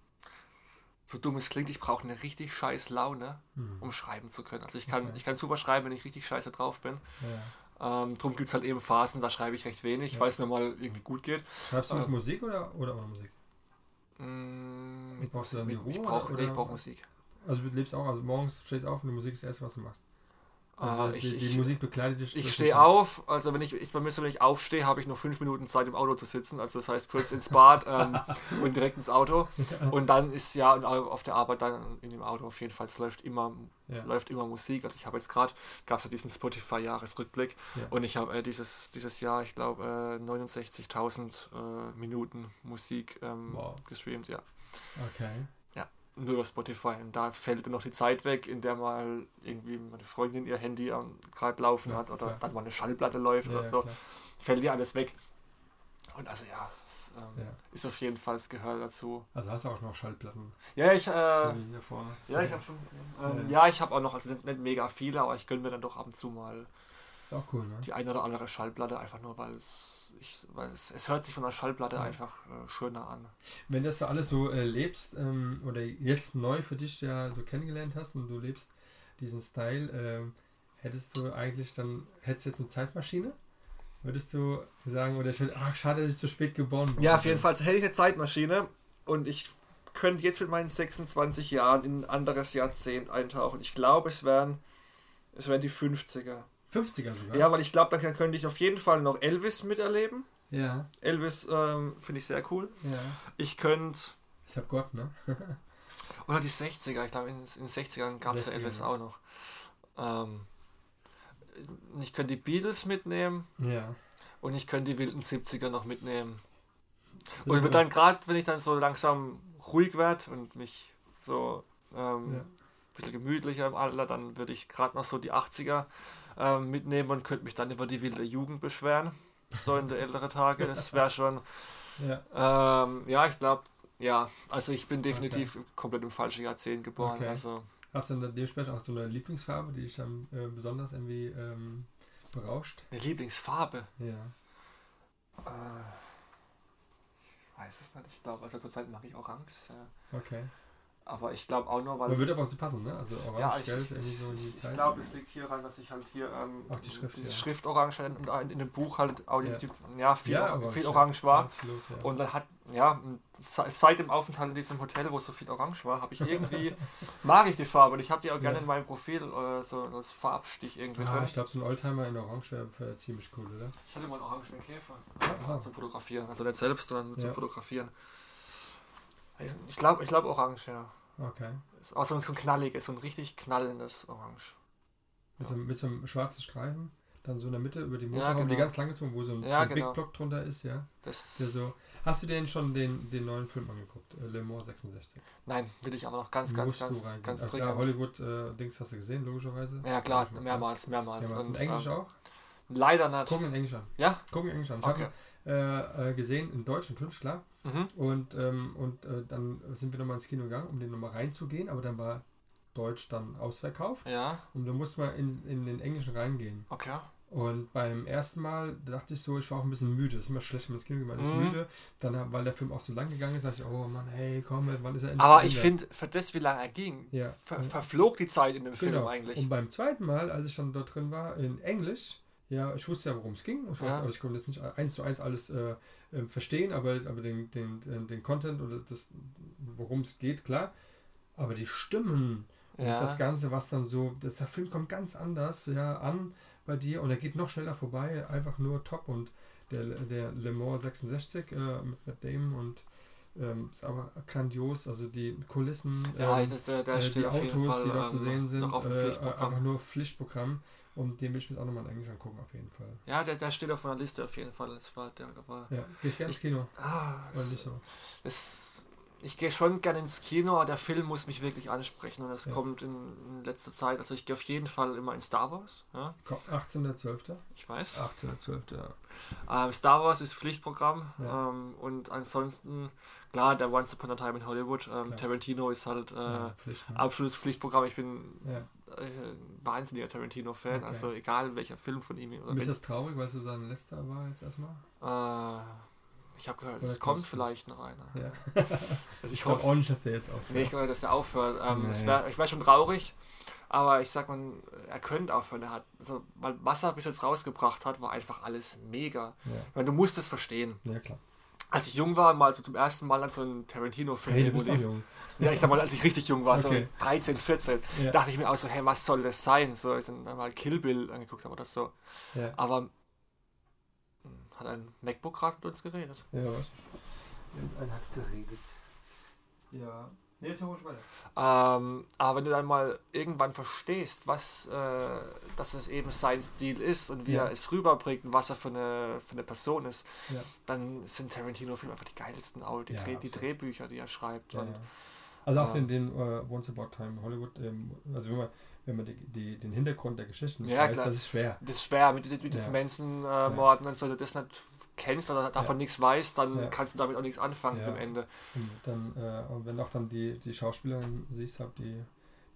so dumm es klingt, ich brauche eine richtig scheiß Laune, Hm. um schreiben zu können. Also ich kann, Okay. ich kann super schreiben, wenn ich richtig scheiße drauf bin. Ja. Ähm, drum gibt es halt eben Phasen, da schreibe ich recht wenig, Ja. weil es mir mal irgendwie gut geht. Schreibst du mit Äh. Musik oder, oder ohne Musik? Mm, mit Brauchst du dann mit, ich brauche brauch Musik. Also du lebst auch, also morgens stehst du auf und die Musik ist das erste, was du machst. Also Äh, die, ich die Musik begleitet dich. ich stehe auf, also wenn ich, ich bei mir so, wenn ich aufstehe, habe ich noch fünf Minuten Zeit im Auto zu sitzen. Also das heißt kurz ins Bad ähm, und direkt ins Auto. Und dann ist ja und auf der Arbeit dann in dem Auto auf jeden Fall, es läuft immer, Ja. läuft immer Musik. Also ich habe jetzt gerade, gab es ja diesen Spotify-Jahresrückblick Ja. und ich habe äh, dieses, dieses Jahr, ich glaube, äh, 69.000 äh, Minuten Musik ähm, Wow. gestreamt, ja. Okay. Nur über Spotify. Und da fällt dann noch die Zeit weg, in der mal irgendwie meine Freundin ihr Handy gerade laufen Ja, hat oder klar. dann mal eine Schallplatte läuft Ja, oder so. klar. Fällt dir alles weg. Und also ja, es, ähm, Ja. ist auf jeden Fall, es gehört dazu. Also hast du auch noch Schallplatten. Ja, ich, äh, wie hier vorne. ja, ich habe schon gesehen. Ähm, Ja. ja. ich habe auch noch, also nicht, nicht mega viele, aber ich gönne mir dann doch ab und zu mal Ist auch cool, ne? die eine oder andere Schallplatte, einfach nur, weil es, ich, weil es, es hört sich von der Schallplatte Ja. einfach äh, schöner an. Wenn das so alles so äh, lebst ähm, oder jetzt neu für dich ja so kennengelernt hast und du lebst diesen Style, ähm, hättest du eigentlich dann, hättest du jetzt eine Zeitmaschine? Würdest du sagen, oder ich will, ach schade, dass ich so spät geboren bin. Ja, auf jeden Fall hätte ich eine Zeitmaschine und ich könnte jetzt mit meinen 26 Jahren in ein anderes Jahrzehnt eintauchen. Ich glaube, es wären, es wären die 50er. 50er sogar. Ja, weil ich glaube, dann könnte ich auf jeden Fall noch Elvis miterleben. Ja, Elvis ähm, finde ich sehr cool. ja. Ich könnte, Ich hab Gott, ne? oder die 60er, ich glaube, in, in den 60ern gab es ja 60er, Elvis auch noch. Ähm, ich könnte die Beatles mitnehmen Ja. und ich könnte die wilden 70er noch mitnehmen. Und gut. dann gerade, wenn ich dann so langsam ruhig werde und mich so ähm, Ja. ein bisschen gemütlicher im Alter, dann würde ich gerade noch so die 80er ähm, mitnehmen und könnte mich dann über die wilde Jugend beschweren. So in der älteren Tage. Das wäre schon, Ja. ähm, ja, ich glaube, ja, also ich bin definitiv komplett im falschen Jahrzehnt geboren. Okay. Also, Hast du dann dementsprechend auch so eine Lieblingsfarbe, die dich dann äh, besonders irgendwie ähm, berauscht? eine Lieblingsfarbe. Ja. Äh, ich weiß es nicht. Ich glaube, also zurzeit mache ich Orange. Äh, Okay. Aber ich glaube auch nur, weil. Aber würde aber auch so passen, ne? Also orange, Ja, ich, gelb, ich, irgendwie so in die ich, Zeit. ich glaube, es liegt hier daran, dass ich halt hier ähm, Auch die Schrift, ja. Schrift orange hatte und in, in dem Buch halt auch die, Ja. die, ja, viel, Ja, orange, viel orange war. Absolut. Und dann hat, ja, se- seit dem Aufenthalt in diesem Hotel, wo so viel orange war, habe ich irgendwie, mag ich die Farbe und ich habe die auch gerne in meinem Profil äh, so als Farbstich irgendwie ah, drin. ich glaube, so ein Oldtimer in orange wäre wär ziemlich cool, oder? Ich hatte mal einen orangenen Käfer Ah. zum Fotografieren. Also nicht selbst, sondern zum. Fotografieren. Ich glaube, ich glaube orange, ja. Okay. Ist auch so ein, so ein knalliges, so ein richtig knallendes Orange. Mit, Ja. so, mit so einem schwarzen Streifen, dann so in der Mitte über die Ja, Motorhaube, die genau. ganz lang gezogen, wo so ein, Ja, so ein genau. Big Block drunter ist, ja. Das, Der so. Hast du denn schon den, den neuen Film angeguckt? Äh, Le Mans 66. nein, will ich aber noch ganz, ganz, ganz, rein. ganz Ach, dringend. klar, Hollywood-Dings hast du gesehen, logischerweise. Ja klar, Ja, mehrmals, mehrmals. Ja, was in Und, Englisch ähm, auch? Leider nicht. Gucken in Englisch an. Ja? Gucken in Englisch an. Ich Okay. Habe äh, gesehen in Deutsch natürlich, klar. Mhm. Und, ähm, und äh, dann sind wir nochmal ins Kino gegangen, um den nochmal reinzugehen, aber dann war Deutsch dann ausverkauft Ja, und da musste man in, in den Englischen reingehen. okay. Und beim ersten Mal dachte ich so, ich war auch ein bisschen müde. Das ist immer schlecht, wenn man ins Kino geht, man ist Mhm. müde. Dann, weil der Film auch so lang gegangen ist, dachte ich, oh Mann, hey, komm, wann ist er endlich Aber ich finde, für das, wie lange er ging, Ja. ver verflog die Zeit in dem Film Genau. eigentlich. Und beim zweiten Mal, als ich dann dort drin war, in Englisch, ja, ich wusste ja, worum es ging. Ich, weiß, Ja. aber ich konnte jetzt nicht eins zu eins alles äh, äh, verstehen, aber, aber den, den, den, den Content oder das, worum es geht, klar. Aber die Stimmen und ja. das Ganze, was dann so, das, der Film kommt ganz anders ja, an bei dir und er geht noch schneller vorbei, einfach nur top. Und der, der Le Mans 66 äh, mit Matt Damon und ähm, ist aber grandios, also die Kulissen. ja, ähm, das, der äh, die Autos, Fall die zu ähm, sehen sind, äh, einfach nur Pflichtprogramm. Und den will ich mir auch nochmal in Englisch angucken, auf jeden Fall. Ja, der, der steht auf meiner Liste auf jeden Fall. Das war der, aber, Ja, gehe ich gerne ins Kino. ah, das, nicht so. das, ich gehe schon gerne ins Kino, aber der Film muss mich wirklich ansprechen und das Ja. kommt in, in letzter Zeit. Also ich gehe auf jeden Fall immer in Star Wars. Ja, 18.12. ich weiß. 18.12. Ja. Ähm, Star Wars ist Pflichtprogramm Ja. ähm, und ansonsten, klar, der Once Upon a Time in Hollywood, ähm. Tarantino ist halt äh, Pflicht, ne? absolutes Pflichtprogramm. Ich bin. Äh, wahnsinniger Tarantino-Fan, Okay. also egal welcher Film von ihm. Oder ist das traurig, weil es so sein letzter war jetzt erstmal? äh, ich habe gehört, es kommt vielleicht noch einer. Ja. Also ich Ich hoffe auch nicht, dass der jetzt aufhört. Nee, ich glaube, dass der aufhört. Ähm, Nee. wär, ich wäre schon traurig, aber ich sag mal, er könnte aufhören. Er hat, also, weil was er bis jetzt rausgebracht hat, war einfach alles mega. Ja. Meine, du musst es verstehen. ja, klar. Als ich jung war, mal so zum ersten Mal an so einen Tarantino-Film Hey, du bist jung. Ja, ich sag mal, als ich richtig jung war, Okay. so 13, 14, Ja. dachte ich mir auch so, hey, was soll das sein? So, ich dann mal Kill Bill angeguckt habe oder so. Ja, Aber hm, hat ein MacBook gerade mit uns geredet. ja was? Irgendeiner hat geredet. Ja. Nee, jetzt ruhig weiter. Ähm, aber wenn du dann mal irgendwann verstehst, was, äh, dass es eben sein Stil ist und wie Ja. er es rüberbringt und was er für eine, für eine Person ist, Ja. dann sind Tarantino-Filme einfach die geilsten, auch die, Ja, Dreh, die. Drehbücher, die er schreibt. Und. Also auch den, den uh, Once About Time Hollywood, ähm, also wenn man, wenn man die, die, den Hintergrund der Geschichten Ja, weiß, klar. das ist schwer. Das ist schwer mit, mit, mit Ja. den Manson-Morden und so, das nicht kennst oder davon Ja. nichts weißt, dann Ja. kannst du damit auch nichts anfangen Ja. am Ende. Und dann, äh, und wenn auch dann die, die Schauspielerin siehst, hab, die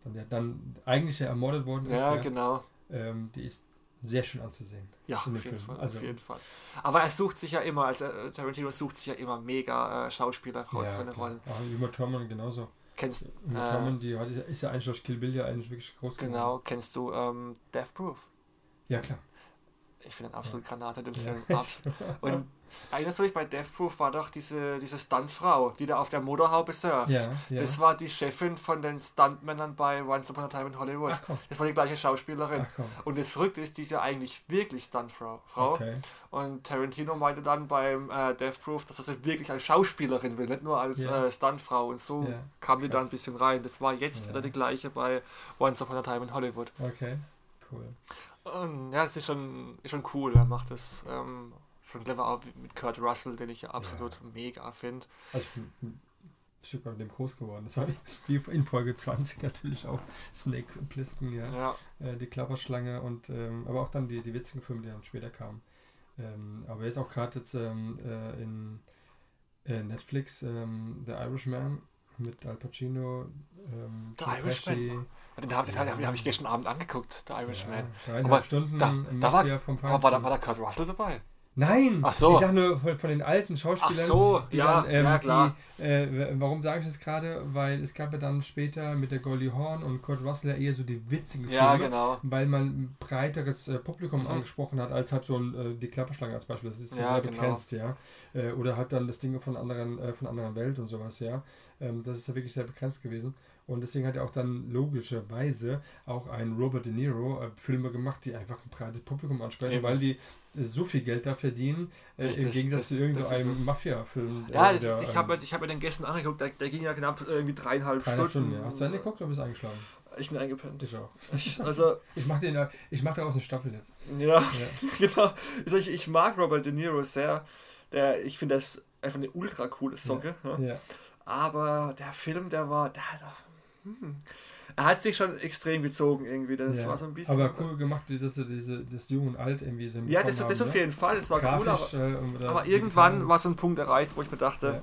dann, der dann eigentlich ja ermordet worden ist, Ja, ja, genau. ähm, die ist sehr schön anzusehen. Ja, auf jeden. Fall, Also- auf jeden Fall. Aber er sucht sich ja immer, also äh, Tarantino sucht sich ja immer mega äh, Schauspieler raus für eine klar. Rollen. Auch Uma Thurman genauso. Kennst, Uma äh, Thurman, die hat, ist ja eigentlich durch Kill Bill ja eigentlich wirklich groß geworden. Genau, kennst du ähm, Death Proof? Ja, klar. Ich finde eine absolut Granate den Ja. Film. Abs und erinnerst du dich, bei Death Proof war doch diese, diese Stuntfrau, die da auf der Motorhaube surft. Ja, ja. Das war die Chefin von den Stuntmännern bei Once Upon a Time in Hollywood. Ach. Das war die gleiche Schauspielerin. Ach. Und das Verrückte ist, die ist ja eigentlich wirklich Stuntfrau. Frau. Okay. Und Tarantino meinte dann beim äh, Death Proof, dass er sie wirklich als Schauspielerin will, nicht nur als Ja. äh, Stuntfrau. Und so kam die da ein bisschen rein. Das war jetzt wieder die gleiche bei Once Upon a Time in Hollywood. Okay. Cool. Und ja, das ist schon, ist schon cool. Er macht das ähm, schon clever auch mit Kurt Russell, den ich ja absolut mega finde. Also ich bin ein Stück weit mit dem groß geworden. Das war wie in Folge 20 natürlich auch Snake Plissken, ja. Ja, Äh, die Klapperschlange und ähm, aber auch dann die, die witzigen Filme, die dann später kamen. Ähm, aber er ist auch gerade jetzt ähm, äh, in äh, Netflix ähm, The Irishman mit Al Pacino, ähm, The Joe Irishman, den habe den hab, hab ich gestern Abend angeguckt, The Irishman. Ja, dreieinhalb Aber Stunden da- da war- Mafia vom Aber war da, war da Kurt Russell dabei? Nein! Ach so. Ich sag nur von, von den alten Schauspielern. Ach so, ja, dann, ähm, ja klar. Die, äh, warum sage ich das gerade? Weil es gab ja dann später mit der Goldie Horn und Kurt Russell ja eher so die witzigen Ja, Filme, genau. weil man ein breiteres äh, Publikum Mhm. angesprochen hat, als halt so ein, äh, die Klapperschlange als Beispiel. Das ist ja, Ja, sehr genau. begrenzt, ja. Äh, oder hat dann das Ding von anderen, äh, von anderen Welt und sowas, ja. Ähm, das ist ja wirklich sehr begrenzt gewesen. Und deswegen hat er auch dann logischerweise auch ein Robert De Niro äh, Filme gemacht, die einfach ein breites Publikum ansprechen, Eben. weil die äh, so viel Geld da verdienen, äh, im Richtig, Gegensatz das- zu irgendeinem. Mafia-Film. Ja, äh, das, der, ich ähm, habe mir, ich hab mir den gestern angeguckt, der, der ging ja knapp irgendwie dreieinhalb dreieinhalb Stunden. Stunden. Ja. Hast du einen geguckt oder bist du eingeschlafen? Ich bin eingepennt. Ich auch. Ich, also, Ich mache den, ich mach daraus eine Staffel jetzt. ja, Ja. genau. Also ich, ich mag Robert De Niro sehr. Der, ich finde, das einfach eine ultra coole Socke. Ja. Ja. Aber der Film, der war. Der, der, hm, er hat sich schon extrem gezogen irgendwie. Das ja. war so ein bisschen. Aber cool gemacht, wie das, so diese, das Jung und Alt irgendwie so Ja, das, hinbekommen das haben, auf ne? jeden Fall. Das war cool. Grafisch, Aber, äh, aber irgendwann war so ein Punkt erreicht, wo ich mir dachte, Ja.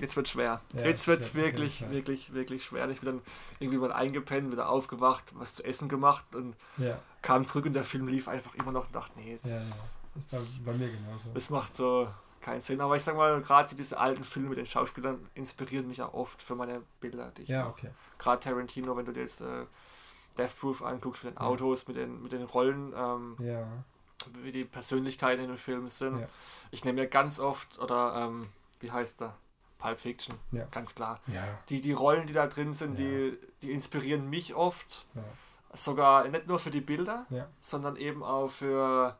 jetzt wird schwer. Ja, jetzt wird es wirklich, Fall. wirklich, wirklich schwer. Ich bin dann irgendwie mal eingepennt, wieder aufgewacht, was zu essen gemacht und kam zurück und der Film lief einfach immer noch und dachte, nee, jetzt, ja. Das war bei mir genauso. das macht so keinen Sinn. Aber ich sag mal, gerade diese alten Filme mit den Schauspielern inspirieren mich auch oft für meine Bilder, die ich Ja, okay. Gerade Tarantino, wenn du dir jetzt äh, Death Proof anguckst mit den Ja. Autos, mit den, mit den Rollen, ähm, Ja, wie die Persönlichkeiten in den Filmen sind. Ja. Ich nehme mir ganz oft, oder ähm, wie heißt der? Pulp Fiction, Ja. ganz klar. ja, Die, die Rollen, die da drin sind, Ja. die, die inspirieren mich oft. ja. Sogar nicht nur für die Bilder, Ja. sondern eben auch für.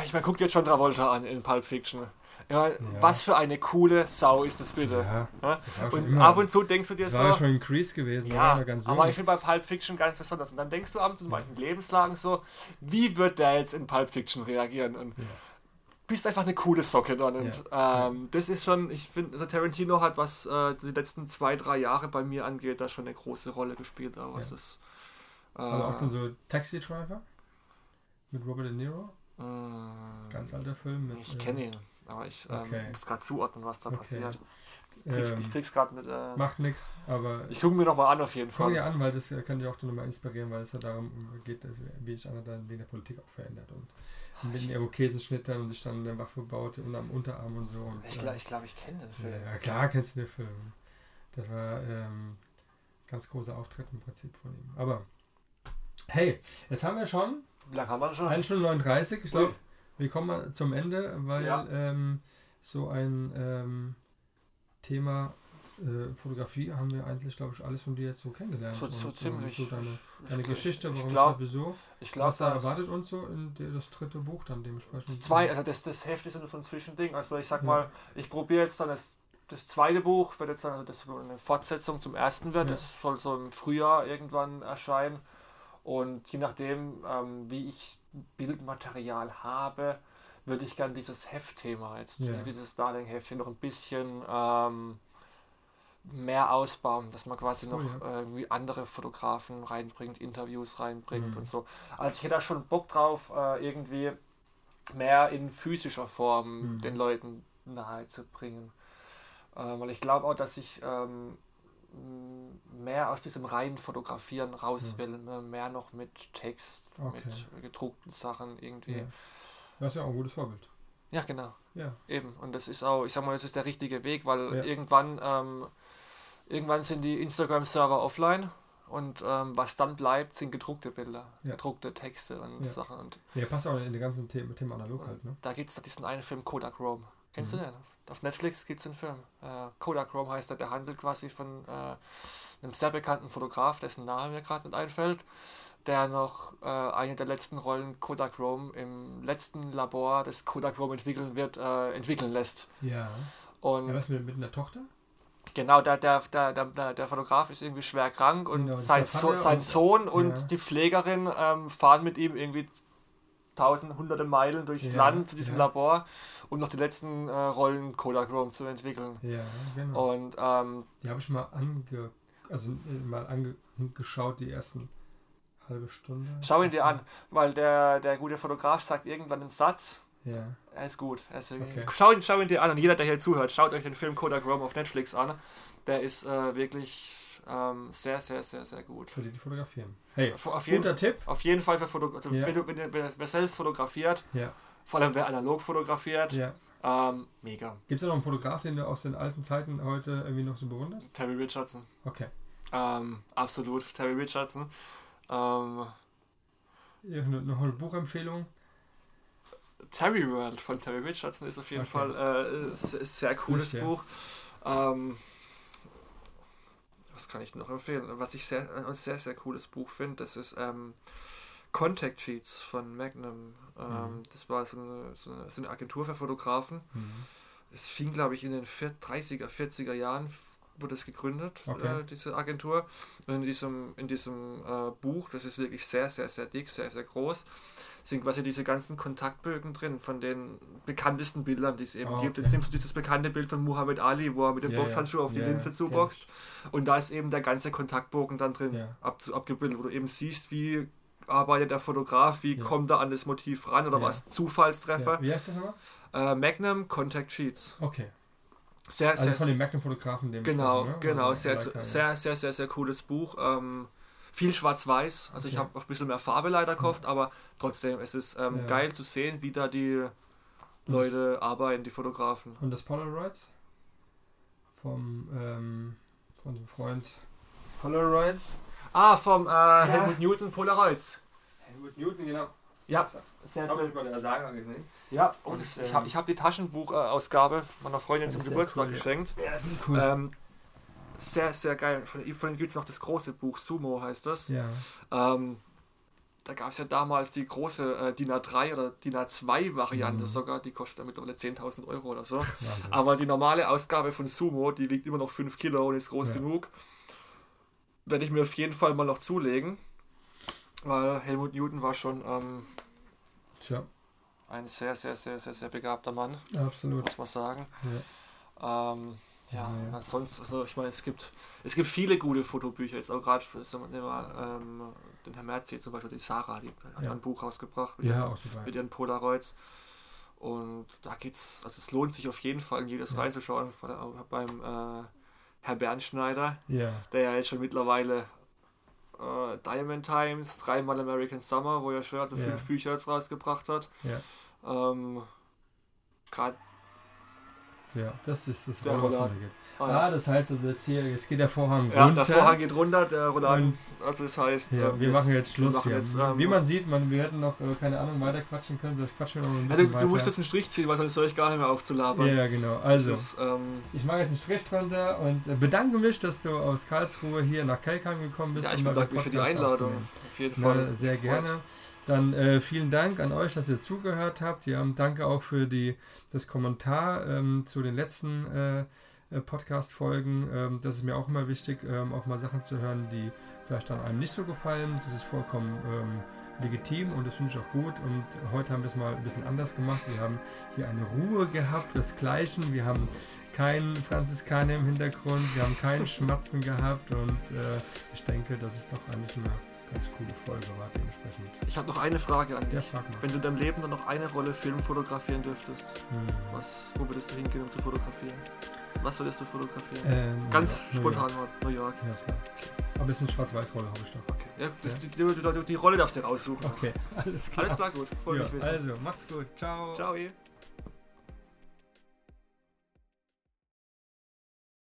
Äh, Ich meine, guck dir jetzt schon Travolta an in Pulp Fiction. Ja, Ja. Was für eine coole Sau ist das bitte. ja. Ja? Das war Und ab und zu denkst du dir das so. war ja schon ein Crease gewesen, war Ja, er jung. aber ich finde bei Pulp Fiction ganz besonders. Und dann denkst du abends in manchen Lebenslagen so, wie wird der jetzt in Pulp Fiction reagieren? Und bist einfach eine coole Socke dann. Und ähm, das ist schon, ich finde, also Tarantino hat, was äh, die letzten zwei, drei Jahre bei mir angeht, da schon eine große Rolle gespielt. Aber Ja. das, äh, Aber auch dann so Taxi Driver mit Robert De Niro. Äh, Ganz alter Film. Mit, Ich äh, kenne ihn, aber ich ähm, Okay. muss gerade zuordnen, was da Okay. passiert. Ich krieg's, Ähm, krieg's gerade mit. Äh, macht nichts, aber ich gucke mir noch mal an auf jeden Fall. dir an, weil das kann dich auch nochmal inspirieren, weil es ja darum geht, dass, wie sich einer dann wegen der Politik auch verändert und mit dem Irokesenschnitt dann und sich dann eine Waffe baut und am Unterarm und so. Und, Ich äh, glaube, ich, glaub, ich kenne den Film. ja, klar kennst du den Film. Das war ähm, ganz großer Auftritt im Prinzip von ihm. Aber hey, jetzt haben wir schon Wie lange haben wir schon? 1 Stunde 39. Ich glaube, wir kommen zum Ende, weil Ja. ähm, so ein ähm, Thema äh, Fotografie haben wir eigentlich, glaube ich, alles von dir jetzt so kennengelernt. So, so Und, ziemlich. ähm, So deine, deine ich- Geschichte, ich warum, glaub- es wieso. Ich glaube, Was da erwartet uns so in der, das dritte Buch dann dementsprechend. Zwei, also das, das Heft ist so ein Zwischending. Also ich sag Ja. mal, ich probiere jetzt dann das, das zweite Buch, wird jetzt dann also das eine Fortsetzung zum ersten wird. Ja. Das soll so im Frühjahr irgendwann erscheinen. Und je nachdem, ähm, wie ich Bildmaterial habe, würde ich gern dieses Heftthema jetzt, Ja. dieses Darling-Heft hier noch ein bisschen ähm, mehr ausbauen, dass man quasi noch Cool, ja. irgendwie andere Fotografen reinbringt, Interviews reinbringt Mhm. und so. Also ich hätte da schon Bock drauf, äh, irgendwie mehr in physischer Form Mhm. den Leuten nahe zu bringen. Äh, weil ich glaube auch, dass ich ähm, mehr aus diesem reinen Fotografieren raus Ja. will. Mehr noch mit Text, Okay. mit gedruckten Sachen irgendwie. Ja. Ja. Das ist ja auch ein gutes Vorbild. genau. Ja. Eben. Und das ist auch, ich sag mal, das ist der richtige Weg, weil Ja. irgendwann, ähm, irgendwann sind die Instagram-Server offline. Und ähm, was dann bleibt, sind gedruckte Bilder, Ja. gedruckte Texte und Ja. Sachen. Und Ja, passt auch in den ganzen Themen, Thema analog halt, ne? Da gibt es diesen einen Film Kodak Rome. Kennst Mhm. du den? Auf Netflix gibt es einen Film. Äh, Kodak Rome heißt er, der handelt quasi von äh, einem sehr bekannten Fotograf, dessen Name mir gerade nicht einfällt, der noch äh, eine der letzten Rollen Kodak Rome im letzten Labor, das Kodak Rome entwickeln wird, äh, entwickeln lässt. Ja. Und Ja, was mit, mit einer Tochter? genau, der, der, der, der, der Fotograf ist irgendwie schwer krank und Genau, sein, so, sein und- Sohn und ja. die Pflegerin ähm, fahren mit ihm irgendwie tausend, hunderte Meilen durchs Ja, Land zu diesem ja. Labor, um noch die letzten äh, Rollen Kodak Rome zu entwickeln. Ja, genau. Und ähm, Die habe ich mal ange, also äh, mal angeschaut, die ersten halbe Stunde. schau ihn dir an, weil der, der gute Fotograf sagt irgendwann einen Satz. Ja. Er ist gut. Er ist Okay. schau, ihn, schau ihn dir an und jeder, der hier zuhört, schaut euch den Film Kodak Rome auf Netflix an. Der ist äh, wirklich ähm, sehr, sehr, sehr, sehr gut. Für die, die fotografieren. Hey, Auf jeden, guter Tipp. auf jeden Fall für Foto also Ja. wenn du, wenn, du- wer, wer selbst fotografiert, Ja. vor allem wer analog fotografiert, ja. ähm, mega. Gibt es da noch einen Fotograf, den du aus den alten Zeiten heute irgendwie noch so bewunderst? Terry Richardson. Okay. Ähm, absolut, Terry Richardson. Ähm, Irgendeine noch eine Buchempfehlung? Terry World von Terry Richardson ist auf jeden Okay. Fall äh, ist sehr cooles ja. Buch. Ähm, was kann ich noch empfehlen? Was ich sehr, ein sehr, sehr cooles Buch finde, das ist ähm, Contact Sheets von Magnum. Ähm, Mhm. Das war so eine, so, eine, so eine Agentur für Fotografen. Mhm. Es fing, glaube ich, in den vier- 30er, 40er Jahren wurde es gegründet, Okay. äh, diese Agentur. Und in diesem, in diesem äh, Buch, das ist wirklich sehr, sehr, sehr dick, sehr, sehr groß, sind quasi diese ganzen Kontaktbögen drin von den bekanntesten Bildern, die es eben gibt. okay. Jetzt nimmst du dieses bekannte Bild von Muhammad Ali, wo er mit dem Ja, Boxhandschuh ja. auf die Ja, Linse zuboxt. Und da ist eben der ganze Kontaktbogen dann drin ab, abgebildet, wo du eben siehst, wie arbeitet der Fotograf, wie kommt er an das Motiv ran oder was Zufallstreffer. Wie heißt das nochmal? Äh, Magnum Contact Sheets. Okay. Sehr, Also sehr, von den Magnum-Fotografen, dem Genau, ne? genau, Also sehr, Leica, ja. sehr, sehr, sehr, sehr cooles Buch. Ähm, viel schwarz-weiß, also ich Okay. habe ein bisschen mehr Farbe leider gekauft, aber trotzdem, es ist ähm, Ja. geil zu sehen, wie da die Leute arbeiten, die Fotografen. Und das Polaroids? Vom, ähm, von dem Freund. Polaroids? Ah, vom äh, Helmut Newton Polaroids. Helmut Newton, genau. Ja, Das sehr, habe ich bei der Saga gesehen. ja. Und Und, ich, ähm, ich habe hab die Taschenbuchausgabe meiner Freundin zum Geburtstag cool, ja. geschenkt. Ja, ist cool. Ähm, sehr, sehr geil. Von, von denen gibt es noch das große Buch, Sumo heißt das. ja. Ähm, da gab es ja damals die große äh, DIN A3 oder DIN A2 Variante Mhm. sogar, die kostet dann mittlerweile 10.000 Euro oder so. Wahnsinn. Aber die normale Ausgabe von Sumo, die wiegt immer noch 5 Kilo und ist groß Ja. genug. Werde ich mir auf jeden Fall mal noch zulegen. Weil Helmut Newton war schon ähm, Tja. ein sehr, sehr, sehr, sehr, sehr begabter Mann, Absolut. muss man sagen. Ja. Ähm, ja, Ja. ansonsten, also ich meine, es gibt, es gibt viele gute Fotobücher, jetzt auch gerade wir mal, ähm, den Herr Merzi zum Beispiel, die Sarah, die hat ja ein Buch rausgebracht mit, ja, ihren, mit ihren Polaroids. Und da geht's, also es lohnt sich auf jeden Fall in jedes Ja. reinzuschauen, vor beim äh, Herr Bernschneider, der ja jetzt schon mittlerweile äh, Diamond Times, dreimal American Summer, wo er schon also Ja. fünf Bücher jetzt rausgebracht hat. ja, Ähm, Gerade ja, das ist das Der Rohr, ah, Ah, das heißt also jetzt hier, jetzt geht der Vorhang ja, runter. der Vorhang geht runter, der Roland, Und- also das heißt, Ja, ähm, wir machen jetzt Schluss machen jetzt, ähm, Wie man sieht, man, wir hätten noch, äh, keine Ahnung, weiter quatschen können. Vielleicht quatschen wir noch ein Also, bisschen du weiter. musst jetzt einen Strich ziehen, weil sonst soll ich gar nicht mehr aufzulabern. ja, genau. Also, ist, ähm, ich mache jetzt einen Strich drunter und äh, bedanke mich, dass du aus Karlsruhe hier nach Kelkheim gekommen bist. ja, ich bedanke mich für die Einladung. Auf jeden Na, Fall. sehr Gefreut. gerne. Dann äh, vielen Dank an euch, dass ihr zugehört habt. Ja, danke auch für die, das Kommentar ähm, zu den letzten äh, äh, Podcast-Folgen. Ähm, das ist mir auch immer wichtig, ähm, auch mal Sachen zu hören, die vielleicht dann einem nicht so gefallen. Das ist vollkommen ähm, legitim und das finde ich auch gut. Und heute haben wir es mal ein bisschen anders gemacht. Wir haben hier eine Ruhe gehabt, das Gleichen. Wir haben keinen Franziskaner im Hintergrund, wir haben keinen Schmatzen gehabt und äh, ich denke, das ist doch eigentlich eine ganz coole Folge war dementsprechend. Ich habe noch eine Frage an dich. Ja, frag mal. Wenn du in deinem Leben dann noch eine Rolle Film fotografieren dürftest, Hm. was, wo würdest du hingehen, um zu fotografieren? Was würdest du fotografieren? Ähm, Ganz New spontan York. mal, New York. Ja, klar. Aber es ist eine Schwarz-Weiß-Rolle, habe ich doch. Okay. Ja, das, Ja. Die, die, die, Rolle darfst du raussuchen. Okay, alles klar. Alles klar, gut. Wollte Ja, also, macht's gut. Ciao. Ciao. eh.